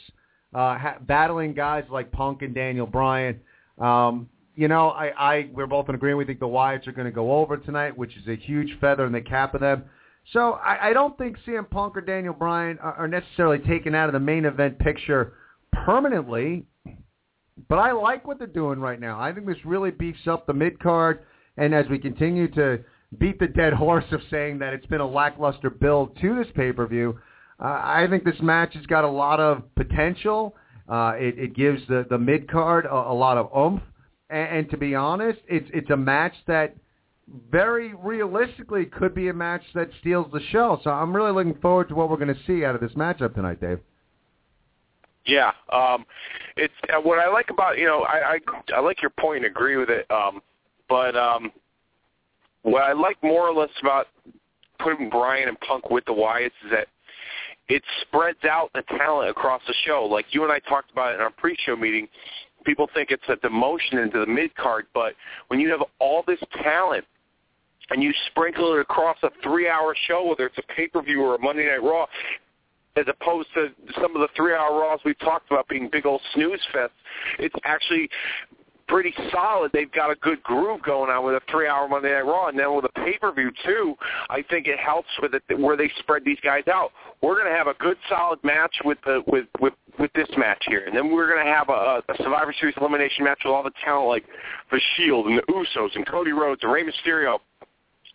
Uh, ha- battling guys like Punk and Daniel Bryan. Um, you know, I, I we're both in agreement. We think the Wyatts are going to go over tonight, which is a huge feather in the cap of them. So I, I don't think CM Punk or Daniel Bryan are, are necessarily taken out of the main event picture permanently. But I like what they're doing right now. I think this really beefs up the mid card. And as we continue to beat the dead horse of saying that it's been a lackluster build to this pay per view, uh, I think this match has got a lot of potential. Uh, it, it gives the the mid card a, a lot of oomph. And, and to be honest, it's it's a match that very realistically could be a match that steals the show. So I'm really looking forward to what we're going to see out of this matchup tonight, Dave. Yeah, um, it's uh, what I like about you know I, I I like your point and agree with it. Um, but um, what I like more or less about putting Bryan and Punk with the Wyatts is that it spreads out the talent across the show. Like you and I talked about in our pre-show meeting. People think it's a demotion into the mid card, but when you have all this talent and you sprinkle it across a three-hour show, whether it's a pay-per-view or a Monday Night Raw, as opposed to some of the three-hour Raws we've talked about being big old snooze fest, it's actually pretty solid. They've got a good groove going on with a three-hour Monday Night Raw, and then with a pay-per-view too. I think it helps with it where they spread these guys out. We're going to have a good, solid match with the with with with this match here, and then we're going to have a, a Survivor Series elimination match with all the talent like the Shield and the Usos and Cody Rhodes and Rey Mysterio.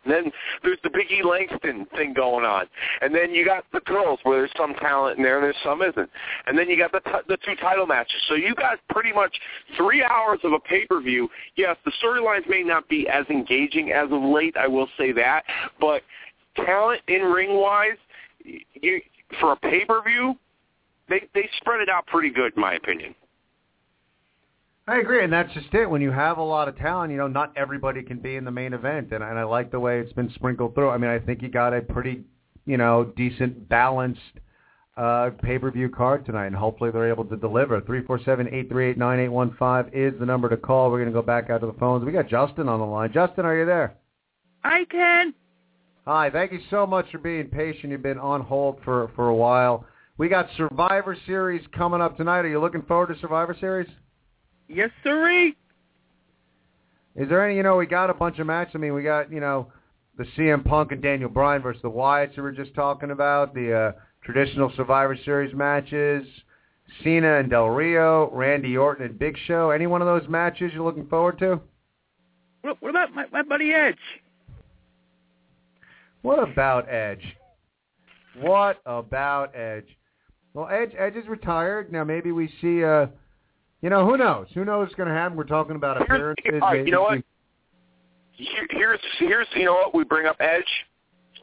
Then there's the Big E Langston thing going on, and then you got the girls where there's some talent in there and there's some isn't, and then you got the t- the two title matches. So you got pretty much three hours of a pay per view. Yes, the storylines may not be as engaging as of late, I will say that, but talent in ring wise, you for a pay per view, they they spread it out pretty good, in my opinion. I agree, and that's just it. When you have a lot of talent, you know, not everybody can be in the main event, and, and I like the way it's been sprinkled through. I mean, I think you got a pretty, you know, decent, balanced uh, pay-per-view card tonight, and hopefully they're able to deliver. Three four seven eight three eight nine eight one five is the number to call. We're going to go back out to the phones. We got Justin on the line. Justin, are you there? I can. Hi, thank you so much for being patient. You've been on hold for for a while. We got Survivor Series coming up tonight. Are you looking forward to Survivor Series? Yes, sirree. Is there any, you know, we got a bunch of matches. I mean, we got, you know, the CM Punk and Daniel Bryan versus the Wyatts we were just talking about, the uh, traditional Survivor Series matches, Cena and Del Rio, Randy Orton and Big Show. Any one of those matches you're looking forward to? What, what about my, my buddy Edge? What about Edge? What about Edge? Well, Edge Edge is retired. Now maybe we see uh you know, who knows? Who knows what's going to happen? We're talking about appearances. All right, you know what? Here's here's you know what we bring up Edge.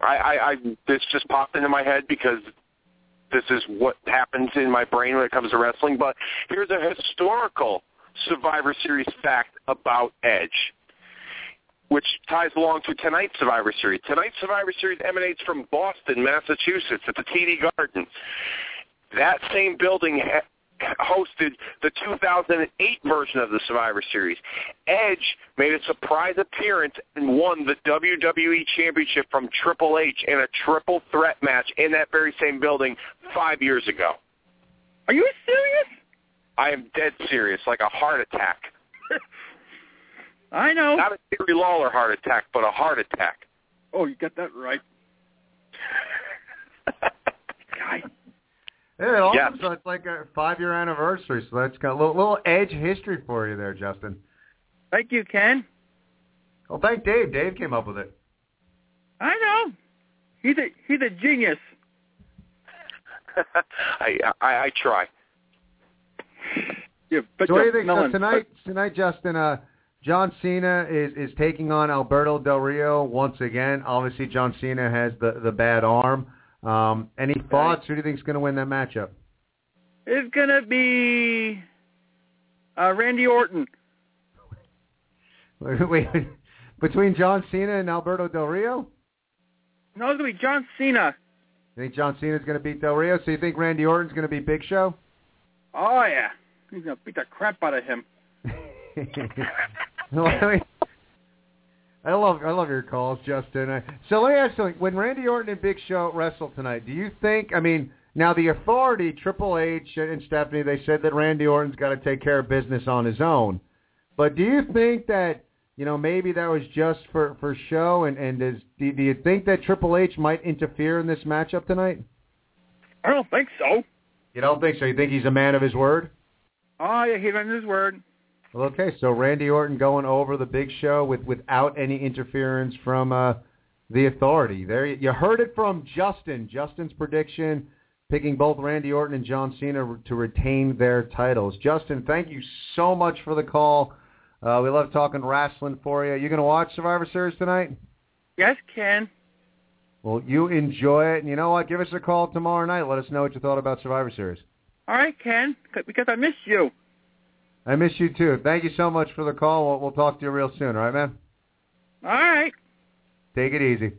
I, I, I this just popped into my head because this is what happens in my brain when it comes to wrestling. But here's a historical Survivor Series fact about Edge, which ties along to tonight's Survivor Series. Tonight's Survivor Series emanates from Boston, Massachusetts, at the TD Garden. That same building hosted the 2008 version of the Survivor Series. Edge made a surprise appearance and won the WWE Championship from Triple H in a triple threat match in that very same building five years ago. Are you serious? I am dead serious, like a heart attack. I know. Not a Jerry Lawler heart attack, but a heart attack. Oh, you got that right. Guy. Yeah, it also, Yes. so it's like a five-year anniversary, so that's got a little, little Edge history for you there, Justin. Thank you, Ken. Well, thank Dave. Dave came up with it. I know. He's a he's a genius. I, I I try. You bet So what do you your think? So melon. tonight, tonight, Justin, uh, John Cena is is taking on Alberto Del Rio once again. Obviously, John Cena has the the bad arm. Um, any thoughts? Who do you think is going to win that matchup? It's gonna be uh, Randy Orton. Wait, between John Cena and Alberto Del Rio? No, it's gonna be John Cena. You think John Cena's going to beat Del Rio? So you think Randy Orton's going to beat Big Show? Oh yeah, he's gonna beat the crap out of him. I love I love your calls, Justin. I, so let me ask you something. When Randy Orton and Big Show wrestle tonight, do you think? I mean, now the authority, Triple H and Stephanie, they said that Randy Orton's got to take care of business on his own. But do you think that you know maybe that was just for for show? And and is do, do you think that Triple H might interfere in this matchup tonight? I don't think so. You don't think so? You think he's a man of his word? Oh yeah, he runs his word. Well, okay, so Randy Orton going over the Big Show with without any interference from uh, the Authority. There, you, you heard it from Justin. Justin's prediction, picking both Randy Orton and John Cena to retain their titles. Justin, thank you so much for the call. Uh, we love talking wrestling for you. You going to watch Survivor Series tonight? Yes, Ken. Well, you enjoy it, and you know what? Give us a call tomorrow night. Let us know what you thought about Survivor Series. All right, Ken, because I miss you. I miss you too. Thank you so much for the call. We'll, we'll talk to you real soon. All right, man. All right. Take it easy.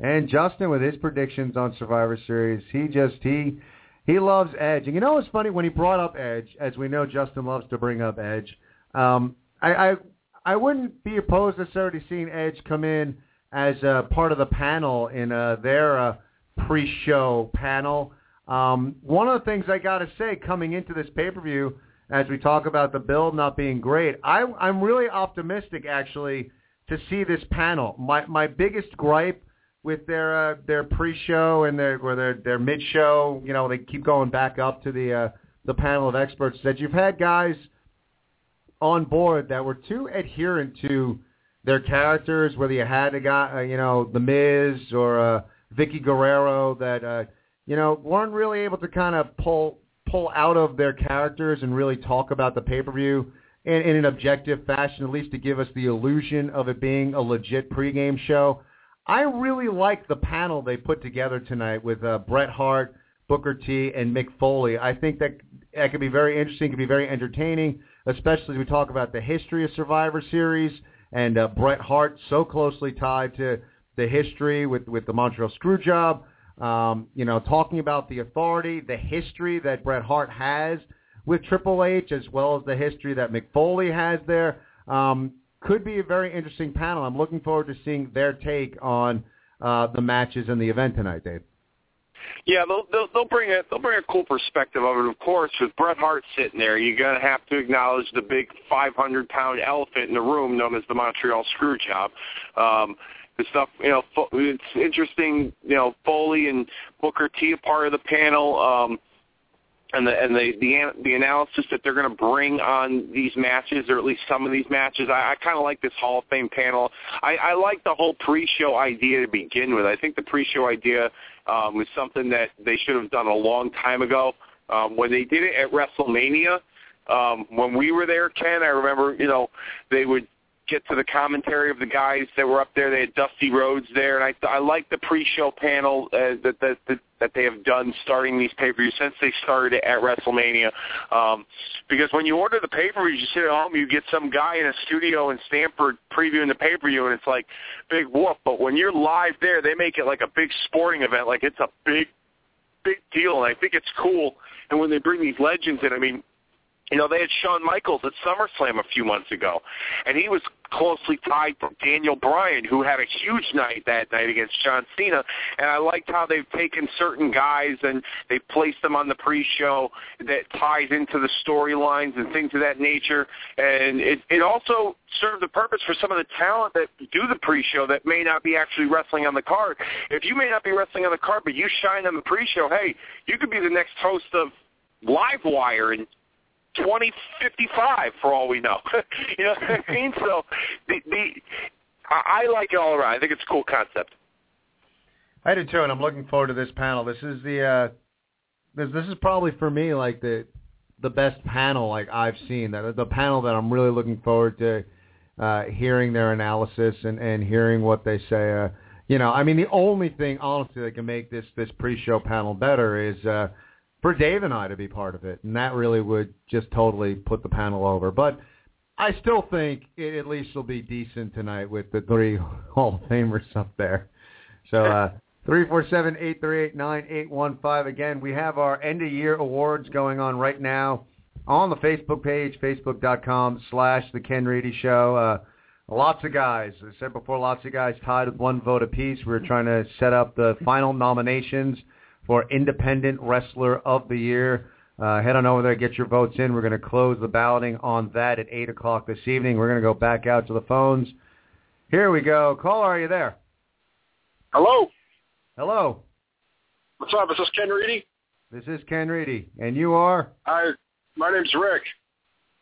And Justin with his predictions on Survivor Series, he just he he loves Edge. And you know what's funny? When he brought up Edge, as we know, Justin loves to bring up Edge. Um, I, I I wouldn't be opposed necessarily seeing Edge come in as uh, part of the panel in uh, their uh, pre-show panel. Um, one of the things I got to say coming into this pay-per-view, as we talk about the build not being great, I, I'm really optimistic actually to see this panel. My my biggest gripe with their uh, their pre-show and their or their their mid-show, you know, they keep going back up to the uh, the panel of experts that you've had guys on board that were too adherent to their characters, whether you had a guy, uh, you know, The Miz or uh, Vickie Guerrero that, uh, you know, weren't really able to kind of pull pull out of their characters and really talk about the pay-per-view in, in an objective fashion, at least to give us the illusion of it being a legit pregame show. I really like the panel they put together tonight with uh, Bret Hart, Booker T, and Mick Foley. I think that that could be very interesting, could be very entertaining, especially as we talk about the history of Survivor Series and uh, Bret Hart so closely tied to the history with with the Montreal Screwjob. Um, you know, talking about the authority, the history that Bret Hart has with Triple H, as well as the history that Mick Foley has there. Um, could be a very interesting panel. I'm looking forward to seeing their take on uh, the matches and the event tonight, Dave. Yeah, they'll, they'll they'll bring a they'll bring a cool perspective of it. Of course, with Bret Hart sitting there, you're gonna have to acknowledge the big 500 pound elephant in the room, known as the Montreal Screwjob. Um, the stuff, you know it's interesting. You know, Foley and Booker T a part of the panel. Um, and the and the the, the analysis that they're going to bring on these matches, or at least some of these matches, I, I kind of like this Hall of Fame panel. I, I like the whole pre-show idea to begin with. I think the pre-show idea um, was something that they should have done a long time ago um, when they did it at WrestleMania. Um, when we were there, Ken, I remember you know they would get to the commentary of the guys that were up there. They had Dusty Rhodes there, and I I like the pre-show panel uh, that that that that they have done starting these pay-per-views since they started at WrestleMania. Um, because when you order the pay-per-views, you sit at home, you get some guy in a studio in Stamford previewing the pay-per-view, and it's like big whoop. But when you're live there, they make it like a big sporting event, like it's a big big deal, and I think it's cool. And when they bring these legends in, I mean, you know, they had Shawn Michaels at SummerSlam a few months ago, and he was closely tied to Daniel Bryan, who had a huge night that night against John Cena. And I liked how they've taken certain guys and they've placed them on the pre-show that ties into the storylines and things of that nature. And it, it also served the purpose for some of the talent that do the pre-show that may not be actually wrestling on the card. If you may not be wrestling on the card, but you shine on the pre-show, hey, you could be the next host of Live Wire and 2055 for all we know. you know what I mean? So the the I, like it all around. I think it's a cool concept. I do too, and I'm looking forward to this panel. This is the uh, this this is probably for me like the the best panel like I've seen. That the panel that I'm really looking forward to uh, hearing their analysis and and hearing what they say. Uh, you know, I mean, the only thing honestly that can make this this pre-show panel better is uh, for Dave and I to be part of it, and that really would just totally put the panel over. But I still think it at least will be decent tonight with the three Hall of Famers up there. So uh, three four seven eight three eight nine eight one five. Again, we have our end of year awards going on right now on the Facebook page, facebook.com slash the Ken Reedy Show. Uh, lots of guys. As I said before, lots of guys tied with one vote apiece. We're trying to set up the final nominations for Independent Wrestler of the Year. Uh, head on over there, get your votes in. We're going to close the balloting on that at 8 o'clock this evening. We're going to go back out to the phones. Here we go. Caller, are you there? Hello. Hello. What's up? This is this Ken Reedy? This is Ken Reedy. And you are? I My name's Rick.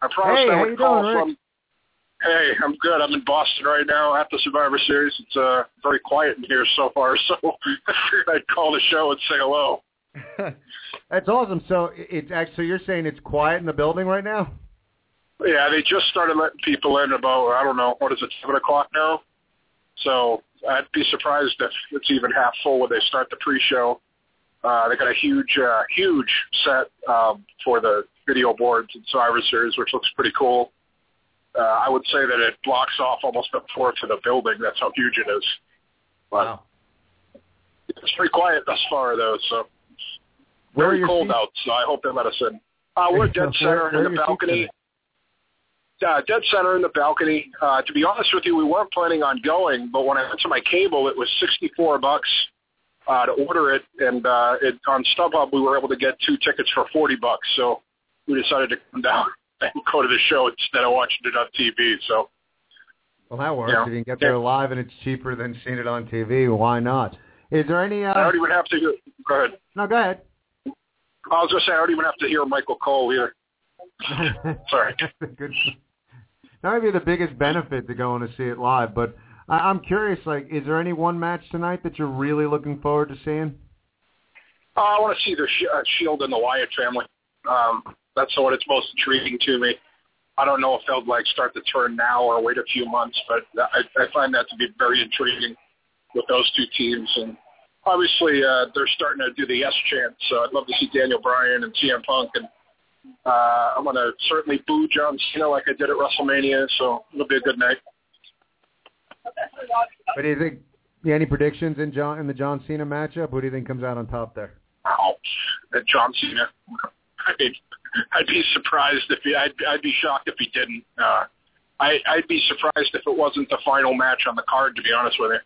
I promised Hey, I would you call doing, Rick? from. Hey, I'm good. I'm in Boston right now at the Survivor Series. It's uh, very quiet in here so far, so I figured I'd call the show and say hello. That's awesome. So it's actually you're saying it's quiet in the building right now? Yeah, they just started letting people in about I don't know what is it seven o'clock now. So I'd be surprised if it's even half full when they start the pre-show. Uh, they got a huge, uh, huge set um, for the video boards and Survivor Series, which looks pretty cool. Uh, I would say that it blocks off almost a fourth of the building. That's how huge it is. But Wow. it's pretty quiet thus far, though. So Where very cold seats? out, so I hope they let us in. Uh, we're dead center in the balcony. Uh, dead center in the balcony. Uh, to be honest with you, we weren't planning on going, but when I went to my cable, it was sixty-four bucks uh, to order it, and uh, it, on StubHub we were able to get two tickets for forty bucks. So we decided to come down and go to the show instead of watching it on TV. So Well, that works. Yeah. If you can get there live and it's cheaper than seeing it on TV, why not? Is there any? Uh, I don't even have to. Hear, go ahead. no, go ahead. I was going to say I don't even have to hear Michael Cole either. Sorry. Good. That might be the biggest benefit to going to see it live. But I, I'm curious, like, is there any one match tonight that you're really looking forward to seeing? Uh, I want to see the Sh- uh, Shield and the Wyatt family. Um, that's what it's most intriguing to me. I don't know if they'll like start the turn now or wait a few months, but I, I find that to be very intriguing with those two teams. And obviously, uh, they're starting to do the yes chant, so I'd love to see Daniel Bryan and CM Punk. And uh, I'm going to certainly boo John Cena like I did at WrestleMania, so it'll be a good night. But do you think? Yeah, any predictions in John in the John Cena matchup? Who do you think comes out on top there? Wow, John Cena. I mean, I'd be surprised if he. I'd, I'd be shocked if he didn't. Uh, I, I'd be surprised if it wasn't the final match on the card. To be honest with you,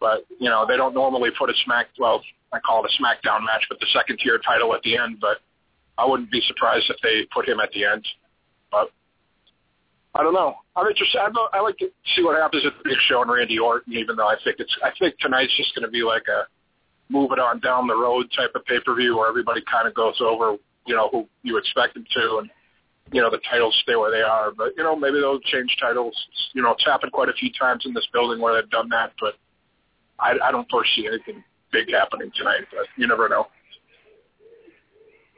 but you know they don't normally put a smack. Well, I call it a SmackDown match, but the second tier title at the end. But I wouldn't be surprised if they put him at the end. But I don't know. I'm interested. I, I like to see what happens at the Big Show and Randy Orton. Even though I think it's, I think tonight's just going to be like a move it on down the road type of pay per view where everybody kind of goes over, you know, who you expect them to, and you know the titles stay where they are. But you know maybe they'll change titles. You know it's happened quite a few times in this building where they've done that, but I, I don't foresee anything big happening tonight. But you never know.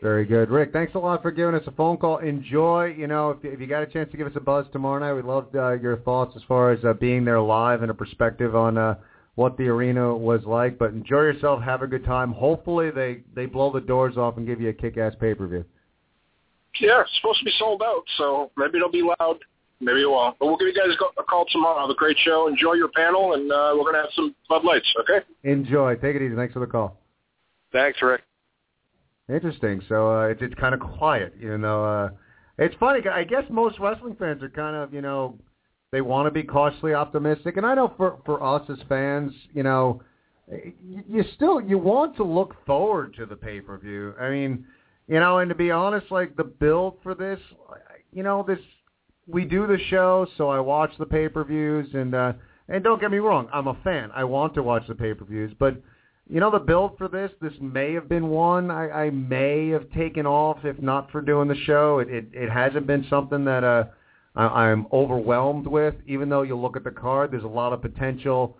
Very good, Rick. Thanks a lot for giving us a phone call. Enjoy. You know, if, if you got a chance to give us a buzz tomorrow night, we'd love uh, your thoughts as far as uh, being there live and a perspective on uh, what the arena was like. But enjoy yourself. Have a good time. Hopefully, they they blow the doors off and give you a kick-ass pay-per-view. Yeah, it's supposed to be sold out, so maybe it'll be loud. Maybe it won't. But we'll give you guys a call tomorrow. Have a great show. Enjoy your panel, and uh, we're going to have some Bud Lights, okay? Enjoy. Take it easy. Thanks for the call. Thanks, Rick. Interesting. So uh, it's it's kind of quiet, you know. Uh, it's funny. I guess most wrestling fans are kind of, you know, they want to be cautiously optimistic, and I know for for us as fans, you know, you, still you want to look forward to the pay per view. I mean, you know, and to be honest, like the build for this, you know, this we do the show, so I watch the pay per views, and uh, and don't get me wrong, I'm a fan. I want to watch the pay per views, but you know, the build for this, this may have been one I, I may have taken off if not for doing the show. It it, it hasn't been something that uh, I, I'm overwhelmed with. Even though you look at the card, there's a lot of potential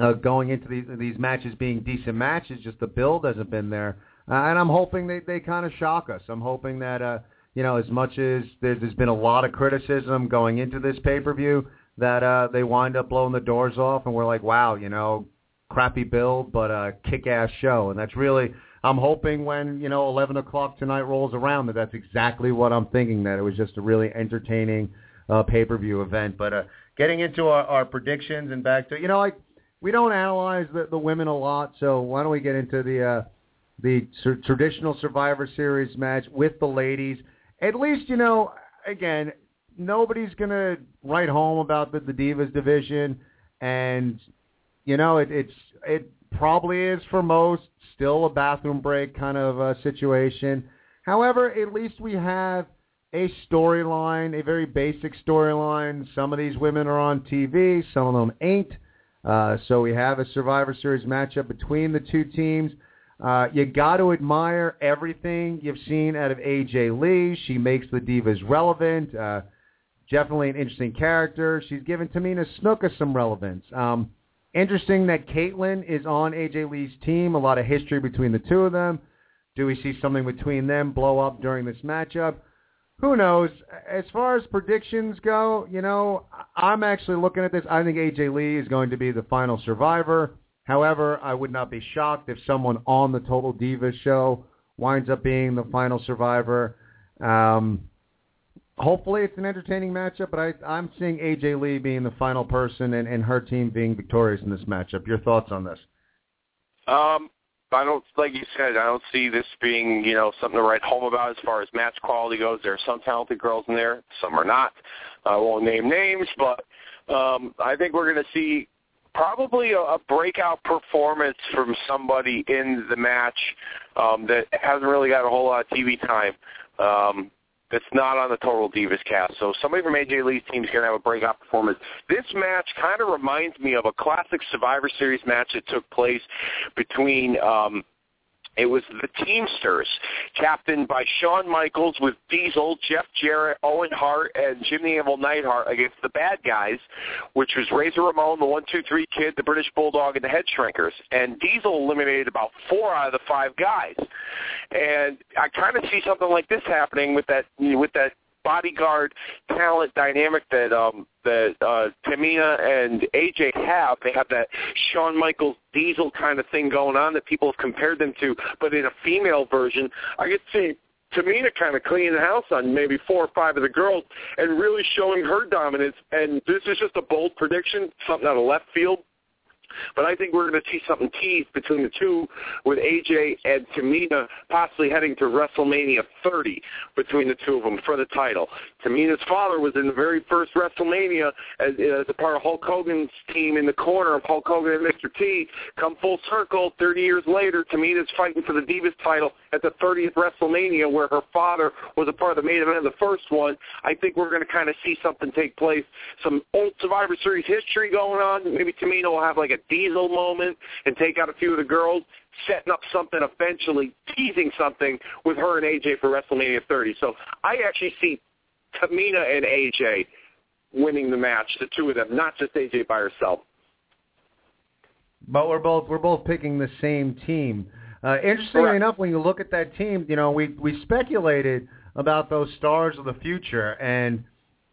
uh, going into these these matches being decent matches. Just the build hasn't been there, uh, and I'm hoping they they kind of shock us. I'm hoping that uh, you know, as much as there's, there's been a lot of criticism going into this pay per view, that uh, they wind up blowing the doors off, and we're like, wow, you know, crappy build, but a kick-ass show. And that's really, I'm hoping when, you know, 11 o'clock tonight rolls around that that's exactly what I'm thinking, that it was just a really entertaining uh, pay-per-view event. But uh, getting into our, our predictions and back to, you know, like, we don't analyze the, the women a lot, so why don't we get into the uh, the traditional Survivor Series match with the ladies? At least, you know, again, nobody's to write home about the, the Divas division, and you know, it, it's it probably is for most still a bathroom break kind of uh, situation. However, at least we have a storyline, a very basic storyline. Some of these women are on TV, some of them ain't. Uh, so we have a Survivor Series matchup between the two teams. Uh, you got to admire everything you've seen out of AJ Lee. She makes the Divas relevant. Uh, definitely an interesting character. She's given Tamina Snuka some relevance. Um, interesting that Kaitlyn is on AJ Lee's team. A lot of history between the two of them. Do we see something between them blow up during this matchup? Who knows? As far as predictions go, you know, I'm actually looking at this. I think AJ Lee is going to be the final survivor. However, I would not be shocked if someone on the Total Divas show winds up being the final survivor. Um, hopefully it's an entertaining matchup, but I, I'm seeing AJ Lee being the final person and, and her team being victorious in this matchup. Your thoughts on this? Um, I don't, like you said, I don't see this being, you know, something to write home about as far as match quality goes. There are some talented girls in there, some are not. I won't name names, but um, I think we're going to see probably a, a breakout performance from somebody in the match um, that hasn't really got a whole lot of TV time. Um, that's not on the Total Divas cast. So somebody from AJ Lee's team is going to have a breakout performance. This match kind of reminds me of a classic Survivor Series match that took place between um, it was the Teamsters, captained by Shawn Michaels with Diesel, Jeff Jarrett, Owen Hart, and Jimmy Anvil Neidhart against the bad guys, which was Razor Ramon, the One Two Three Kid, the British Bulldog, and the Head Shrinkers. And Diesel eliminated about four out of the five guys. And I kind of see something like this happening with that with that bodyguard talent dynamic that um that uh Tamina and AJ have. They have that Shawn Michaels Diesel kind of thing going on that people have compared them to, but in a female version. I could see Tamina kind of cleaning the house on maybe four or five of the girls and really showing her dominance. And this is just a bold prediction, something out of left field. But I think we're going to see something teased between the two with AJ and Tamina possibly heading to WrestleMania 30 between the two of them for the title. Tamina's father was in the very first WrestleMania as, uh, as a part of Hulk Hogan's team in the corner of Hulk Hogan and Mr. T. Come full circle, 30 years later, Tamina's fighting for the Divas title at the 30th WrestleMania where her father was a part of the main event of the first one. I think we're going to kind of see something take place. Some old Survivor Series history going on. Maybe Tamina will have like a Diesel moment and take out a few of the girls, setting up something eventually, teasing something with her and AJ for WrestleMania 30. So I actually see Tamina and AJ winning the match, the two of them, not just AJ by herself. But we're both we're both picking the same team. Uh, interestingly Correct. enough, when you look at that team, you know we we speculated about those stars of the future, and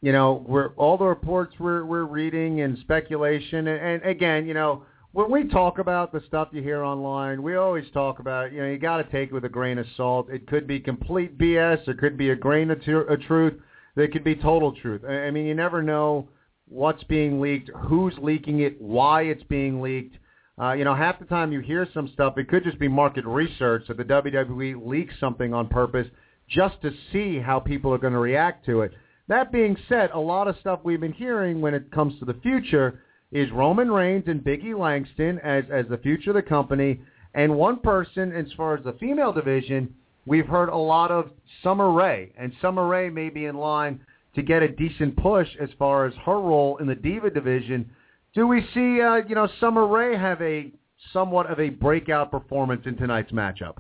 you know we're all the reports we're we're reading and speculation, and, and again, you know when we talk about the stuff you hear online, we always talk about you know you got to take it with a grain of salt. It could be complete BS, it could be a grain of, tru- of truth, there could be total truth. I, I mean, you never know what's being leaked, who's leaking it, why it's being leaked. Uh, you know, half the time you hear some stuff, it could just be market research that the WWE leaks something on purpose just to see how people are going to react to it. That being said, a lot of stuff we've been hearing when it comes to the future is Roman Reigns and Biggie Langston as, as the future of the company. And one person, as far as the female division, we've heard a lot of Summer Rae. And Summer Rae may be in line to get a decent push as far as her role in the Diva division. Do we see, uh, you know, Summer Rae have a somewhat of a breakout performance in tonight's matchup?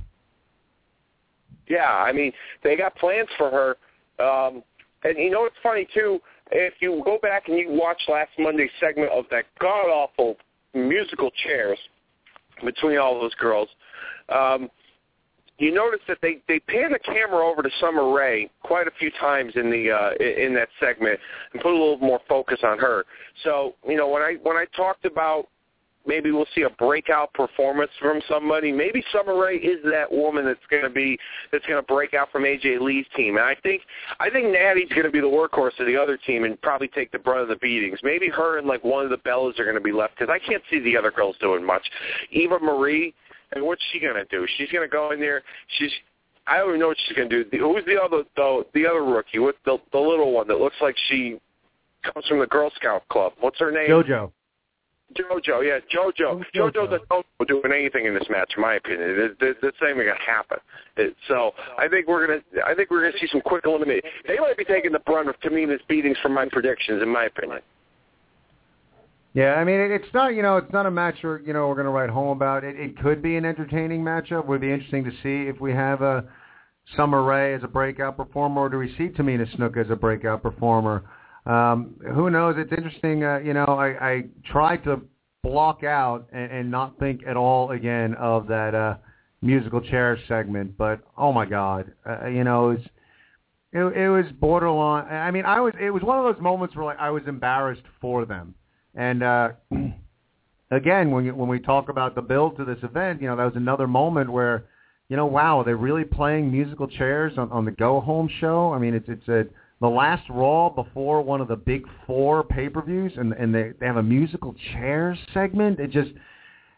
Yeah, I mean, they got plans for her. Um, and you know what's funny, too? If you go back and you watch last Monday's segment of that god-awful musical chairs between all those girls, um, you notice that they they pan the camera over to Summer Rae quite a few times in the uh, in that segment and put a little more focus on her. So you know when I when I talked about maybe we'll see a breakout performance from somebody. Maybe Summer Rae is that woman that's going to be that's going to break out from AJ Lee's team. And I think I think Natty's going to be the workhorse of the other team and probably take the brunt of the beatings. Maybe her and like one of the Bellas are going to be left because I can't see the other girls doing much. Eva Marie, and what's she going to do? She's going to go in there. She's I don't even know what she's going to do. The, who's the other the the other rookie? What the the little one that looks like she comes from the Girl Scout club? What's her name? JoJo. JoJo, yeah, JoJo. Oh, JoJo. JoJo's not doing anything in this match, in my opinion. It, it, it's not gonna happen. It, so I think we're gonna, I think we're gonna see some quick elimination. They might be taking the brunt of Tamina's beatings from my predictions, in my opinion. Yeah, I mean, it, it's not, you know, it's not a match where, you know, we're going to write home about. It, it could be an entertaining matchup. Would be interesting to see if we have a Summer Rae as a breakout performer or do we see Tamina Snuka as a breakout performer. Um, who knows? It's interesting. Uh, you know, I, I tried to block out and, and not think at all again of that uh, musical chairs segment, but oh my God, uh, you know, it was, it, it was borderline. I mean, I was. It was one of those moments where like I was embarrassed for them and uh, again, when you, when we talk about the build to this event, you know, that was another moment where, you know, wow, they're really playing musical chairs on, on the Go Home show. I mean, it's it's a the last Raw before one of the big four pay-per-views, and and they they have a musical chairs segment. It just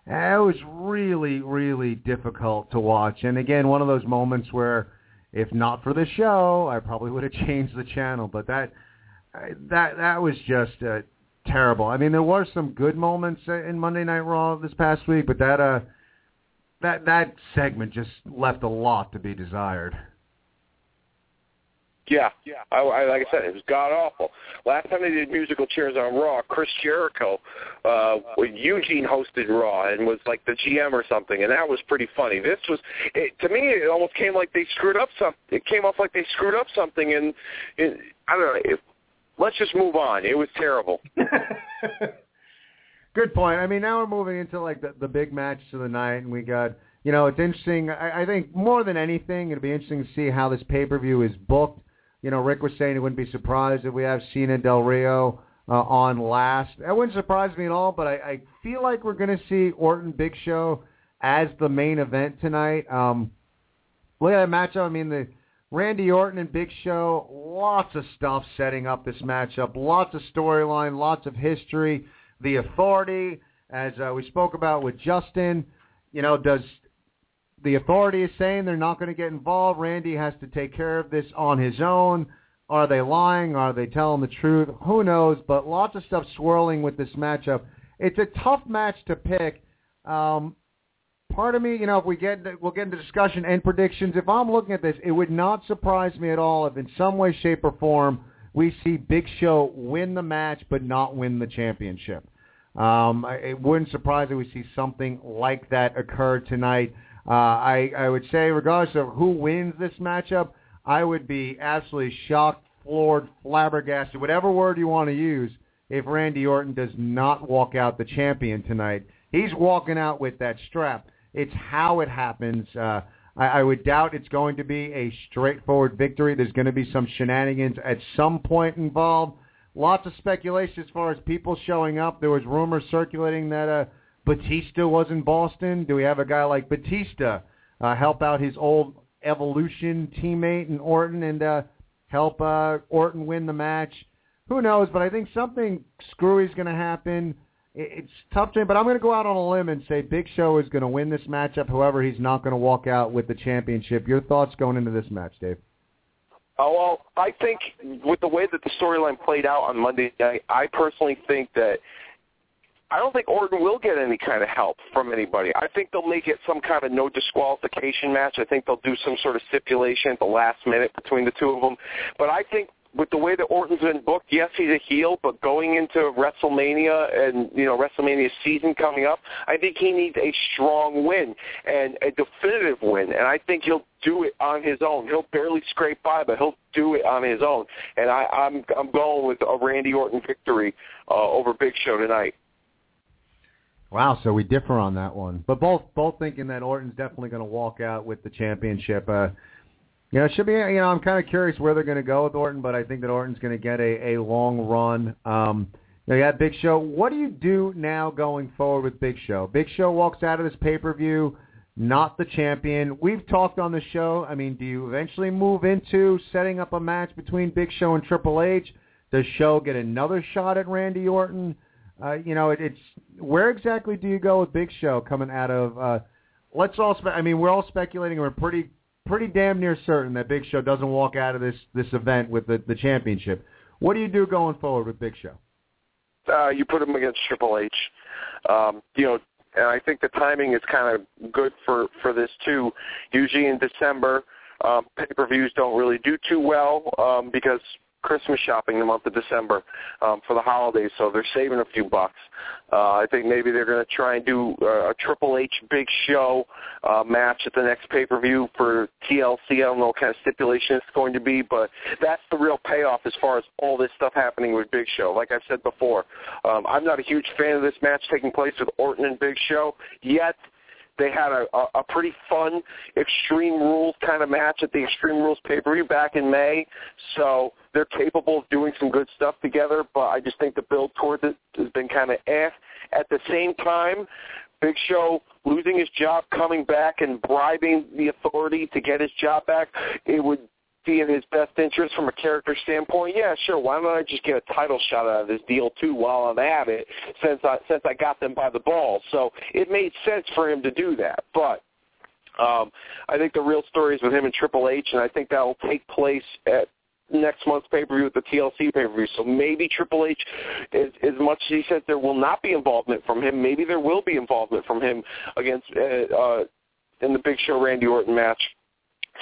it was really really difficult to watch. And again, one of those moments where, if not for the show, I probably would have changed the channel. But that that that was just. Uh, terrible. I mean, there were some good moments in Monday Night Raw this past week, but that uh, that that segment just left a lot to be desired. Yeah, yeah. I, I, like I said, it was god awful. Last time they did musical chairs on Raw, Chris Jericho, uh, Eugene hosted Raw and was like the GM or something, and that was pretty funny. This was, it, to me, it almost came like they screwed up something. It came off like they screwed up something, and it, I don't know. It, let's just move on. It was terrible. Good point. I mean, now we're moving into like the, the big match of the night, and we got you know it's interesting. I, I think more than anything, it'll be interesting to see how this pay per view is booked. You know, Rick was saying he wouldn't be surprised if we have Cena Del Rio uh, on last. That wouldn't surprise me at all. But I, I feel like we're going to see Orton Big Show as the main event tonight. Um, look at that matchup. I mean, the Randy Orton and Big Show, lots of stuff setting up this matchup, lots of storyline, lots of history. The Authority, as uh, we spoke about with Justin, you know, does the Authority is saying they're not going to get involved. Randy has to take care of this on his own. Are they lying? Are they telling the truth? Who knows? But lots of stuff swirling with this matchup. It's a tough match to pick. Um, part of me, you know, if we get we'll get into discussion and predictions. If I'm looking at this, it would not surprise me at all if in some way, shape, or form we see Big Show win the match but not win the championship. Um, it wouldn't surprise me we see something like that occur tonight. Uh, I, I would say, regardless of who wins this matchup, I would be absolutely shocked, floored, flabbergasted, whatever word you want to use, if Randy Orton does not walk out the champion tonight. He's walking out with that strap. It's how it happens. Uh, I, I would doubt it's going to be a straightforward victory. There's going to be some shenanigans at some point involved. Lots of speculation as far as people showing up. There was rumors circulating that uh, Batista was in Boston. Do we have a guy like Batista uh, help out his old Evolution teammate in Orton and uh, help uh, Orton win the match? Who knows? But I think something screwy is going to happen it's tough to, but I'm going to go out on a limb and say Big Show is going to win this matchup. However, he's not going to walk out with the championship. Your thoughts going into this match, Dave? Oh well, I think with the way that the storyline played out on Monday night, I personally think that I don't think Orton will get any kind of help from anybody. I think they'll make it some kind of no disqualification match. I think they'll do some sort of stipulation at the last minute between the two of them. But I think with the way that Orton's been booked, yes, he's a heel, but going into WrestleMania and you know WrestleMania season coming up, I think he needs a strong win and a definitive win, and I think he'll do it on his own. He'll barely scrape by, but he'll do it on his own. And I, I'm I'm going with a Randy Orton victory uh, over Big Show tonight. Wow, so we differ on that one, but both both thinking that Orton's definitely going to walk out with the championship. Uh, you know, it should be. You know, I'm kind of curious where they're going to go with Orton, but I think that Orton's going to get a, a long run. Um, you, know, got Big Show. What do you do now going forward with Big Show? Big Show walks out of this pay per view, not the champion. We've talked on the show. I mean, do you eventually move into setting up a match between Big Show and Triple H? Does Show get another shot at Randy Orton? Uh, you know, it, it's where exactly do you go with Big Show coming out of? Uh, let's all. Spe- I mean, we're all speculating. We're pretty pretty damn near certain that Big Show doesn't walk out of this this event with the, the championship. What do you do going forward with Big Show? Uh, you put him against Triple H. Um, you know, and I think the timing is kind of good for for this too. Usually in December, um, pay-per-views don't really do too well um, because Christmas shopping the month of December um, for the holidays, so they're saving a few bucks. Uh, I think maybe they're going to try and do uh, a Triple H Big Show uh, match at the next pay-per-view for TLC. I don't know what kind of stipulation it's going to be, but that's the real payoff as far as all this stuff happening with Big Show. Like I've said before, um, I'm not a huge fan of this match taking place with Orton and Big Show, yet they had a, a, pretty fun Extreme Rules kind of match at the Extreme Rules pay-per-view back in May. So they're capable of doing some good stuff together, but I just think the build towards it has been kind of eh. At the same time, Big Show losing his job, coming back and bribing the authority to get his job back, it would be in his best interest from a character standpoint, yeah, sure. Why don't I just get a title shot out of this deal too while I'm at it? Since I since I got them by the ball, so it made sense for him to do that. But um, I think the real story is with him and Triple H, and I think that will take place at next month's pay-per-view with the TLC pay-per-view. So maybe Triple H, as, as much as he said there will not be involvement from him, maybe there will be involvement from him against uh, uh, in the Big Show Randy Orton match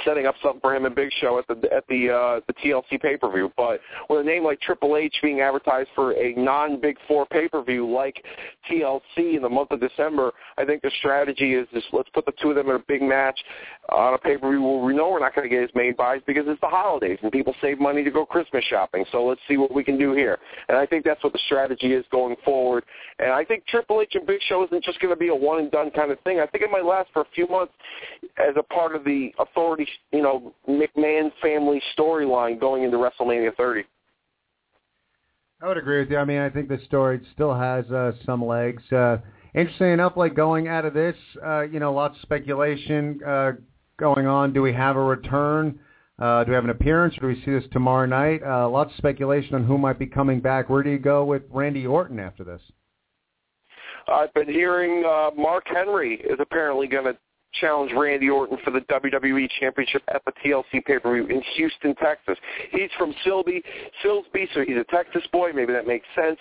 setting up something for him and Big Show at the at the uh, the TLC pay per view. But with a name like Triple H being advertised for a non Big Four pay per view like TLC in the month of December, I think the strategy is just let's put the two of them in a big match on a pay per view where we know we're not going to get as many buys because it's the holidays and people save money to go Christmas shopping. So let's see what we can do here. And I think that's what the strategy is going forward. And I think Triple H and Big Show isn't just going to be a one and done kind of thing. I think it might last for a few months as a part of the authority you know, McMahon family storyline going into WrestleMania 30. I would agree with you. I mean, I think the story still has uh, some legs. Uh, interesting enough, like going out of this, uh, you know, lots of speculation uh, going on. Do we have a return? Uh, do we have an appearance, or do we see this tomorrow night? Uh, lots of speculation on who might be coming back. Where do you go with Randy Orton after this? I've been hearing uh, Mark Henry is apparently going to challenge Randy Orton for the WWE Championship at the TLC pay-per-view in Houston, Texas. He's from Silby, Silsbee, so he's a Texas boy. Maybe that makes sense.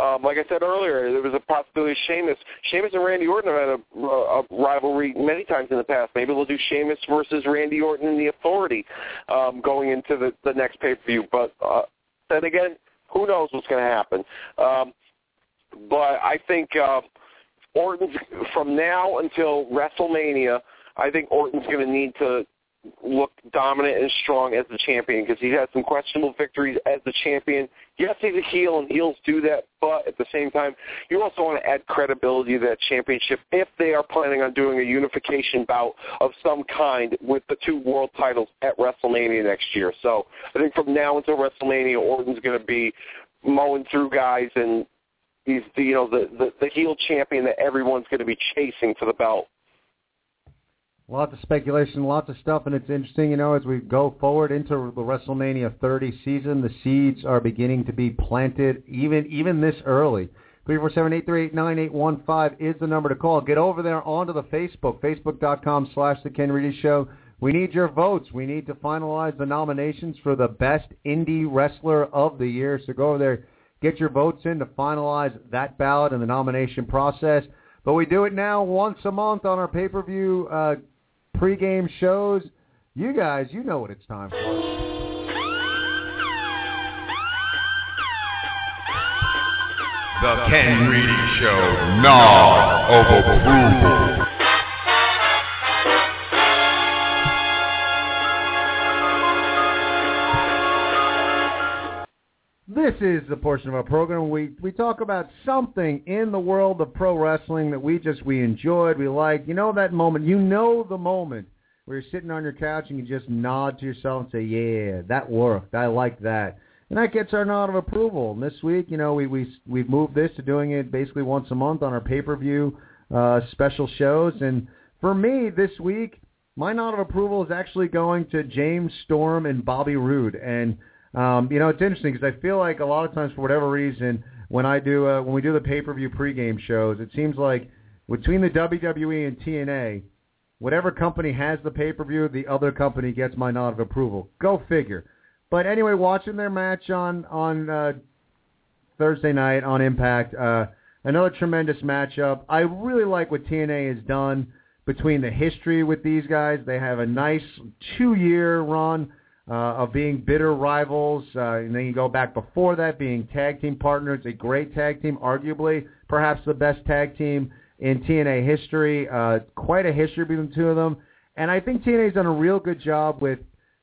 Um, like I said earlier, there was a possibility of Sheamus. Sheamus and Randy Orton have had a, a rivalry many times in the past. Maybe they'll do Sheamus versus Randy Orton and the Authority um, going into the, the next pay-per-view. But uh, then again, who knows what's going to happen? Um, but I think. Uh, Orton's from now until WrestleMania. I think Orton's going to need to look dominant and strong as the champion because he had some questionable victories as the champion. Yes, he's a heel, and heels do that, but at the same time, you also want to add credibility to that championship if they are planning on doing a unification bout of some kind with the two world titles at WrestleMania next year. So I think from now until WrestleMania, Orton's going to be mowing through guys and he's the, you know the, the the heel champion that everyone's going to be chasing for the belt. Lots of speculation, lots of stuff, and it's interesting, you know, as we go forward into the WrestleMania 30 season, the seeds are beginning to be planted even even this early. Three four seven eight three nine eight one five is the number to call. Get over there onto the Facebook, facebook.com slash The Ken Reedy Show. We need your votes. We need to finalize the nominations for the best indie wrestler of the year. So go over there, Get your votes in to finalize that ballot and the nomination process. But we do it now once a month on our pay-per-view uh, pregame shows. You guys, you know what it's time for. The Ken Reedy Show, Nod of Approval. This is the portion of our program where we we talk about something in the world of pro wrestling that we just we enjoyed, we like. You know that moment, you know the moment where you're sitting on your couch and you just nod to yourself and say, "Yeah, that worked. I like that." And that gets our nod of approval. And this week, you know, we we we've moved this to doing it basically once a month on our pay-per-view uh, special shows. And for me, this week, my nod of approval is actually going to James Storm and Bobby Roode. And um, you know, it's interesting because I feel like a lot of times, for whatever reason, when I do uh, when we do the pay-per-view pregame shows, it seems like between the WWE and TNA, whatever company has the pay-per-view, the other company gets my nod of approval. Go figure. But anyway, watching their match on on uh, Thursday night on Impact, uh, another tremendous matchup. I really like what TNA has done between the history with these guys. They have a nice two-year run uh, of being bitter rivals. Uh, and then you go back before that, being tag team partners, a great tag team, arguably perhaps the best tag team in TNA history. Uh, quite a history between the two of them. And I think TNA's done a real good job with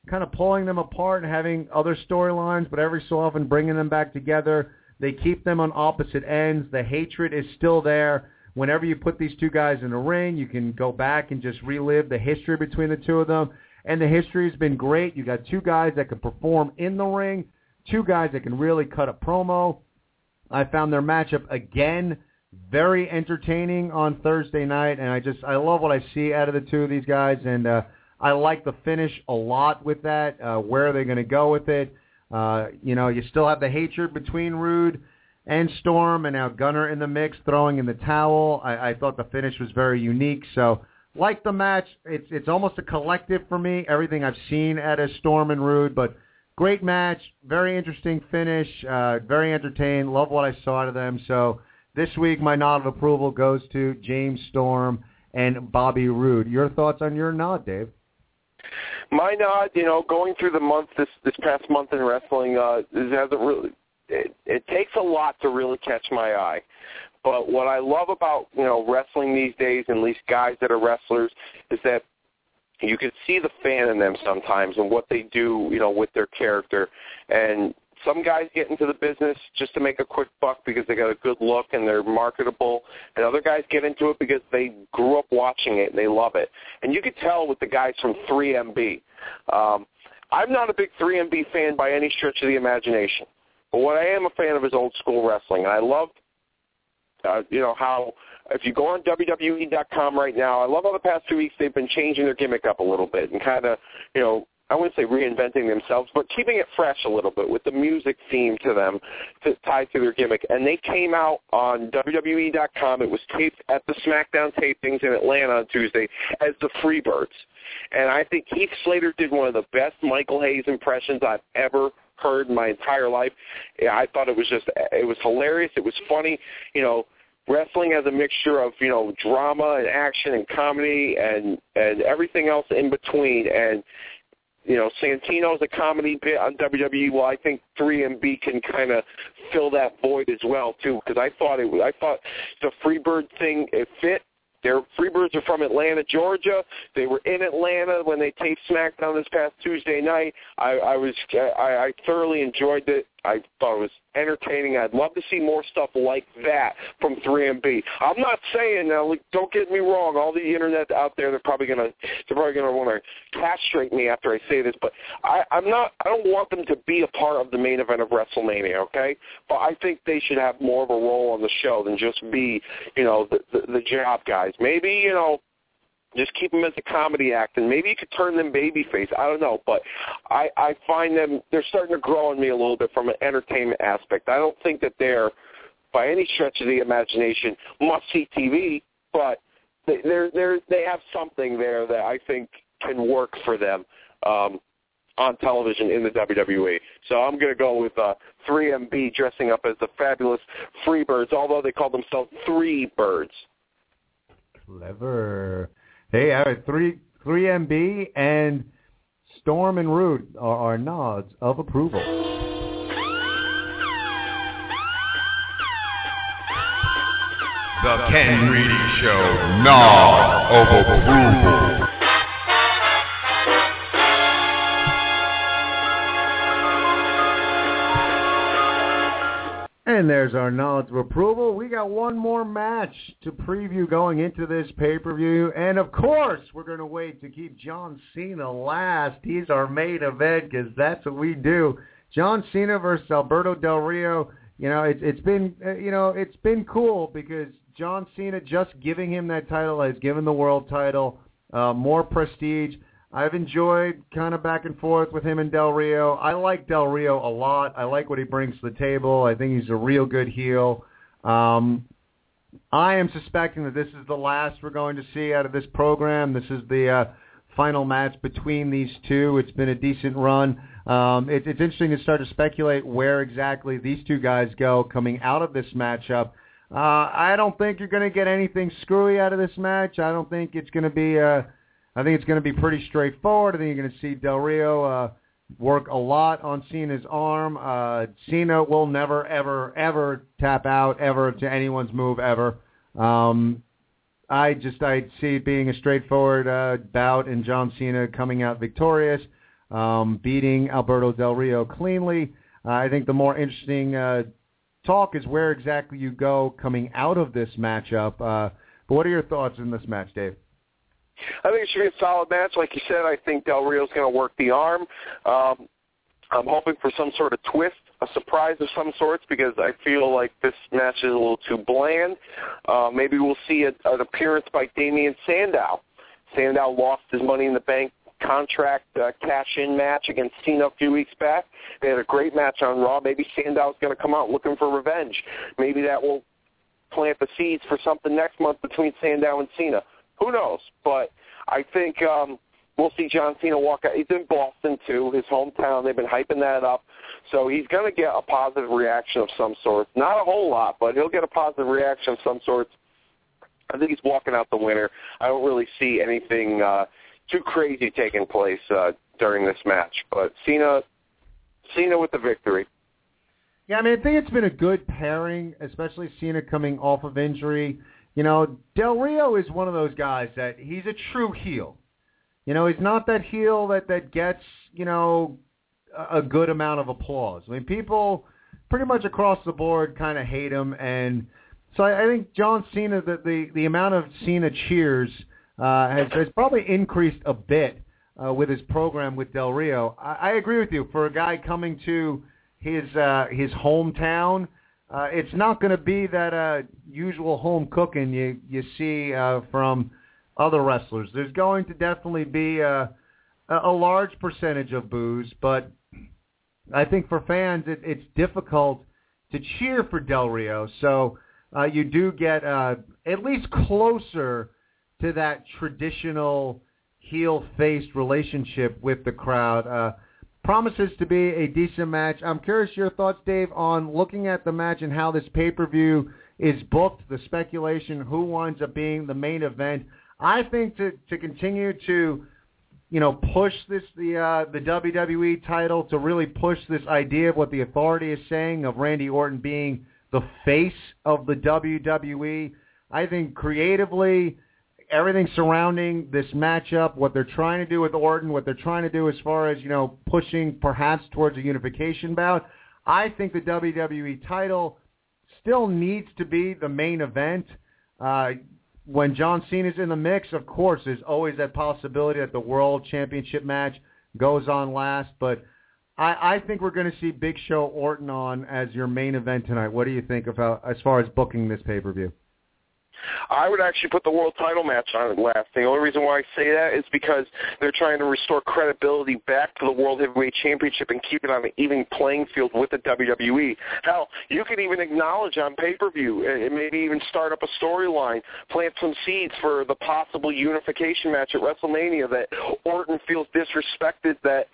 kind of pulling them apart and having other storylines, but every so often bringing them back together. They keep them on opposite ends. The hatred is still there. Whenever you put these two guys in a ring, you can go back and just relive the history between the two of them. And the history has been great. You got two guys that can perform in the ring, two guys that can really cut a promo. I found their matchup again very entertaining on Thursday night, and I just I love what I see out of the two of these guys, and uh, I like the finish a lot with that. Uh, where are they going to go with it? Uh, you know, you still have the hatred between Roode and Storm, and now Gunner in the mix, throwing in the towel. I, I thought the finish was very unique. So, like the match, it's it's almost a collective for me. Everything I've seen at a Storm and Roode, but great match, very interesting finish, uh, very entertained. Love what I saw out of them. So this week, my nod of approval goes to James Storm and Bobby Roode. Your thoughts on your nod, Dave? My nod, you know, going through the month this this past month in wrestling, uh, it hasn't really. It, it takes a lot to really catch my eye. But what I love about you know wrestling these days, and at least guys that are wrestlers, is that you can see the fan in them sometimes and what they do, you know, with their character. And some guys get into the business just to make a quick buck because they got a good look and they're marketable, and other guys get into it because they grew up watching it and they love it. And you could tell with the guys from 3MB. Um, I'm not a big 3MB fan by any stretch of the imagination, but what I am a fan of is old school wrestling, and I love, uh, you know, how if you go on WWE.com right now, I love how the past two weeks they've been changing their gimmick up a little bit and kind of, you know, I wouldn't say reinventing themselves, but keeping it fresh a little bit with the music theme to them to, tied to their gimmick. And they came out on WWE.com. It was taped at the SmackDown tapings in Atlanta on Tuesday as the Freebirds. And I think Heath Slater did one of the best Michael Hayes impressions I've ever heard in my entire life. I thought it was just, it was hilarious. It was funny. You know, wrestling has a mixture of you know drama and action and comedy and and everything else in between and you know, Santino's a comedy bit on WWE. Well, I think 3MB can kind of fill that void as well too. Because I thought it, I thought the Freebird thing it fit. Their Freebirds are from Atlanta, Georgia. They were in Atlanta when they taped SmackDown this past Tuesday night. I, I was, I, I thoroughly enjoyed it. I thought it was entertaining. I'd love to see more stuff like that from 3MB. I'm not saying now. Like, don't get me wrong. All the internet out there, they're probably gonna, they're probably gonna want to castrate me after I say this. But I, I'm not. I don't want them to be a part of the main event of WrestleMania. Okay, but I think they should have more of a role on the show than just be, you know, the the, the job guys. Maybe you know just keep them as a comedy act, and maybe you could turn them babyface. I don't know, but I I find them they're starting to grow on me a little bit from an entertainment aspect. I don't think that they're by any stretch of the imagination must see TV, but they, they're they're they have something there that I think can work for them. Um, on television in the WWE. So I'm going to go with uh, 3MB dressing up as the fabulous Freebirds, although they call themselves Three Birds. Clever. Hey, I have three three MB and Storm and Roode are, are nods of approval. The Ken Reedy Show nod of approval. And there's our nods of approval. We got one more match to preview going into this pay-per-view. And of course, we're going to wait to keep John Cena last. He's our main event because that's what we do. John Cena versus Alberto Del Rio. You know, it's it's been uh, you know it's been cool because John Cena just giving him that title has given the world title uh, more prestige. I've enjoyed kind of back and forth with him and Del Rio. I like Del Rio a lot. I like what he brings to the table. I think he's a real good heel. Um, I am suspecting that this is the last we're going to see out of this program. This is the uh, final match between these two. It's been a decent run. Um, it, it's interesting to start to speculate where exactly these two guys go coming out of this matchup. Uh, I don't think you're going to get anything screwy out of this match. I don't think it's going to be a I think it's going to be pretty straightforward. I think you're going to see Del Rio uh, work a lot on Cena's arm. Uh, Cena will never, ever, ever tap out ever to anyone's move ever. Um, I just I see it being a straightforward uh, bout and John Cena coming out victorious, um, beating Alberto Del Rio cleanly. Uh, I think the more interesting uh, talk is where exactly you go coming out of this matchup. Uh, but what are your thoughts in this match, Dave? I think it should be a solid match. Like you said, I think Del Rio's going to work the arm. Um, I'm hoping for some sort of twist, a surprise of some sorts, because I feel like this match is a little too bland. Uh, maybe we'll see a, an appearance by Damien Sandow. Sandow lost his Money in the Bank contract uh, cash-in match against Cena a few weeks back. They had a great match on Raw. Maybe Sandow's going to come out looking for revenge. Maybe that will plant the seeds for something next month between Sandow and Cena. Who knows? But I think um, we'll see John Cena walk out. He's in Boston too, his hometown. They've been hyping that up, so he's going to get a positive reaction of some sort. Not a whole lot, but he'll get a positive reaction of some sort. I think he's walking out the winner. I don't really see anything uh, too crazy taking place uh, during this match, but Cena, Cena with the victory. Yeah, I mean, I think it's been a good pairing, especially Cena coming off of injury. You know, Del Rio is one of those guys that he's a true heel. You know, he's not that heel that that gets you know a good amount of applause. I mean, people pretty much across the board kind of hate him, and so I, I think John Cena, the, the the amount of Cena cheers uh, has has probably increased a bit uh, with his program with Del Rio. I, I agree with you. For a guy coming to his uh, his hometown, uh, it's not going to be that uh, usual home cooking you you see uh, from other wrestlers. There's going to definitely be a, a large percentage of booze, but I think for fans it, it's difficult to cheer for Del Rio. So uh, you do get uh, at least closer to that traditional heel-faced relationship with the crowd. Uh, promises to be a decent match. I'm curious your thoughts, Dave, on looking at the match and how this pay-per-view is booked, the speculation, who winds up being the main event. I think to to continue to you know push this the uh, the WWE title to really push this idea of what the authority is saying of Randy Orton being the face of the WWE. I think creatively everything surrounding this matchup, what they're trying to do with Orton, what they're trying to do as far as, you know, pushing perhaps towards a unification bout, I think the WWE title still needs to be the main event. Uh, when John Cena's in the mix, of course, there's always that possibility that the World Championship match goes on last. But I, I think we're going to see Big Show Orton on as your main event tonight. What do you think about as far as booking this pay per view? I would actually put the world title match on it last. The only reason why I say that is because they're trying to restore credibility back to the World Heavyweight Championship and keep it on an even playing field with the WWE. Hell, you could even acknowledge on pay-per-view and maybe even start up a storyline, plant some seeds for the possible unification match at WrestleMania that Orton feels disrespected that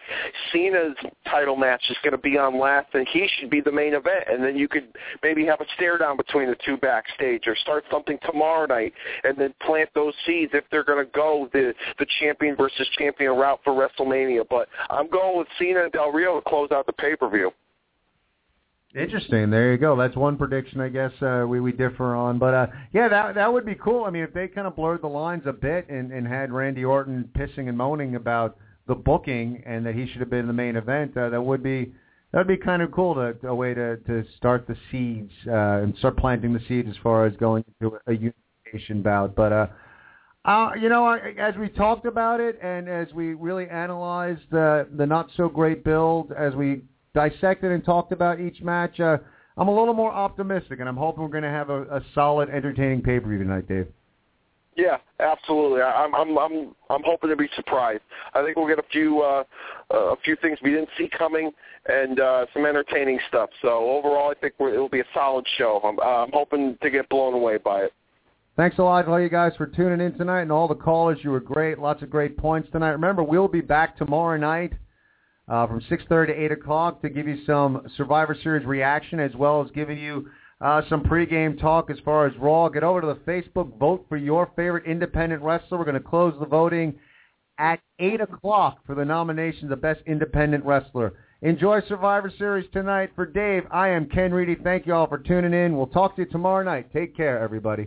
Cena's title match is going to be on last and he should be the main event. And then you could maybe have a stare down between the two backstage or start something tomorrow night and then plant those seeds if they're going to go the the champion versus champion route for WrestleMania. But I'm going with Cena and Del Rio to close out the pay per view. Interesting. There you go. That's one prediction I guess uh, we we differ on. But uh, yeah, that that would be cool. I mean, if they kind of blurred the lines a bit and, and had Randy Orton pissing and moaning about the booking and that he should have been in the main event, uh, that would be that would be kind of cool to a way to to start the seeds uh, and start planting the seeds as far as going into a unification bout. But uh, uh, you know, as we talked about it and as we really analyzed the the not so great build, as we dissected and talked about each match, uh, I'm a little more optimistic, and I'm hoping we're going to have a, a solid, entertaining pay per view tonight, Dave. Yeah, absolutely. I'm I'm I'm I'm hoping to be surprised. I think we'll get a few uh, a few things we didn't see coming and uh, some entertaining stuff. So overall, I think it'll be a solid show. I'm uh, I'm hoping to get blown away by it. Thanks a lot, to all you guys, for tuning in tonight, and all the callers. You were great. Lots of great points tonight. Remember, we'll be back tomorrow night uh, from 6:30 to 8 o'clock to give you some Survivor Series reaction, as well as giving you uh, some pregame talk as far as Raw. Get over to the Facebook, vote for your favorite independent wrestler. We're going to close the voting at 8 o'clock for the nomination of the Best Independent Wrestler. Enjoy Survivor Series tonight. For Dave, I am Ken Reedy. Thank you all for tuning in. We'll talk to you tomorrow night. Take care, everybody.